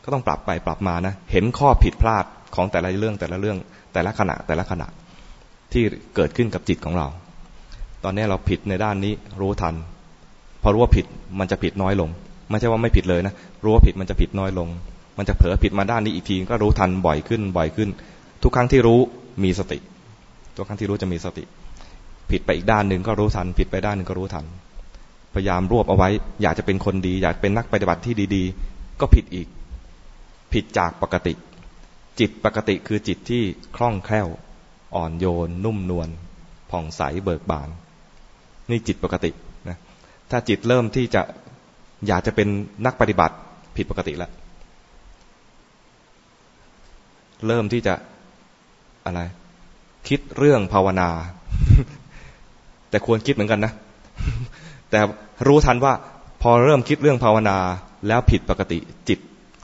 ก็ต้องปรับไปปรับมานะ เห็นข้อผิดพลาดของแต่ละเรื่องแต่ละเรื่องแต่ละขณะแต่ละขณะที่เกิดขึ้นกับจิตของเรา ตอนนี้เราผิดในด้านนี้รู้ทัน พอรู้ว่าผิดมันจะผิดน้อยลง ไม่ใช่ว่าไม่ผิดเลยนะ รู้ว่าผิดมันจะผิดน้อยลง มันจะเผลอผิดมาด้านนี้อีกทีก็รู้ทันบ่อยขึ้นบ่อยขึ้น ทุกครั้งที่รู้มีสติ ทุกครั้งที่รู้จะมีสติ ผิดไปอีกด้านหนึ่งก็รู้ทัน ผิดไปด้านหนึ่งก็รู้ทัน พยายามรวบเอาไว้ อยากจะเป็นคนดี อยากเป็นนักปฏิบัติที่ดี ๆ ก็ผิดอีก ผิดจากปกติ จิตปกติคือจิตที่คล่องแคล่ว อ่อนโยน นุ่มนวลผ่องใสเบิกบาน นี่จิตปกตินะถ้าจิตเริ่มที่จะอยากจะเป็นนักปฏิบัติผิดปกติแล้วเริ่มที่จะอะไร คิดเรื่องภาวนา แต่ควรคิดเหมือนกันนะ แต่ รู้ทันว่าพอเริ่มคิดเรื่องภาวนาแล้วผิดปกติจิต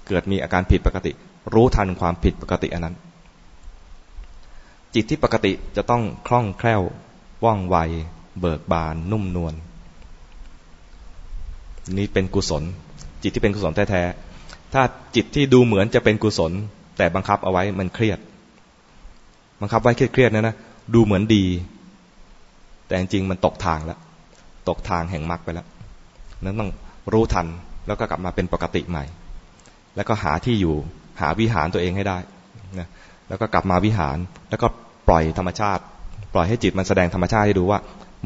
เกิดมีอาการผิดปกติ รู้ทันความผิดปกติอันนั้น จิตที่ปกติจะต้องคล่องแคล่วว่องไว เบิกบานนุ่มนวลนี่เป็นกุศล จิตที่เป็นกุศลแท้ๆถ้าจิตที่ดูเหมือนจะเป็นกุศล แต่บังคับเอาไว้มันเครียด บังคับไว้เครียดๆนะนะดูเหมือนดี แต่จริงๆมันตกทางแล้ว ตกทางแห่งมรรคไปแล้วนั้นต้องรู้ทันแล้วก็กลับมาเป็นปกติใหม่ แล้วก็หาที่อยู่หาวิหารตัวเองให้ได้นะแล้วก็กลับมาวิหารแล้วก็ปล่อยธรรมชาติ ปล่อยให้จิตมันแสดงธรรมชาติให้ดูว่า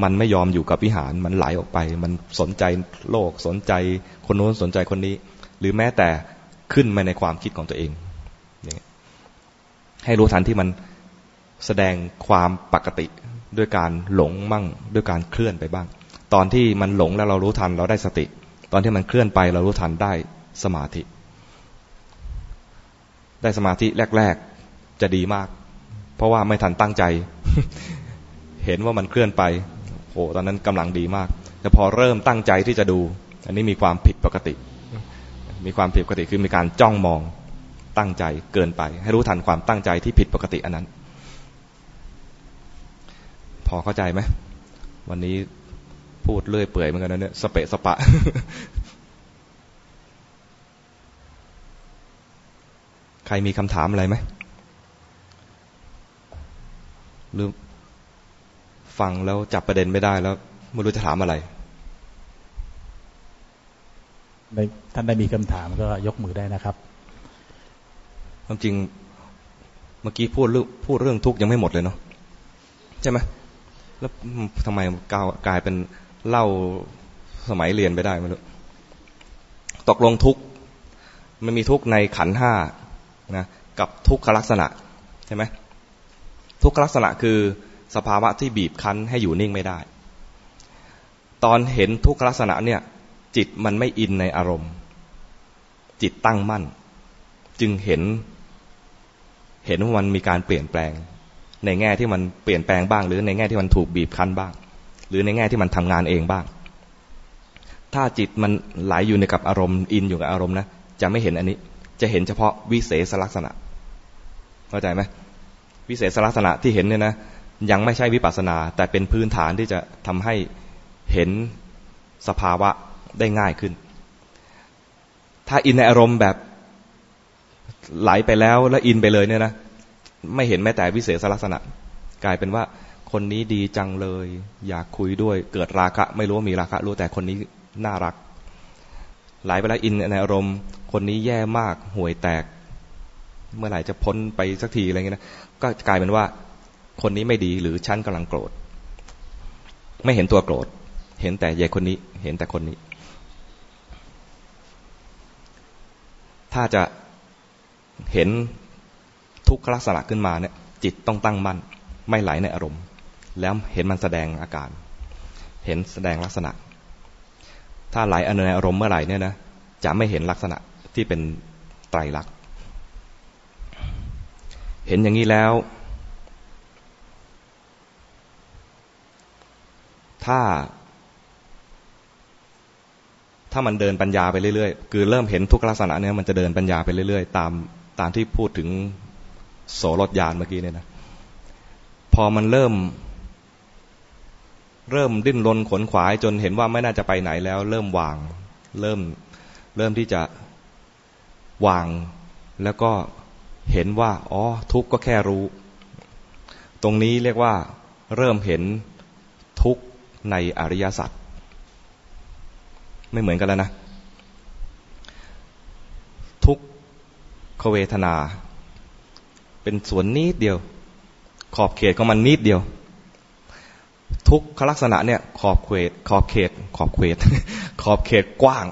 มันไม่ยอมอยู่กับวิหารมันไหลออกไป มันสนใจโลกสนใจคนโน้นสนใจคนนี้ หรือแม้แต่ขึ้นมาในความคิดของตัวเองให้รู้ทันที่มันแสดงความปกติด้วยการหลงมั่งด้วยการเคลื่อนไปบ้าง ตอนที่มันหลงแล้วเรารู้ทันเราได้สติ ตอนที่มันเคลื่อนไปเรารู้ทันได้สมาธิ ได้สมาธิแรก ๆ จะดีมาก เพราะว่าไม่ทันตั้งใจ เห็นว่ามันเคลื่อนไปโหตอนนั้นกำลังดีมาก แต่พอเริ่มตั้งใจที่จะดู อันนี้มีความผิดปกติ มีความผิดปกติคือมีการจ้องมองตั้งใจเกินไป ให้รู้ทันความตั้งใจที่ผิดปกติอันนั้น พอเข้าใจไหมวันนี้ พูดเลื่อยเปื่อยเหมือนกันนะเนี่ยสเปะสปะ ใครมีคำถามอะไรไหมหรือฟังแล้วจับประเด็นไม่ได้แล้วไม่รู้จะถามอะไรท่านได้มีคำถามก็ยกมือได้นะครับความจริงเมื่อกี้พูดเรื่องพูดเรื่องทุกข์ยังไม่หมดเลยเนาะใช่ไหมแล้วทำไมกลายเป็น เล่าสมัยเรียนไปได้ไม่รู้ตกลงทุกมันมีทุกในขันห้านะกับทุกขลักษณะใช่ไหมทุกขลักษณะคือสภาวะที่บีบคั้นให้อยู่นิ่งไม่ได้ ตอนเห็นทุกขลักษณะเนี่ย จิตมันไม่อินในอารมณ์ จิตตั้งมั่น จึงเห็น เห็นว่ามันมีการเปลี่ยนแปลง ในแง่ที่มันเปลี่ยนแปลงบ้าง หรือในแง่ที่มันถูกบีบคั้นบ้าง หรือในแง่ที่มันทำงานเองบ้าง ถ้าจิตมันไหลอยู่ในกับอารมณ์อินอยู่กับอารมณ์นะจะไม่เห็นอันนี้ จะเห็นเฉพาะวิเศษลักษณะ เข้าใจไหมวิเศษลักษณะที่เห็นเนี่ยนะยังไม่ใช่วิปัสสนา แต่เป็นพื้นฐานที่จะทำให้เห็นสภาวะได้ง่ายขึ้น ถ้าอินในอารมณ์แบบไหลไปแล้วแล้วอินไปเลยเนี่ยนะไม่เห็นแม้แต่วิเศษลักษณะ กลายเป็นว่า คนนี้ดีจังเลย อยากคุยด้วย เกิดราคะ ไม่รู้ว่ามีราคะ รู้แต่คนนี้น่ารัก หลไปแล้วอินในอารมณ์ คนนี้แย่มากห่วยแตก เมื่อไหร่จะพ้นไปสักทีอะไรเงี้ยนะก็กลายเป็นว่า คนนี้ไม่ดีหรือฉันกำลังโกรธ ไม่เห็นตัวโกรธ เห็นแต่เยคนนี้ เห็นแต่คนนี้ ถ้าจะเห็นทุกขลักษณะขึ้นมาเนี่ย จิตต้องตั้งมั่นไม่ไหลในอารมณ์ แล้วเห็นมันแสดงอาการ เห็นแสดงลักษณะ ถ้าไหลอในอารมณ์เมื่อไหร่เนี่ยนะจะไม่เห็นลักษณะที่เป็นไตรลักษณ์ เห็นอย่างนี้แล้ว ถ้า ถ้ามันเดินปัญญาไปเรื่อยๆ คือเริ่มเห็นทุกลักษณะเนี่ยมันจะเดินปัญญาไปเรื่อยๆ ตามตามที่พูดถึงโสรถยานเมื่อกี้เนี่ยนะ พอมันเริ่ม เริ่มดิ้นรนขนขวายจนเห็นว่าไม่น่าจะไปไหนแล้ว เริ่มวาง เริ่มเริ่มที่จะวาง แล้วก็เห็นว่าอ๋อทุกข์ก็แค่รู้ ตรงนี้เรียกว่าเริ่มเห็นทุกข์ในอริยสัจไม่เหมือนกันแล้วนะ ทุกขเวทนา เป็นส่วนนิดเดียว ขอบเขตของมันนิดเดียว ทุกขลักษณะเนี่ยขอบเขตขอบเขต ขอบเขต ขอบเขตกว้าง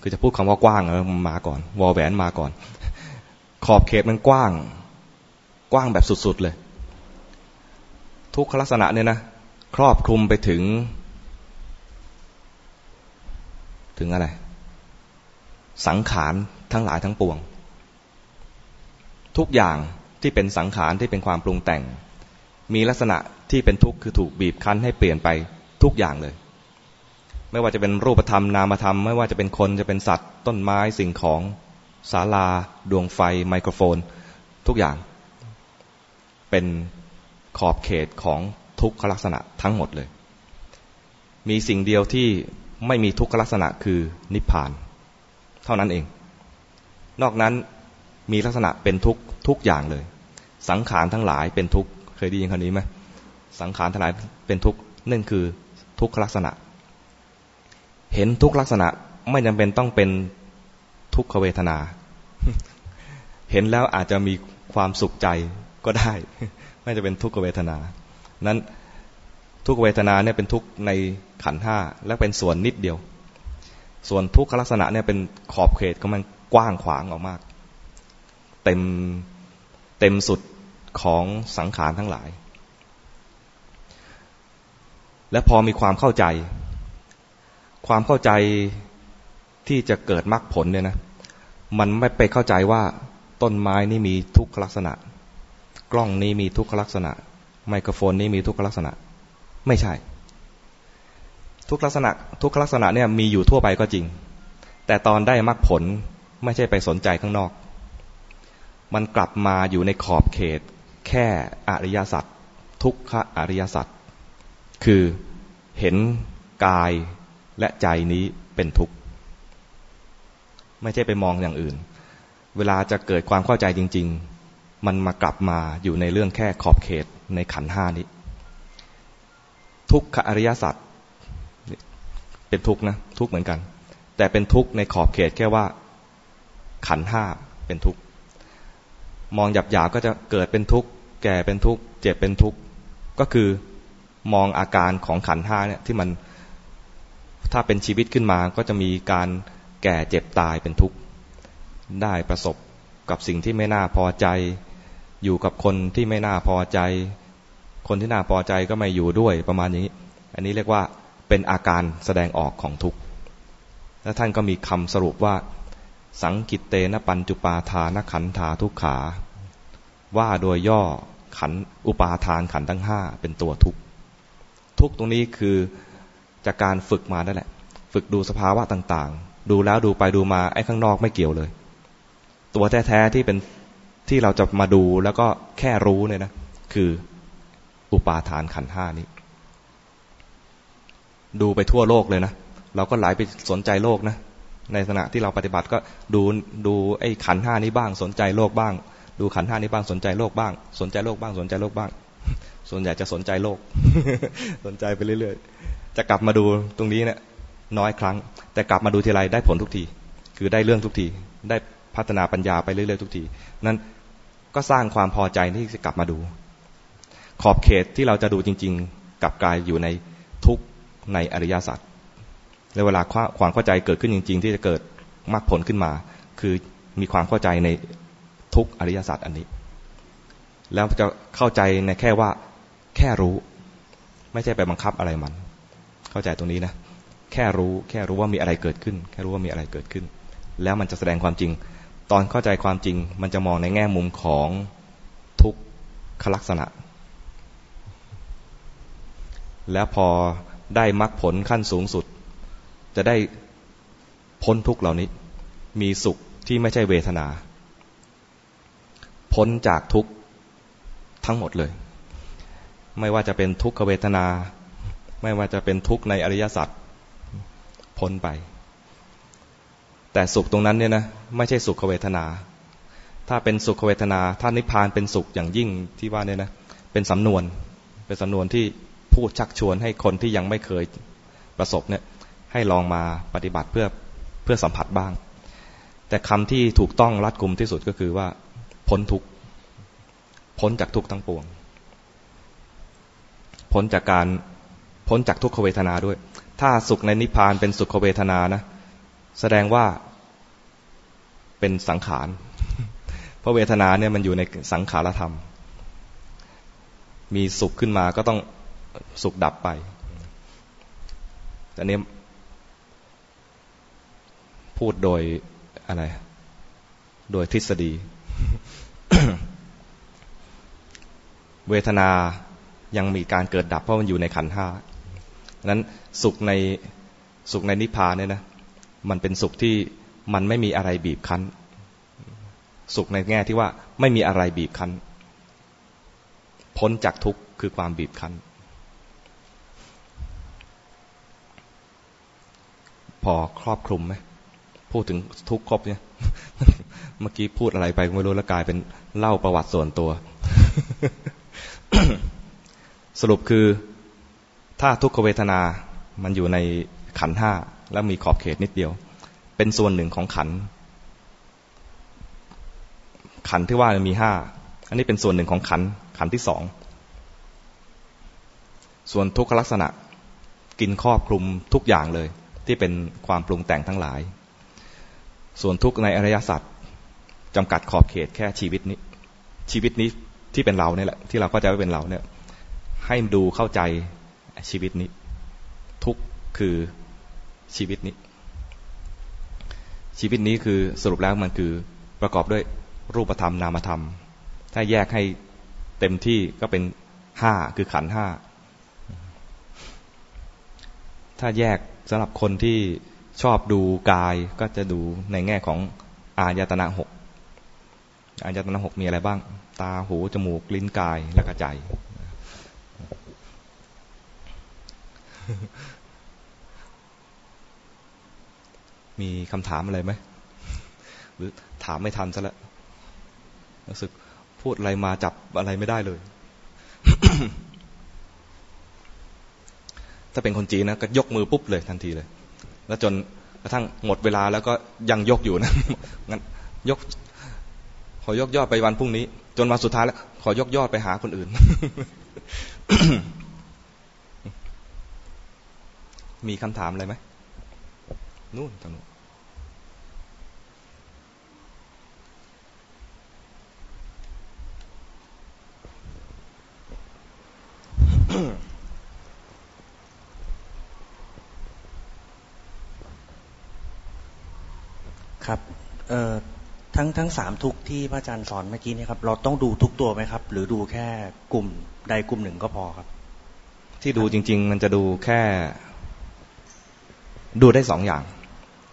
คือจะพูดคำว่ากว้างเออมาก่อน วอลแหวนมาก่อน ขอบเขตมันกว้าง กว้างแบบสุดๆเลย ทุกขลักษณะเนี่ยนะครอบคลุมไปถึง ถึงอะไร สังขารทั้งหลายทั้งปวง ทุกอย่างที่เป็นสังขารที่เป็นความปรุงแต่ง มีลักษณะที่เป็นทุกข์คือถูกบีบคั้นให้เปลี่ยนไปทุกอย่างเลย ไม่ว่าจะเป็นรูปธรรมนามธรรม ไม่ว่าจะเป็นคนจะเป็นสัตว์ ต้นไม้สิ่งของศาลา ดวงไฟ ไมโครโฟน ทุกอย่าง เป็นขอบเขตของทุกขลักษณะทั้งหมดเลย มีสิ่งเดียวที่ไม่มีทุกขลักษณะคือนิพพาน เท่านั้นเอง นอกนั้นมีลักษณะเป็นทุกทุกอย่างเลย สังขารทั้งหลายเป็นทุกเค ยได้ยินคำนี้ไหมสังขารทั้งหลายเป็นทุกนั่นคือทุกขลักษณะ เห็นทุกลักษณะไม่จำเป็นต้องเป็นทุกขเวทนา เห็นแล้วอาจจะมีความสุขใจก็ได้ ไม่จะเป็นทุกขเวทนา นั้นทุกเวทนาเนี่ยเป็นทุกในขันห้าและเป็นส่วนนิดเดียว ส่วนทุกขลักษณะเนี่ยเป็นขอบเขตของมันกว้างขวางออกมาก เต็มเต็มสุด ของสังขารทั้งหลาย และพอมีความเข้าใจ ความเข้าใจที่จะเกิดมรรคผลเนี่ยนะ มันไม่ไปเข้าใจว่าต้นไม้นี่มีทุกขลักษณะ กล้องนี้มีทุกขลักษณะ ไมโครโฟนนี้มีทุกขลักษณะ ไม่ใช่ ทุกลักษณะ ทุกลักษณะเนี่ยมีอยู่ทั่วไปก็จริง แต่ตอนได้มรรคผลไม่ใช่ไปสนใจข้างนอก มันกลับมาอยู่ในขอบเขต แค่อริยสัจทุกขอริยสัจคือเห็นกายและใจนี้เป็นทุกข์ ไม่ใช่ไปมองอย่างอื่น เวลาจะเกิดความเข้าใจจริง ๆ มันมากลับมาอยู่ในเรื่องแค่ขอบเขตในขันห้านี้ ทุกขอริยสัจเป็นทุกข์นะทุกข์เหมือนกัน แต่เป็นทุกข์ในขอบเขตแค่ว่า ขันห้าเป็นทุกข์มองหยาบๆก็จะเกิดเป็นทุกข์ แก่เป็นทุกเจ็บเป็นทุกก็คือมองอาการของขันห้าเนี่ยที่มันถ้าเป็นชีวิตขึ้นมาก็จะมีการแก่เจ็บตายเป็นทุกข์ได้ประสบกับสิ่งที่ไม่น่าพอใจ อยู่กับคนที่ไม่น่าพอใจ คนที่น่าพอใจก็ไม่อยู่ด้วยประมาณนี้ อันนี้เรียกว่าเป็นอาการแสดงออกของทุกข์และท่านก็มีคำสรุปว่า สังกิตเตนะปัญจุปาทานขันธาทุกขา ว่าโดยย่อขันอุปาทานขันทั้งห้าเป็นตัวทุกข์ทุกตรงนี้คือจากการฝึกมาได้แหละ ฝึกดูสภาวะต่างๆ ดูแล้วดูไปดูมาไอ้ข้างนอกไม่เกี่ยวเลย ตัวแท้ๆที่เป็นที่เราจะมาดูแล้วก็แค่รู้เนี่ยนะ คืออุปาทานขันห้านี้ ดูไปทั่วโลกเลยนะเราก็ไหลไปสนใจโลกนะในขณะที่เราปฏิบัติก็ดูดูไอ้ขันห้านี้บ้างสนใจโลกบ้าง ดูขันห้านี้บ้างสนใจโลกบ้าง สนใจโลกบ้างสนใจโลกบ้าง ส่วนใหญ่จะสนใจโลก สนใจไปเรื่อยๆ จะกลับมาดูตรงนี้เนะี่ยน้อยครั้ง แต่กลับมาดูทีไรได้ผลทุกที คือได้เรื่องทุกที ได้พัฒนาปัญญาไปเรื่อยๆทุกที นั้นก็สร้างความพอใจที่จะกลับมาดู ขอบเขตที่เราจะดูจริง ๆ กับกายอยู่ในทุกในอริยสัจในเวลาความเข้าใจเกิดขึ้นจริง ๆ ที่จะเกิดมรรคผลขึ้นมา คือมีความเข้าใจใน ทุกอริยสัจอันนี้ แล้วจะเข้าใจในแค่ว่าแค่รู้ ไม่ใช่ไปบังคับอะไรมัน เข้าใจตรงนี้นะ แค่รู้แค่รู้ว่ามีอะไรเกิดขึ้น แค่รู้ว่ามีอะไรเกิดขึ้น แล้วมันจะแสดงความจริง ตอนเข้าใจความจริง มันจะมองในแง่มุมของทุกขลักษณะ แล้วพอได้มรรคผลขั้นสูงสุด จะได้พ้นทุกเหล่านี้ มีสุขที่ไม่ใช่เวทนา พ้นจากทุกทั้งหมดเลย ไม่ว่าจะเป็นทุกขเวทนา ไม่ว่าจะเป็นทุกในอริยสัจพ้นไป แต่สุขตรงนั้นเนี่ยนะไม่ใช่สุขเวทนา ถ้าเป็นสุขเวทนาถ้านิพพานเป็นสุขอย่างยิ่งที่ว่าเนี่ยนะเป็นสำนวนเป็นสำนวนที่พูดชักชวนให้คนที่ยังไม่เคยประสบเนี่ยให้ลองมาปฏิบัติเพื่อเพื่อสัมผัสบ้าง แต่คำที่ถูกต้องรัดกุมที่สุดก็คือว่า พ้นทุกพ้นจากทุกทั้งปวง พ้นจากการพ้นจากทุกขเวทนาด้วย ถ้าสุขในนิพพานเป็นสุขเวทนานะ แสดงว่าเป็นสังขาร เพราะเวทนาเนี่ยมันอยู่ในสังขารธรรม มีสุขขึ้นมาก็ต้องสุขดับไป แต่เนี้ยพูดโดยอะไร โดยทฤษฎี เวทนายังมีการเกิดดับเพราะมันอยู่ในขันธ์ห้านั้นสุขในสุขในนิพพานเนี่ยนะมันเป็นสุขที่มันไม่มีอะไรบีบคั้น สุขในแง่ที่ว่าไม่มีอะไรบีบคั้น พ้นจากทุกข์คือความบีบคั้น พอครอบคลุมไหม พูดถึงทุกข์ครบเนี่ย เมื่อกี้พูดอะไรไปไม่รู้แล้วกลายเป็นเล่าประวัติส่วนตัว สรุปคือถ้าทุกขเวทนา มันอยู่ในขันห้าแล้วมีขอบเขตนิดเดียว เป็นส่วนหนึ่งของขัน ขันที่ว่ามีห้า อันนี้เป็นส่วนหนึ่งของขัน ขันที่สอง ส่วนทุกขลักษณะกินครอบคลุมทุกอย่างเลย ที่เป็นความปรุงแต่งทั้งหลาย ส่วนทุกในอริยสัจจำกัดขอบเขตแค่ชีวิตนี้ ชีวิตนี้ที่เป็นเราเนี่ยแหละ ที่เราเข้าใจว่าเป็นเราเนี่ย ให้ดูเข้าใจชีวิตนี้ ทุกคือชีวิตนี้ ชีวิตนี้คือสรุปแล้วมันคือประกอบด้วยรูปธรรมนามธรรม ถ้าแยกให้เต็มที่ก็เป็นห้าคือขันห้าถ้าแยกสำหรับคนที่ ชอบดูกายก็จะดูในแง่ของอายตนะหกอายตนะหกมีอะไรบ้าง ตาหูจมูกลิ้นกายและกระใจมีคำถามอะไรไหมหรือถามไม่ทันซะแล้วรู้สึกพูดอะไรมาจับอะไรไม่ได้เลย ถ้าเป็นคนจีนนะก็ยกมือปุ๊บเลยทันทีเลย แล้วจนกระทั่งหมดเวลาแล้วก็ยังยกอยู่นะงั้นยก ขอยกยอดไปวันพรุ่งนี้ จนวันสุดท้ายแล้ว ขอยกยอดไปหาคนอื่น มีคำถามอะไรไหมนู่นตรงนู้น ครับเอ่อทั้งทั้งสามทุกที่พระอาจารย์สอนเมื่อกี้นี่ครับ เราต้องดูทุกตัวไหมครับ หรือดูแค่กลุ่มใดกลุ่มหนึ่งก็พอครับ ที่ดูจริง ๆ มันจะดูแค่ ดูได้สองอย่าง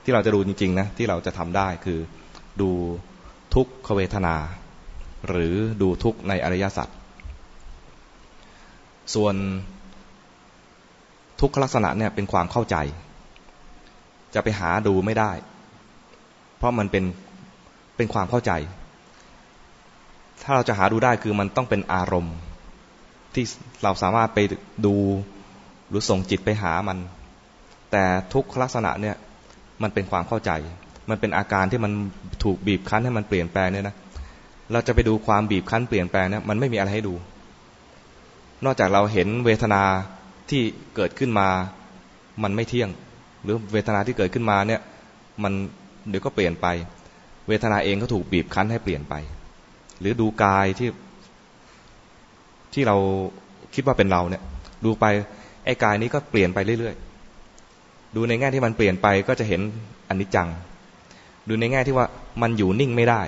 ที่เราจะดูจริง ๆ นะ ที่เราจะทำได้คือดูทุกขเวทนา หรือดูทุกในอริยสัจส่วนทุกขลักษณะเนี่ยเป็นความเข้าใจ จะไปหาดูไม่ได้ เพราะมันเป็นเป็นความเข้าใจ ถ้าเราจะหาดูได้คือมันต้องเป็นอารมณ์ ที่เราสามารถไปดูหรือส่งจิตไปหามัน แต่ทุกลักษณะเนี่ยมันเป็นความเข้าใจ มันเป็นอาการที่มันถูกบีบคั้นให้มันเปลี่ยนแปลงเนี่ยนะเราจะไปดูความบีบคั้นเปลี่ยนแปลงเนี่ยมันไม่มีอะไรให้ดู นอกจากเราเห็นเวทนาที่เกิดขึ้นมา มันไม่เที่ยง หรือเวทนาที่เกิดขึ้นมาเนี่ย มัน เดี๋ยวก็เปลี่ยนไป เวทนาเองก็ถูกบีบคั้นให้เปลี่ยนไป หรือดูกายที่ที่เราคิดว่าเป็นเราเนี่ย ดูไปไอ้กายนี้ก็เปลี่ยนไปเรื่อยๆ ดูในแง่ที่มันเปลี่ยนไปก็จะเห็นอนนิจจัง ดูในแง่ที่ว่ามันอยู่นิ่งไม่ได้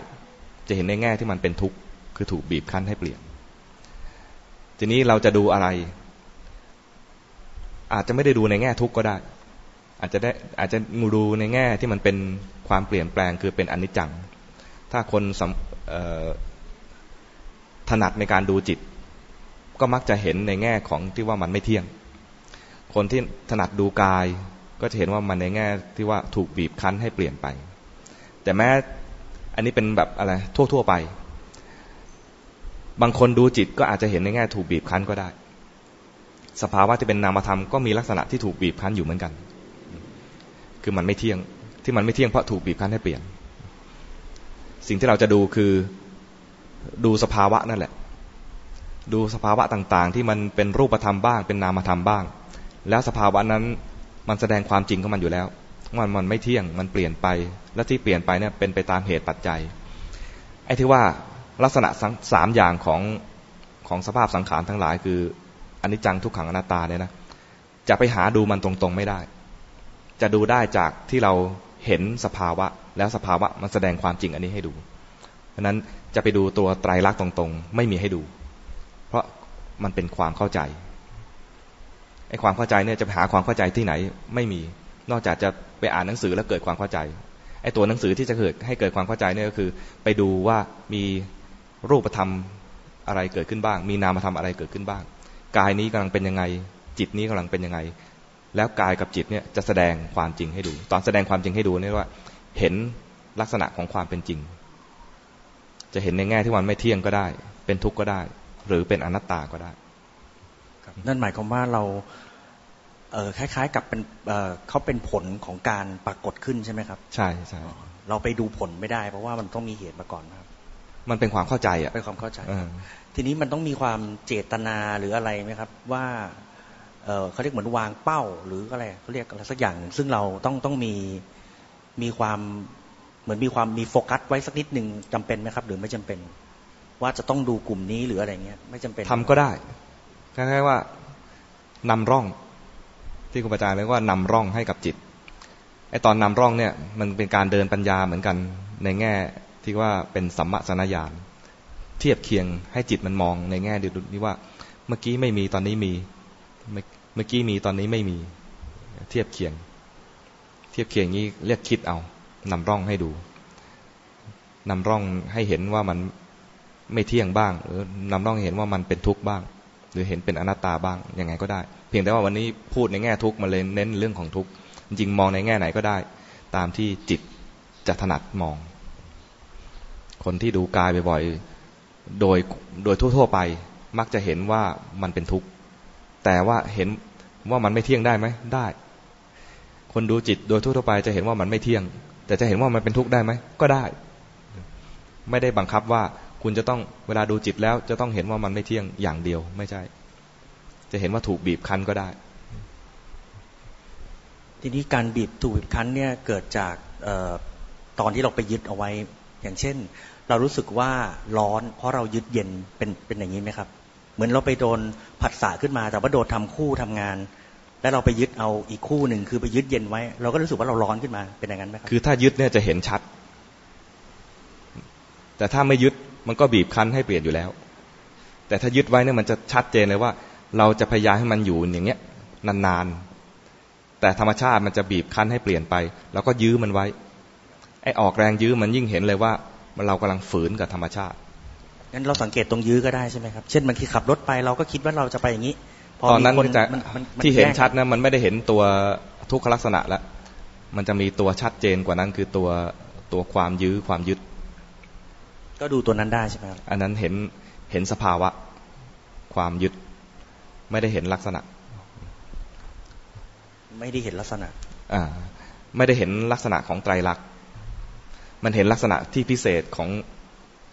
จะเห็นในแง่ที่มันเป็นทุกข์คือถูกบีบคั้นให้เปลี่ยน ทีนี้เราจะดูอะไร อาจจะไม่ได้ดูในแง่ทุกข์ก็ได้ อาจจะได้อาจจะงูดูในแง่ที่มันเป็นความเปลี่ยนแปลงคือเป็นอนิจจัง ถ้าคนถนัดในการดูจิต ก็มักจะเห็นในแง่ของที่ว่ามันไม่เที่ยง คนที่ถนัดดูกาย ก็จะเห็นว่ามันในแง่ที่ว่าถูกบีบคั้นให้เปลี่ยนไป แต่แม้อันนี้เป็นแบบอะไรทั่ว ๆ ไป บางคนดูจิตก็อาจจะเห็นในแง่ถูกบีบคั้นก็ได้ สภาวะที่เป็นนามธรรมก็มีลักษณะที่ถูกบีบคั้นอยู่เหมือนกัน คือมันไม่เที่ยง ที่มันไม่เที่ยงเพราะถูกบีบคั้นให้เปลี่ยน สิ่งที่เราจะดูคือดูสภาวะนั่นแหละ ดูสภาวะต่างๆ ที่มันเป็นรูปธรรมบ้าง เป็นนามธรรมบ้าง แล้วสภาวะนั้นมันแสดงความจริงของมันอยู่แล้วมันมันไม่เที่ยงมันเปลี่ยนไป และที่เปลี่ยนไปเนี่ยเป็นไปตามเหตุปัจจัยไอ้ที่ว่าลักษณะสามอย่างของของสภาพสังขารทั้งหลาย คืออนนี้จังทุกขังอนัตตาเนี่ยนะจะไปหาดูมันตรงๆไม่ได้ จะดูได้จากที่เราเห็นสภาวะ แล้วสภาวะมันแสดงความจริงอันนี้ให้ดูเพราะนั้นจะไปดูตัวไตรลักษณ์ตรงๆ ไม่มีให้ดู เพราะมันเป็นความเข้าใจไอ้ความเข้าใจเนี่ยจะไปหาความเข้าใจที่ไหนไม่มี นอกจากจะไปอ่านหนังสือแล้วเกิดความเข้าใจไอ้ตัวหนังสือที่จะเกิดให้เกิดความเข้าใจเนี่ยก็คือ ไปดูว่ามีรูปธรรมอะไรเกิดขึ้นบ้าง มีนามธรรมอะไรเกิดขึ้นบ้าง กายนี้กำลังเป็นยังไง จิตนี้กำลังเป็นยังไง แล้วกายกับจิตเนี่ยจะแสดงความจริงให้ดู ตอนแสดงความจริงให้ดูเนี่ยว่า เห็นลักษณะของความเป็นจริง จะเห็นในแง่ที่มันไม่เที่ยงก็ได้ เป็นทุกข์ก็ได้ หรือเป็นอนัตตาก็ได้นั่นหมายความว่าเราเออคล้าย ๆ กับเป็นเเขาเป็นผลของการปรากฏขึ้นใช่ไหมครับ ใช่ใช่เราไปดูผลไม่ได้ เพราะว่ามันต้องมีเหตุมาก่อนครับ มันเป็นความเข้าใจอะเป็นความเข้าใจทีนี้มันต้องมีความเจตนาหรืออะไรไหมครับ ว่า เขาเรียกเหมือนวางเป้า หรืออะไรเขาเรียกอะไรสักอย่าง ซึ่งเราต้องต้องมีมีความเหมือนมีความมีโฟกัสไว้สักนิดหนึ่งจำเป็นไหมครับ หรือไม่จำเป็น ว่าจะต้องดูกลุ่มนี้หรืออะไรเงี้ย ไม่จำเป็นทำก็ได้คล้ายๆว่านำร่อง ที่คุณอาจารย์เรียกว่านำร่องให้กับจิตไอตอนนำร่องเนี่ย มันเป็นการเดินปัญญาเหมือนกันในแง่ที่ว่าเป็นสัมมาสนญญาณ เทียบเคียงให้จิตมันมองในแง่เดียวนี้ว่า เมื่อกี้ไม่มีตอนนี้มี เมื่อกี้มีตอนนี้ไม่มี เทียบเคียง เทียบเคียงนี้เรียกคิดเอานำร่องให้ดูนำร่องให้เห็นว่ามันไม่เที่ยงบ้าง หรือนำร่องเห็นว่ามันเป็นทุกข์บ้าง หรือเห็นเป็นอนัตตาบ้างยังไงก็ได้ เพียงแต่ว่าวันนี้พูดในแง่ทุกข์มาเลยเน้นเรื่องของทุกข์จริงมองในแง่ไหนก็ได้ ตามที่จิตจะถนัดมอง คนที่ดูกายบ่อยๆโดยโดยทั่ว ๆ ไป มักจะเห็นว่ามันเป็นทุกข์ แต่ว่าเห็นว่ามันไม่เที่ยงได้ไหมได้ คนดูจิตโดยทั่วไปจะเห็นว่ามันไม่เที่ยง แต่จะเห็นว่ามันเป็นทุกข์ได้ไหมก็ได้ ไม่ได้บังคับว่าคุณจะต้องเวลาดูจิตแล้ว จะต้องเห็นว่ามันไม่เที่ยงอย่างเดียวไม่ใช่ จะเห็นว่าถูกบีบคั้นก็ได้ ทีนี้การบีบถูกบีบคั้นเนี่ยเกิดจากออตอนที่เราไปยึดเอาไว้ อย่างเช่น เรารู้สึกว่าร้อน เพราะเรายึดเย็นเป็นเป็นอย่างนี้ไหมครับ เหมือนเราไปโดนผัสสะขึ้นมา แต่ว่าโดนทำคู่ทำงาน แล้วเราไปยึดเอาอีกคู่หนึ่งคือไปยึดเย็นไว้ เราก็รู้สึกว่าเราร้อนขึ้นมาเป็นอย่างนั้นไหมครับคือถ้ายึดเนี่ยจะเห็นชัด แต่ถ้าไม่ยึดมันก็บีบคั้นให้เปลี่ยนอยู่แล้ว แต่ถ้ายึดไว้เนี่ยมันจะชัดเจนเลยว่า เราจะพยายามให้มันอยู่อย่างเงี้ยนานๆแต่ธรรมชาติมันจะบีบคั้นให้เปลี่ยนไป แล้วก็ยื้อมันไว้ไอ้ออกแรงยื้อมันยิ่งเห็นเลยว่าเรากำลังฝืนกับธรรมชาติ งั้นเราสังเกตตรงยื้อก็ได้ใช่ไหมครับ เช่นบางทีขับรถไปเราก็คิดว่าเราจะไปอย่างนี้ตอนนั้นมีคจะมันมันมันที่เห็นแยกชัดนะมันไม่ได้เห็นตัวทุกขลักษณะแล้วมันจะมีตัวชัดเจนกว่านั้นคือตัวตัวความยื้อความยึด ก็ดูตัวนั้นได้ใช่ไหมครับ อันนั้นเห็นเห็นสภาวะ ความยึด ไม่ได้เห็นลักษณะ ไม่ได้เห็นลักษณะ อ่า ไม่ได้เห็นลักษณะของไตรลักษณ์ มันเห็นลักษณะที่พิเศษของ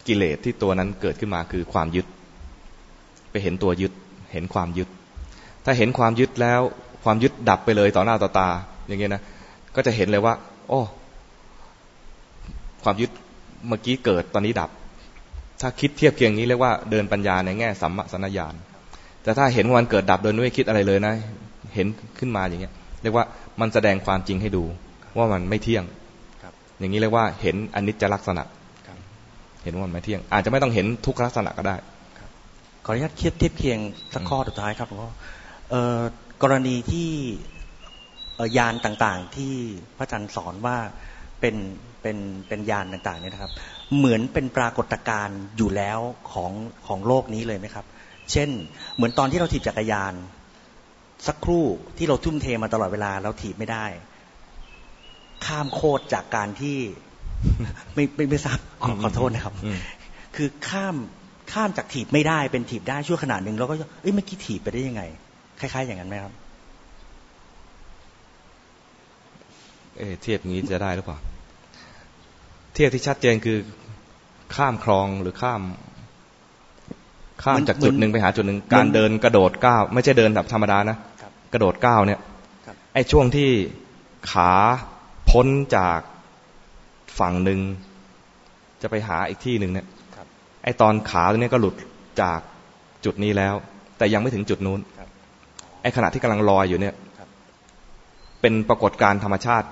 กิเลสที่ตัวนั้นเกิดขึ้นมาคือความยึด ไปเห็นตัวยึด เห็นความยึด ถ้าเห็นความยึดแล้วความยึดดับไปเลยต่อหน้าต่อตา อย่างเงี้ยนะ ก็จะเห็นเลยว่า โอ้ ความยึดเมื่อกี้เกิดตอนนี้ดับ ถ้าคิดเทียบเคียงนี้เรียกว่าเดินปัญญาในแง่สัมมสัญญาณ แต่ถ้าเห็นว่ามันเกิดดับโดยไม่คิดอะไรเลยนะ เห็นขึ้นมาอย่างเงี้ย เรียกว่ามันแสดงความจริงให้ดู ว่ามันไม่เที่ยงครับอย่างนี้เรียกว่าเห็นอนิจจลักษณะครับเห็นว่ามันไม่เที่ยง อาจจะไม่ต้องเห็นทุกลักษณะก็ได้ขออนุญาตเทียบเทียบเคียงสักข้อสุดท้ายครับหลวงพ่อกรณีที่ยานต่างๆที่พระอาจารย์สอนว่าเป็นเป็นเป็นยานต่างๆเนี่ยนะครับ เหมือนเป็นปรากฏการณ์อยู่แล้วของของโลกนี้เลยไหมครับ เช่น เหมือนตอนที่เราถีบจักรยาน สักครู่ที่เราทุ่มเทมาตลอดเวลาเราถีบไม่ได้ ข้ามโคตรจากการที่ ไม่ไม่ไม่ทราบขอขอโทษนะครับอืมคือข้ามข้ามจากถีบไม่ได้เป็นถีบได้ชั่วขณะหนึ่งแล้วก็เอ้ยเมื่อกี้ถีบไปได้ยังไง คล้าย ๆ อย่างนั้นไหมครับ เอะเทียบอย่างนี้จะได้หรือเปล่า เทียบที่ชัดเจนคือข้ามคลองหรือข้าม ข้ามมันจากจุดหนึ่งเหมืไปอนหาจุดหนึ่งมันการเดินกระโดดก้าวไม่ใช่เดินแบบธรรมดานะครับกระโดดก้าวเนี่ยครับไอ้ช่วงที่ขาพ้นจาก ฝั่งหนึ่งจะไปหาอีกที่หนึ่งเนี่ยครับไอ้ตอนขาตรงนี้ก็หลุดจากจุดนี้แล้ว แต่ยังไม่ถึงจุดนู้นครับไอ้ขณะที่กำลังลอยอยู่เนี่ยครับเป็นปรากฏการณ์ธรรมชาติ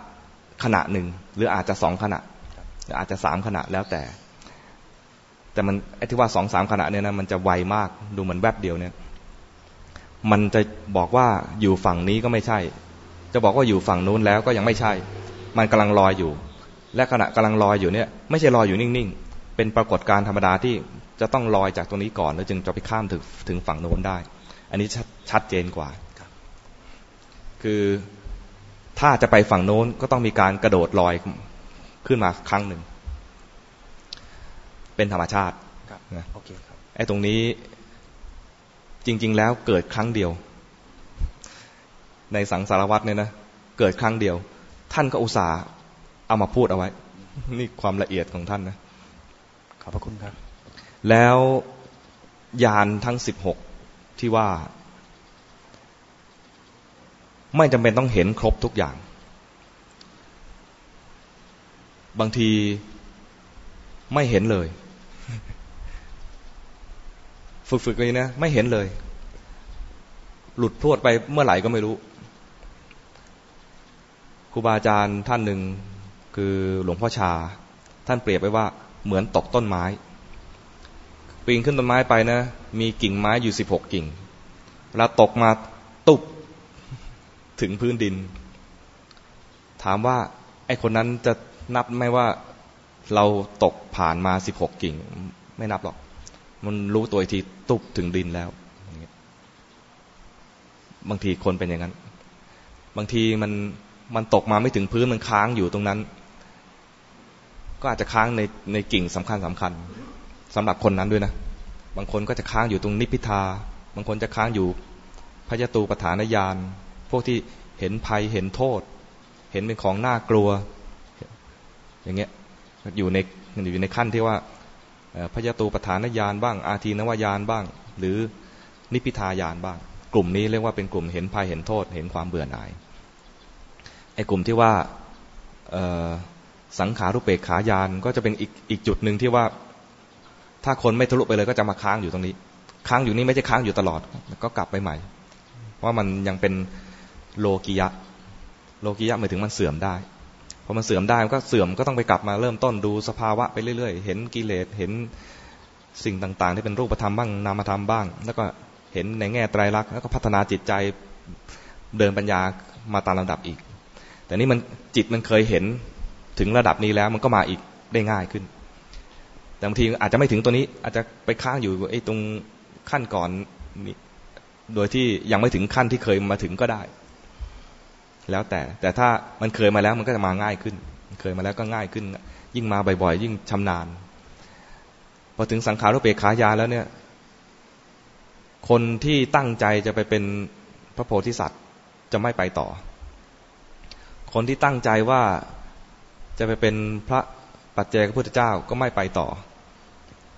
ขณะหนึ่ง หรืออาจจะสองขณะครับหรืออาจจะสามขณะแล้วแต่ แต่มันไอ้ที่ว่าสองสามขณะเนี่ยนะมันจะไวมากดูเหมือนแวบเดียวเนี่ย มันจะบอกว่าอยู่ฝั่งนี้ก็ไม่ใช่ จะบอกว่าอยู่ฝั่งนู้นแล้วก็ยังไม่ใช่ มันกำลังลอยอยู่ และขณะกำลังลอยอยู่เนี่ยไม่ใช่ลอยอยู่นิ่งๆ เป็นปรากฏการณ์ธรรมดาที่จะต้องลอยจากตรงนี้ก่อน แล้วจึงจะไปข้ามถึงถึงฝั่งโน้นได้ อันนี้ชัดชัดเจนกว่าครับ คือถ้าจะไปฝั่งโน้นก็ต้องมีการกระโดดลอยขึ้นมาครั้งหนึ่ง เป็นธรรมชาติครับนะโอเคครับไอ้ตรงนี้จริง ๆ แล้วเกิดครั้งเดียว ในสังสารวัตรเนี่ยนะเกิดครั้งเดียว ท่านก็อุตส่าห์ เอามาพูดเอาไว้ นี่ความละเอียดของท่านนะขอบพระคุณครับ แล้วยานทั้งสิบหกที่ว่า ไม่จำเป็นต้องเห็นครบทุกอย่าง บางทีไม่เห็นเลย ฝึกๆเลยนะ ไม่เห็นเลย หลุดพรวดไปเมื่อไหร่ก็ไม่รู้ครูบาอาจารย์ท่านหนึ่ง คือหลวงพ่อชา ท่านเปรียบไว้ว่าเหมือนตกต้นไม้ ปีนขึ้นต้นไม้ไปนะ มีกิ่งไม้อยู่สิบหกกิ่ง แล้วตกมาตุบถึงพื้นดิน ถามว่าไอคนนั้นจะนับไหมว่าเราตกผ่านมาสิบหกกิ่ง ไม่นับหรอก มันรู้ตัวอีกทีตุบถึงดินแล้ว บางทีคนเป็นอย่างนั้น บางทีมันมันตกมาไม่ถึงพื้นมันค้างอยู่ตรงนั้น ก็อาจจะค้างในในกิ่งสำคัญสำคัญสำหรับคนนั้นด้วยนะ บางคนก็จะค้างอยู่ตรงนิพพิทา บางคนจะค้างอยู่พยตูปฐานญาณพวกที่เห็นภัยเห็นโทษ เห็นเป็นของน่ากลัว อย่างเงี้ยอยู่ในอยู่ในขั้นที่ว่าเอ่อพยตูปฐานญาณบ้าง อาทีนวญาณบ้าง หรือนิพพิทายานบ้าง กลุ่มนี้เรียกว่าเป็นกลุ่มเห็นภัยเห็นโทษ เห็นความเบื่อหน่ายไอ้กลุ่มที่ว่าเออ สังขารุปเปกขายานก็จะเป็นอีกอีกจุดหนึ่งที่ว่า ถ้าคนไม่ทะลุไปเลยก็จะมาค้างอยู่ตรงนี้ ค้างอยู่นี่ไม่ใช่ค้างอยู่ตลอด ก็กลับไปใหม่เพรามันยังเป็นโลกิยะ โลกิยะหมายถึงมันเสื่อมได้พอมันเสื่อมได้มันก็เสื่อมก็ต้องไปกลับมาเริ่มต้นดูสภาวะไปเรื่อยๆ เห็นกิเลสเห็นสิ่งต่าง ๆ ที่เป็นรูปธรรมบ้างนามธรรมบ้าง แล้วก็เห็นในแง่ไตรลักษณ์แล้วก็พัฒนาจิตใจเดินปัญญามาตามลำดับอีก แต่นี่มันจิตมันเคยเห็น ถึงระดับนี้แล้วมันก็มาอีกได้ง่ายขึ้น แต่บางทีอาจจะไม่ถึงตัวนี้ อาจจะไปค้างอยู่ไอ้ตรงขั้นก่อนนี่โดยที่ยังไม่ถึงขั้นที่เคยมาถึงก็ได้ แล้วแต่แต่ถ้ามันเคยมาแล้วมันก็จะมาง่ายขึ้น เคยมาแล้วก็ง่ายขึ้น ยิ่งมาบ่อยๆ ยิ่งชำนาญพอถึงสังขารุเปขายาแล้วเนี่ย คนที่ตั้งใจจะไปเป็นพระโพธิสัตว์จะไม่ไปต่อ คนที่ตั้งใจว่า จะไปเป็นพระปัจเจกพุทธเจ้าก็ไม่ไปต่อ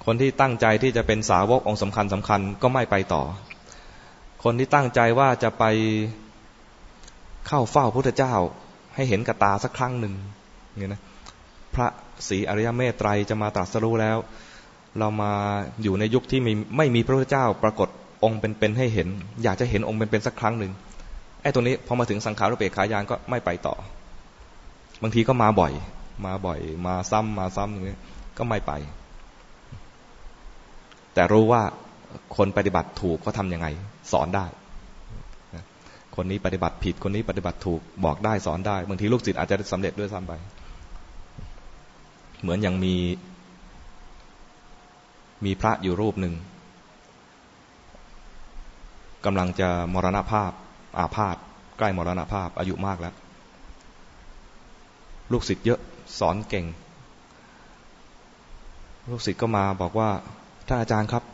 คนที่ตั้งใจที่จะเป็นสาวกองค์สำคัญสำคัญก็ไม่ไปต่อ คนที่ตั้งใจว่าจะไปเข้าเฝ้าพุทธเจ้า ให้เห็นกระตาสักครั้งหนึ่งเนี่ยนะพระศรีอริยเมตไตรจะมาตรัสรู้แล้ว เรามาอยู่ในยุคที่ไม่ไม่มีพระพุทธเจ้าปรากฏองค์เป็นๆให้เห็น อยากจะเห็นองค์เป็นๆสักครั้งหนึ่งไอ้ตัวนี้พอมาถึงสังขารุเปกขายานก็ไม่ไปต่อ บางทีก็มาบ่อย มาบ่อย มาซ้ำมาซ้ำอย่างนี้ก็ไม่ไป แต่รู้ว่าคนปฏิบัติถูกเขาทำยังไง สอนได้ คนนี้ปฏิบัติผิด คนนี้ปฏิบัติถูกบอกได้สอนได้ บางทีลูกศิษย์อาจจะสำเร็จด้วยซ้ำไป เหมือนอย่างมี มีพระอยู่รูปหนึ่งกำลังจะมรณภาพ อาพาธใกล้มรณภาพอายุมากแล้ว ลูกศิษย์เยอะสอนเก่ง ลูกศิษย์ก็มาบอกว่าท่านอาจารย์ครับ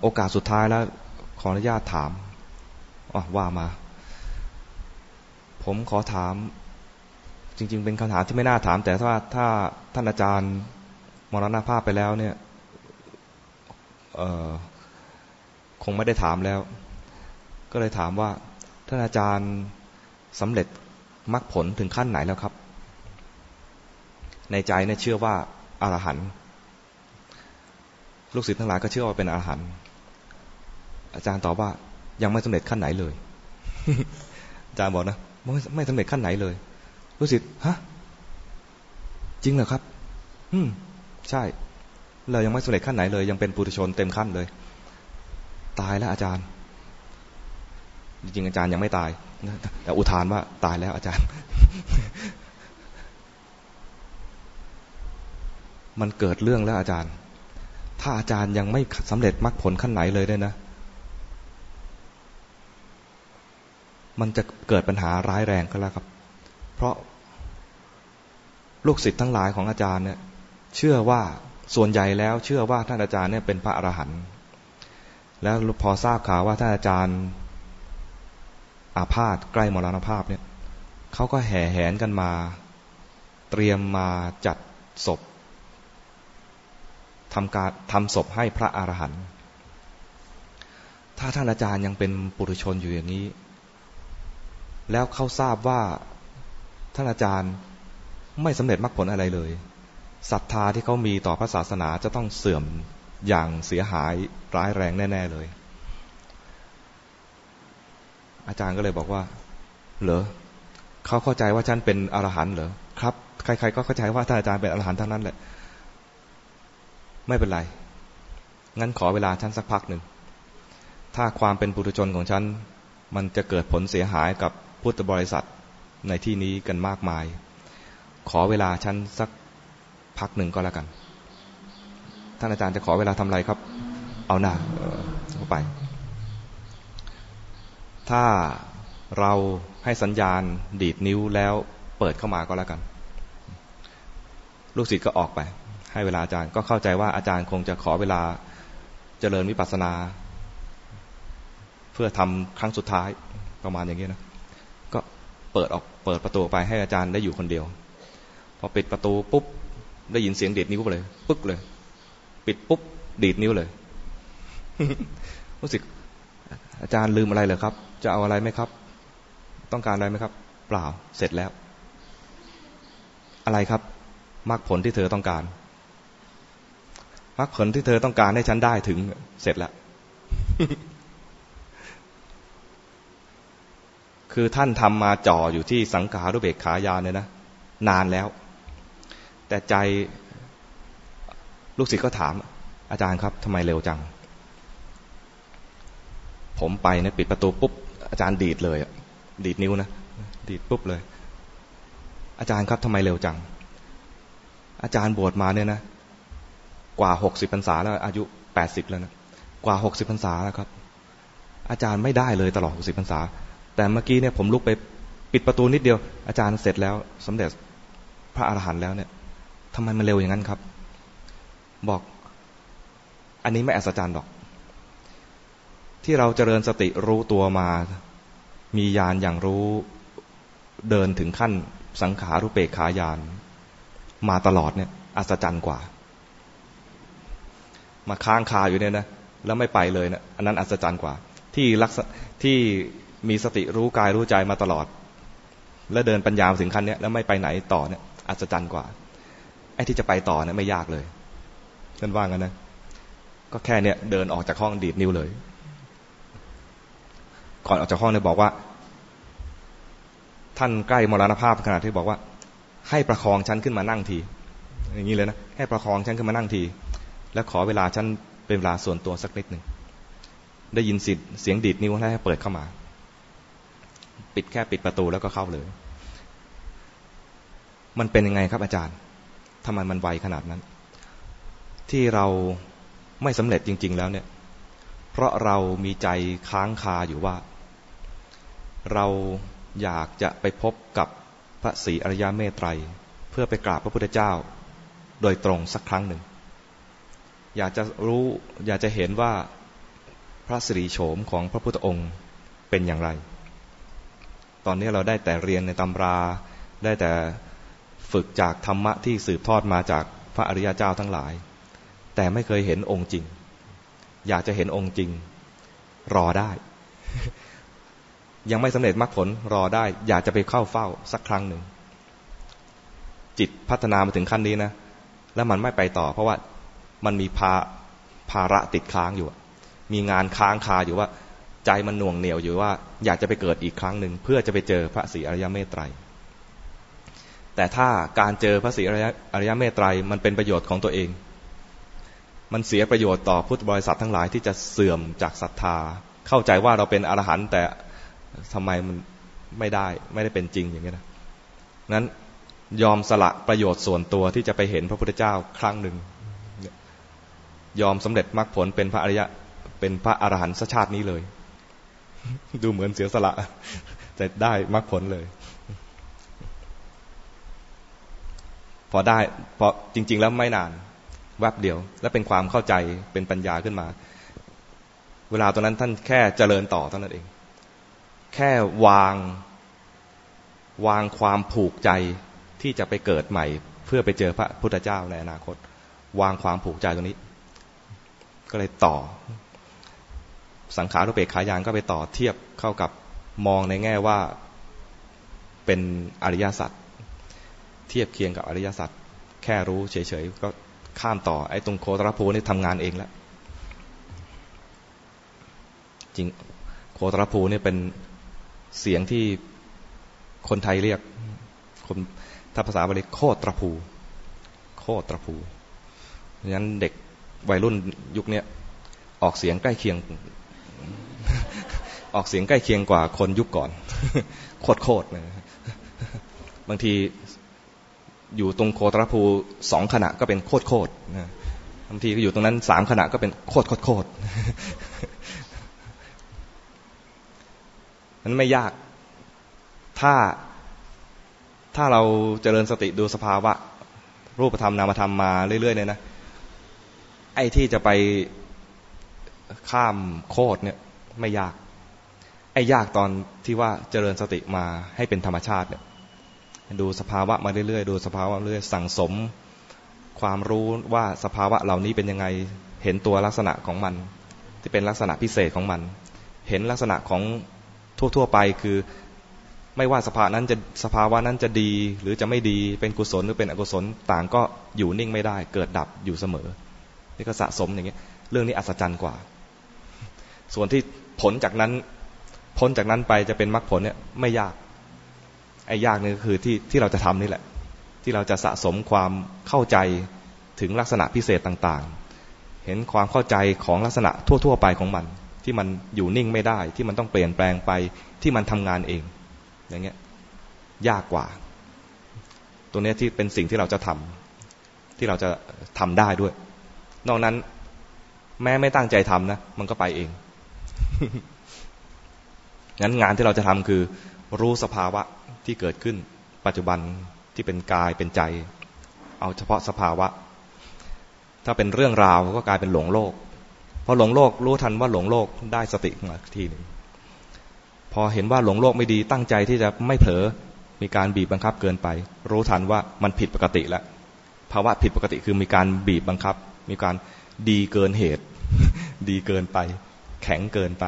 โอกาสสุดท้ายแล้วขออนุญาตถามว่ามา ผมขอถาม จริง ๆ เป็นคำถามที่ไม่น่าถาม แต่ถ้าถ้าท่านอาจารย์มรณภาพไปแล้วเนี่ยคงไม่ได้ถามแล้ว ก็เลยถามว่า ท่านอาจารย์สำเร็จมรรคผลถึงขั้นไหนแล้วครับ ในใจเนี่ยเชื่อว่าอารหันต์ลูกศิษย์ทั้งหลายก็เชื่อว่าเป็นอรหันต์อาจารย์ตอบว่ายังไม่สำเร็จขั้นไหนเลย อาจารย์บอกนะไม่ไม่สำเร็จขั้นไหนเลย ลูกศิษย์ฮะจริงเหรอครับ อืมใช่ เรายังไม่สำเร็จขั้นไหนเลย ยังเป็นปุถุชนเต็มขั้นเลย ตายแล้วอาจารย์ จริงๆอาจารย์ยังไม่ตายแต่อุทานว่าตายแล้วอาจารย์ มันเกิดเรื่องแล้วอาจารย์ ถ้าอาจารย์ยังไม่สำเร็จมรรคผลขั้นไหนเลยได้นะ มันจะเกิดปัญหาร้ายแรงก็แล้วครับ เพราะลูกศิษย์ทั้งหลายของอาจารย์เนี่ย เชื่อว่าส่วนใหญ่แล้ว เชื่อว่าท่านอาจารย์เนี่ยเป็นพระอรหันต์แล้วพอทราบข่าวว่าท่านอาจารย์ อาพาธใกล้มรณภาพเนี่ยเขาก็แห่แหนกันมา เตรียมมาจัดศพทำการทำศพให้พระอรหันต์ถ้าท่านอาจารย์ยังเป็นปุถุชนอยู่อย่างนี้ แล้วเขาทราบว่าท่านอาจารย์ไม่สำเร็จมรรคผลอะไรเลยศรัทธาที่เขามีต่อพระศาสนาจะต้องเสื่อมอย่างเสียหายร้ายแรงแน่ ๆ เลย อาจารย์ก็เลยบอกว่า เหรอเขาเข้าใจว่าฉันเป็นอรหันต์เหรอครับ ใคร ๆ ก็เข้าใจว่าท่านอาจารย์เป็นอรหันต์ทั้งนั้นแหละ ไม่เป็นไร งั้นขอเวลาฉันสักพักหนึ่ง ถ้าความเป็นปุถุชนของฉัน มันจะเกิดผลเสียหายกับพุทธบริษัทในที่นี้กันมากมาย ขอเวลาฉันสักพักหนึ่งก็แล้วกัน ท่านอาจารย์จะขอเวลาทำอะไรครับ เอาหน้าเข้าไป ถ้าเราให้สัญญาณดีดนิ้วแล้วเปิดเข้ามาก็แล้วกัน ลูกศิษย์ก็ออกไป ให้เวลาอาจารย์ก็เข้าใจว่าอาจารย์คงจะขอเวลาเจริญวิปัสสนา เพื่อทำครั้งสุดท้ายประมาณอย่างนี้นะก็เปิดออกเปิดประตูไปให้อาจารย์ได้อยู่คนเดียว พอปิดประตูปุ๊บได้ยินเสียงดีดนิ้วเลยปึ๊กเลย ปิดปุ๊บดีดนิ้วเลย รู้สึกอาจารย์ลืมอะไรเหรอครับ จะเอาอะไรไหมครับ ต้องการอะไรไหมครับ เปล่าเสร็จแล้ว อะไรครับมรรคผลที่เธอต้องการมรรคผลที่เธอต้องการให้ฉันได้ถึงเสร็จแล้ว คือท่านทำมาจ่ออยู่ที่สังขารุเบกขายานเนี่ยนะ นานแล้ว แต่ใจลูกศิษย์ก็ถาม อาจารย์ครับทำไมเร็วจัง ผมไปเนี่ยปิดประตูปุ๊บ อาจารย์ดีดเลยดีดนิ้วนะดีดปุ๊บเลย อาจารย์ครับทำไมเร็วจัง อาจารย์บวชมาเนี่ยนะกว่าหกสิบพรรษาแล้ว อายุแปดสิบแล้วนะกว่าหกสิบพรรษาแล้วครับ อาจารย์ไม่ได้เลยตลอดหกสิบพรรษา แต่เมื่อกี้เนี่ยผมลุกไปปิดประตูนิดเดียว อาจารย์เสร็จแล้วสำเร็จพระอรหันต์แล้วเนี่ยทำไมมันเร็วอย่างนั้นครับ บอก อันนี้ไม่อัศจรรย์หรอก ที่เราเจริญสติรู้ตัวมา มีญาณอย่างรู้เดินถึงขั้นสังขารุเปกขายานมาตลอดเนี่ย อัศจรรย์กว่า มาค้างคาอยู่เนี่ยนะแล้วไม่ไปเลยนะอันนั้นอัศจรรย์กว่า ที่รักที่มีสติรู้กายรู้ใจมาตลอด แล้วเดินปัญญาถึงขั้นเนี้ยแล้วไม่ไปไหนต่อเนี่ย อัศจรรย์กว่าไอ้ที่จะไปต่อเนี่ยไม่ยากเลยท่านว่างันนะก็แค่เนี่ยเดินออกจากห้องดีดนิ้วเลย ก่อนออกจากห้องเนี่ยบอกว่า ท่านใกล้มรณภาพขนาดที่บอกว่า ให้ประคองฉันขึ้นมานั่งที อย่างนี้เลยนะให้ประคองฉันขึ้นมานั่งที แล้วขอเวลาฉันเป็นเวลาส่วนตัวสักนิดหนึ่งได้ยินสิเสียงดีดนิ้วแล้วให้เปิดเข้ามา ปิดแค่ปิดประตูแล้วก็เข้าเลย มันเป็นยังไงครับอาจารย์ทำไมมันไวขนาดนั้น ที่เราไม่สำเร็จจริง ๆ แล้วเนี่ย เพราะเรามีใจค้างคาอยู่ว่า เราอยากจะไปพบกับพระศรีอริยเมตไตร เพื่อไปกราบพระพุทธเจ้า โดยตรงสักครั้งหนึ่ง อยากจะรู้อยากจะเห็นว่าพระสิริโฉมของพระพุทธองค์เป็นอย่างไร ตอนนี้เราได้แต่เรียนในตำราได้แต่ฝึกจากธรรมะที่สืบทอดมาจากพระอริยเจ้าทั้งหลาย แต่ไม่เคยเห็นองค์จริง อยากจะเห็นองค์จริง รอได้ ยังไม่สำเร็จมรรคผลรอได้ อยากจะไปเข้าเฝ้าสักครั้งหนึ่ง จิตพัฒนามาถึงขั้นนี้นะ แล้วมันไม่ไปต่อ เพราะว่ามันมีภาภาระติดค้างอยู่ มีงานค้างคาอยู่ว่า ใจมันหน่วงเหนียวอยู่ว่า อยากจะไปเกิดอีกครั้งหนึ่งเพื่อจะไปเจอพระศรีอริยเมตไตร แต่ถ้าการเจอพระศรีอริยเมตไตรมันเป็นประโยชน์ของตัวเอง มันเสียประโยชน์ต่อพุทธบริษัททั้งหลายที่จะเสื่อมจากศรัทธา เข้าใจว่าเราเป็นอรหันต์แต่ ทำไมมันไม่ได้ไม่ได้เป็นจริงอย่างนี้นะนั้นยอมสละประโยชน์ส่วนตัวที่จะไปเห็นพระพุทธเจ้าครั้งหนึ่ง ยอมสำเร็จมรรคผลเป็นพระอริยะ เป็นพระอรหันต์ชาตินี้เลย ดูเหมือนเสียสละจะได้มรรคผลเลย พอได้พอจริง ๆ แล้วไม่นานแวบเดียว และเป็นความเข้าใจเป็นปัญญาขึ้นมา เวลาตอนนั้นท่านแค่เจริญต่อเท่านั้นเอง แค่วางวางความผูกใจที่จะไปเกิดใหม่ เพื่อไปเจอพระพุทธเจ้าในอนาคต วางความผูกใจตรงนี้ ก็เลยต่อ สังขารุเปกขายานก็ไปต่อเทียบเข้ากับมองในแง่ว่าเป็นอริยสัจเทียบเคียงกับอริยสัจแค่รู้เฉยๆก็ข้ามต่อไอ้ตรงโคตรภูนี่ทำงานเองแล้วจริงโคตรภูนี่เป็น เสียงที่คนไทยเรียกคนถ้าภาษาบาลีโคตรภู โคตรภูดังนั้นเด็กวัยรุ่นยุคนี้ออกเสียงใกล้เคียง ออกเสียงใกล้เคียงกว่าคนยุคก่อน โคตรโคตรบางทีอยู่ตรงโคตรภูสองขณะก็เป็นโคตรโคตรบางทีก็อยู่ตรงนั้นสามขณะก็เป็นโคตรโคตร โคตรมันไม่ยาก ถ้าถ้าเราเจริญสติดูสภาวะ รูปธรรมนามธรรมมาเรื่อยๆเนี่ยนะไอ้ที่จะไปข้ามโคตรเนี่ยไม่ยาก ไอ้ยากตอนที่ว่าเจริญสติมาให้เป็นธรรมชาติเนี่ยดูสภาวะมาเรื่อยๆดูสภาวะเรื่อยสั่งสม ความรู้ว่าสภาวะเหล่านี้เป็นยังไงเห็นตัวลักษณะของมัน ที่เป็นลักษณะพิเศษของมัน เห็นลักษณะของ ทั่ว ๆ ไปคือ ไม่ว่าสภาวะนั้นจะสภาวะนั้นจะดี หรือจะไม่ดีเป็นกุศลหรือเป็นอกุศลต่างก็อยู่นิ่งไม่ได้ เกิดดับอยู่เสมอนี่ก็สะสมอย่างเงี้ย เรื่องนี้อัศจรรย์กว่า ส่วนที่ผลจากนั้น พ้นจากนั้นไปจะเป็นมรรคผลเนี่ยไม่ยาก ไอ้ยากนี่ก็คือที่ที่เราจะทำนี่แหละ ที่เราจะสะสมความเข้าใจถึงลักษณะพิเศษต่างๆ เห็นความเข้าใจของลักษณะทั่ว ๆ ไปของมัน ที่มันอยู่นิ่งไม่ได้ ที่มันต้องเปลี่ยนแปลงไปที่มันทำงานเอง อย่างเงี้ยยากกว่า ตัวนี้ที่เป็นสิ่งที่เราจะทที่เราจะทำได้ด้วย นอกนั้น แม้ไม่ตั้งใจทำนะมันก็ไปเองงั้นงานที่เราจะทำคือ รู้สภาวะที่เกิดขึ้น ปัจจุบันที่เป็นกายเป็นใจ เอาเฉพาะสภาวะ ถ้าเป็นเรื่องราวก็กลายเป็นหลงโลก พอหลงโลกรู้ทันว่าหลงโลกได้สติมาทีหนึ่งพอเห็นว่าหลงโลกไม่ดีตั้งใจที่จะไม่เผลอมีการบีบบังคับเกินไป รู้ทันว่ามันผิดปกติแล้วภาวะผิดปกติคือมีการบีบบังคับ มีการดีเกินเหตุ ดีเกินไป แข็งเกินไป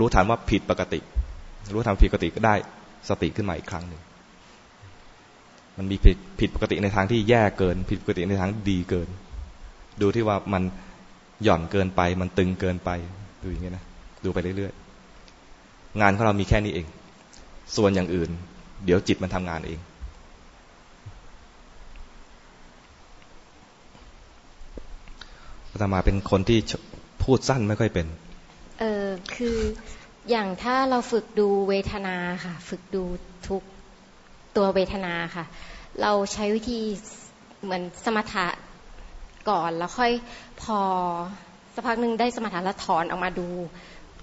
รู้ทันว่าผิดปกติ รู้ทันผิดปกติก็ได้สติขึ้นมาอีกครั้งหนึ่งมันมีผิดผิดปกติในทางที่แย่เกิน ผิดปกติในทางดีเกิน ดูที่ว่ามัน หย่อนเกินไป มันตึงเกินไปดูอย่างนี้นะดูไปเรื่อยๆงานของเรามีแค่นี้เอง ส่วนอย่างอื่น เดี๋ยวจิตมันทำงานเอง อาตมาเป็นคนที่พูดสั้นไม่ค่อยเป็น เออคืออย่างถ้าเราฝึกดูเวทนาค่ะ ฝึกดูทุกตัวเวทนาค่ะ เราใช้วิธีเหมือนสมถะ ก่อนแล้วค่อยพอสักพักหนึ่งได้สมถะแล้วถอนออกมาดู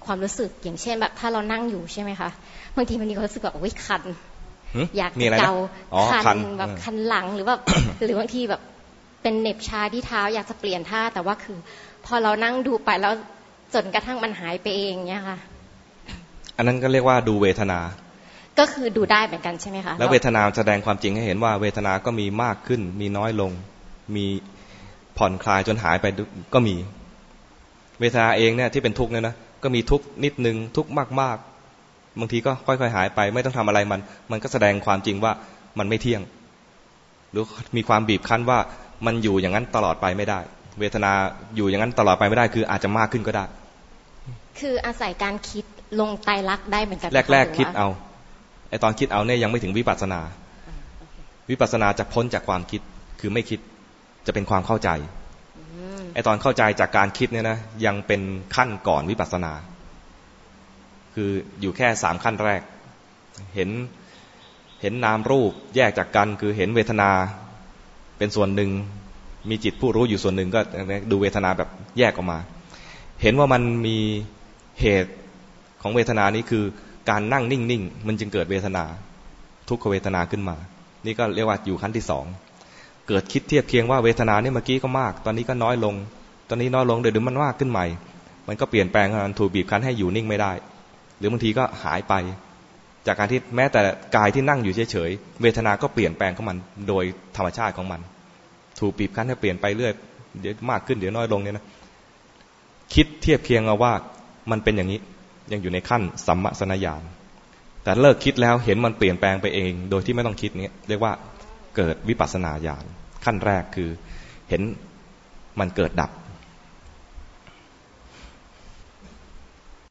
ความรู้สึกอย่างเช่นแบบถ้าเรานั่งอยู่ใช่ไหมคะบางทีมันมีความรู้สึกแบบโอ้ยคัน อยากเกาคันแบบคันหลังหรือแบบหรือบางทีแบบเป็นเน็บชาที่เท้าอยากจะเปลี่ยนท่าแต่ว่าคือ พอเรานั่งดูไปแล้วจนกระทั่งมันหายไปเองเนี่ยค่ะ อันนั้นก็เรียกว่าดูเวทนา ก็คือดูได้เหมือนกันใช่ไหมคะแล้วเวทนาแสดงความจริงให้เห็นว่าเวทนาก็มีมากขึ้น มีน้อยลง มี ผ่อนคลายจนหายไปก็มี เวทนาเองเนี่ยที่เป็นทุกข์เนี่ยนะก็มีทุกข์นิดนึงทุกข์มากๆ บางทีก็ค่อยๆหายไป ไม่ต้องทำอะไรมัน มันก็แสดงความจริงว่ามันไม่เที่ยง หรือมีความบีบคั้นว่ามันอยู่อย่างนั้นตลอดไปไม่ได้ เวทนาอยู่อย่างนั้นตลอดไปไม่ได้ คืออาจจะมากขึ้นก็ได้ คืออาศัยการคิดลงไตรักได้เหมือนกันแรกๆคิดเอาไอตอนคิดเอาเนี่ยยังไม่ถึงวิปัสนา วิปัสนาจะพ้นจากความคิดคือไม่คิด จะเป็นความเข้าใจไอตอนเข้าใจจากการคิดเนี่ยนะยังเป็นขั้นก่อนวิปัสนา คืออยู่แค่สามขั้นแรก เห็นเห็นนามรูปแยกจากกันคือเห็นเวทนาเป็นส่วนหนึ่ง มีจิตผู้รู้อยู่ส่วนหนึ่งก็ดูเวทนาแบบแยกออกมา เห็นว่ามันมีเหตุของเวทนานี้คือการนั่งนิ่งๆ มันจึงเกิดเวทนา ทุกขเวทนาขึ้นมา นี่ก็เรียกว่าอยู่ขั้นที่สอง เกิดคิดเทียบเคียงว่าเวทนาเนี่ยเมื่อกี้ก็มาก ตอนนี้ก็น้อยลง ตอนนี้น้อยลงเดี๋ยวมันมากขึ้นใหม่ มันก็เปลี่ยนแปลงมันถูกบีบคั้นให้อยู่นิ่งไม่ได้ หรือบางทีก็หายไป จากการที่แม้แต่กายที่นั่งอยู่เฉยๆเวทนาก็เปลี่ยนแปลงของมันโดยธรรมชาติของมัน ถูกบีบคั้นให้เปลี่ยนไปเรื่อยเดี๋ยวมากขึ้นเดี๋ยวน้อยลงเนี่ยนะคิดเทียบเคียงเอาว่ามันเป็นอย่างนี้ยังอยู่ในขั้นสัมมสนญาณแต่เลิกคิดแล้วเห็นมันเปลี่ยนแปลงไปเอง โดยที่ไม่ต้องคิดเนี้ยเรียกว่าเกิดวิปัสสนาญาณ ขั้นแรกคือเห็นมันเกิดดับ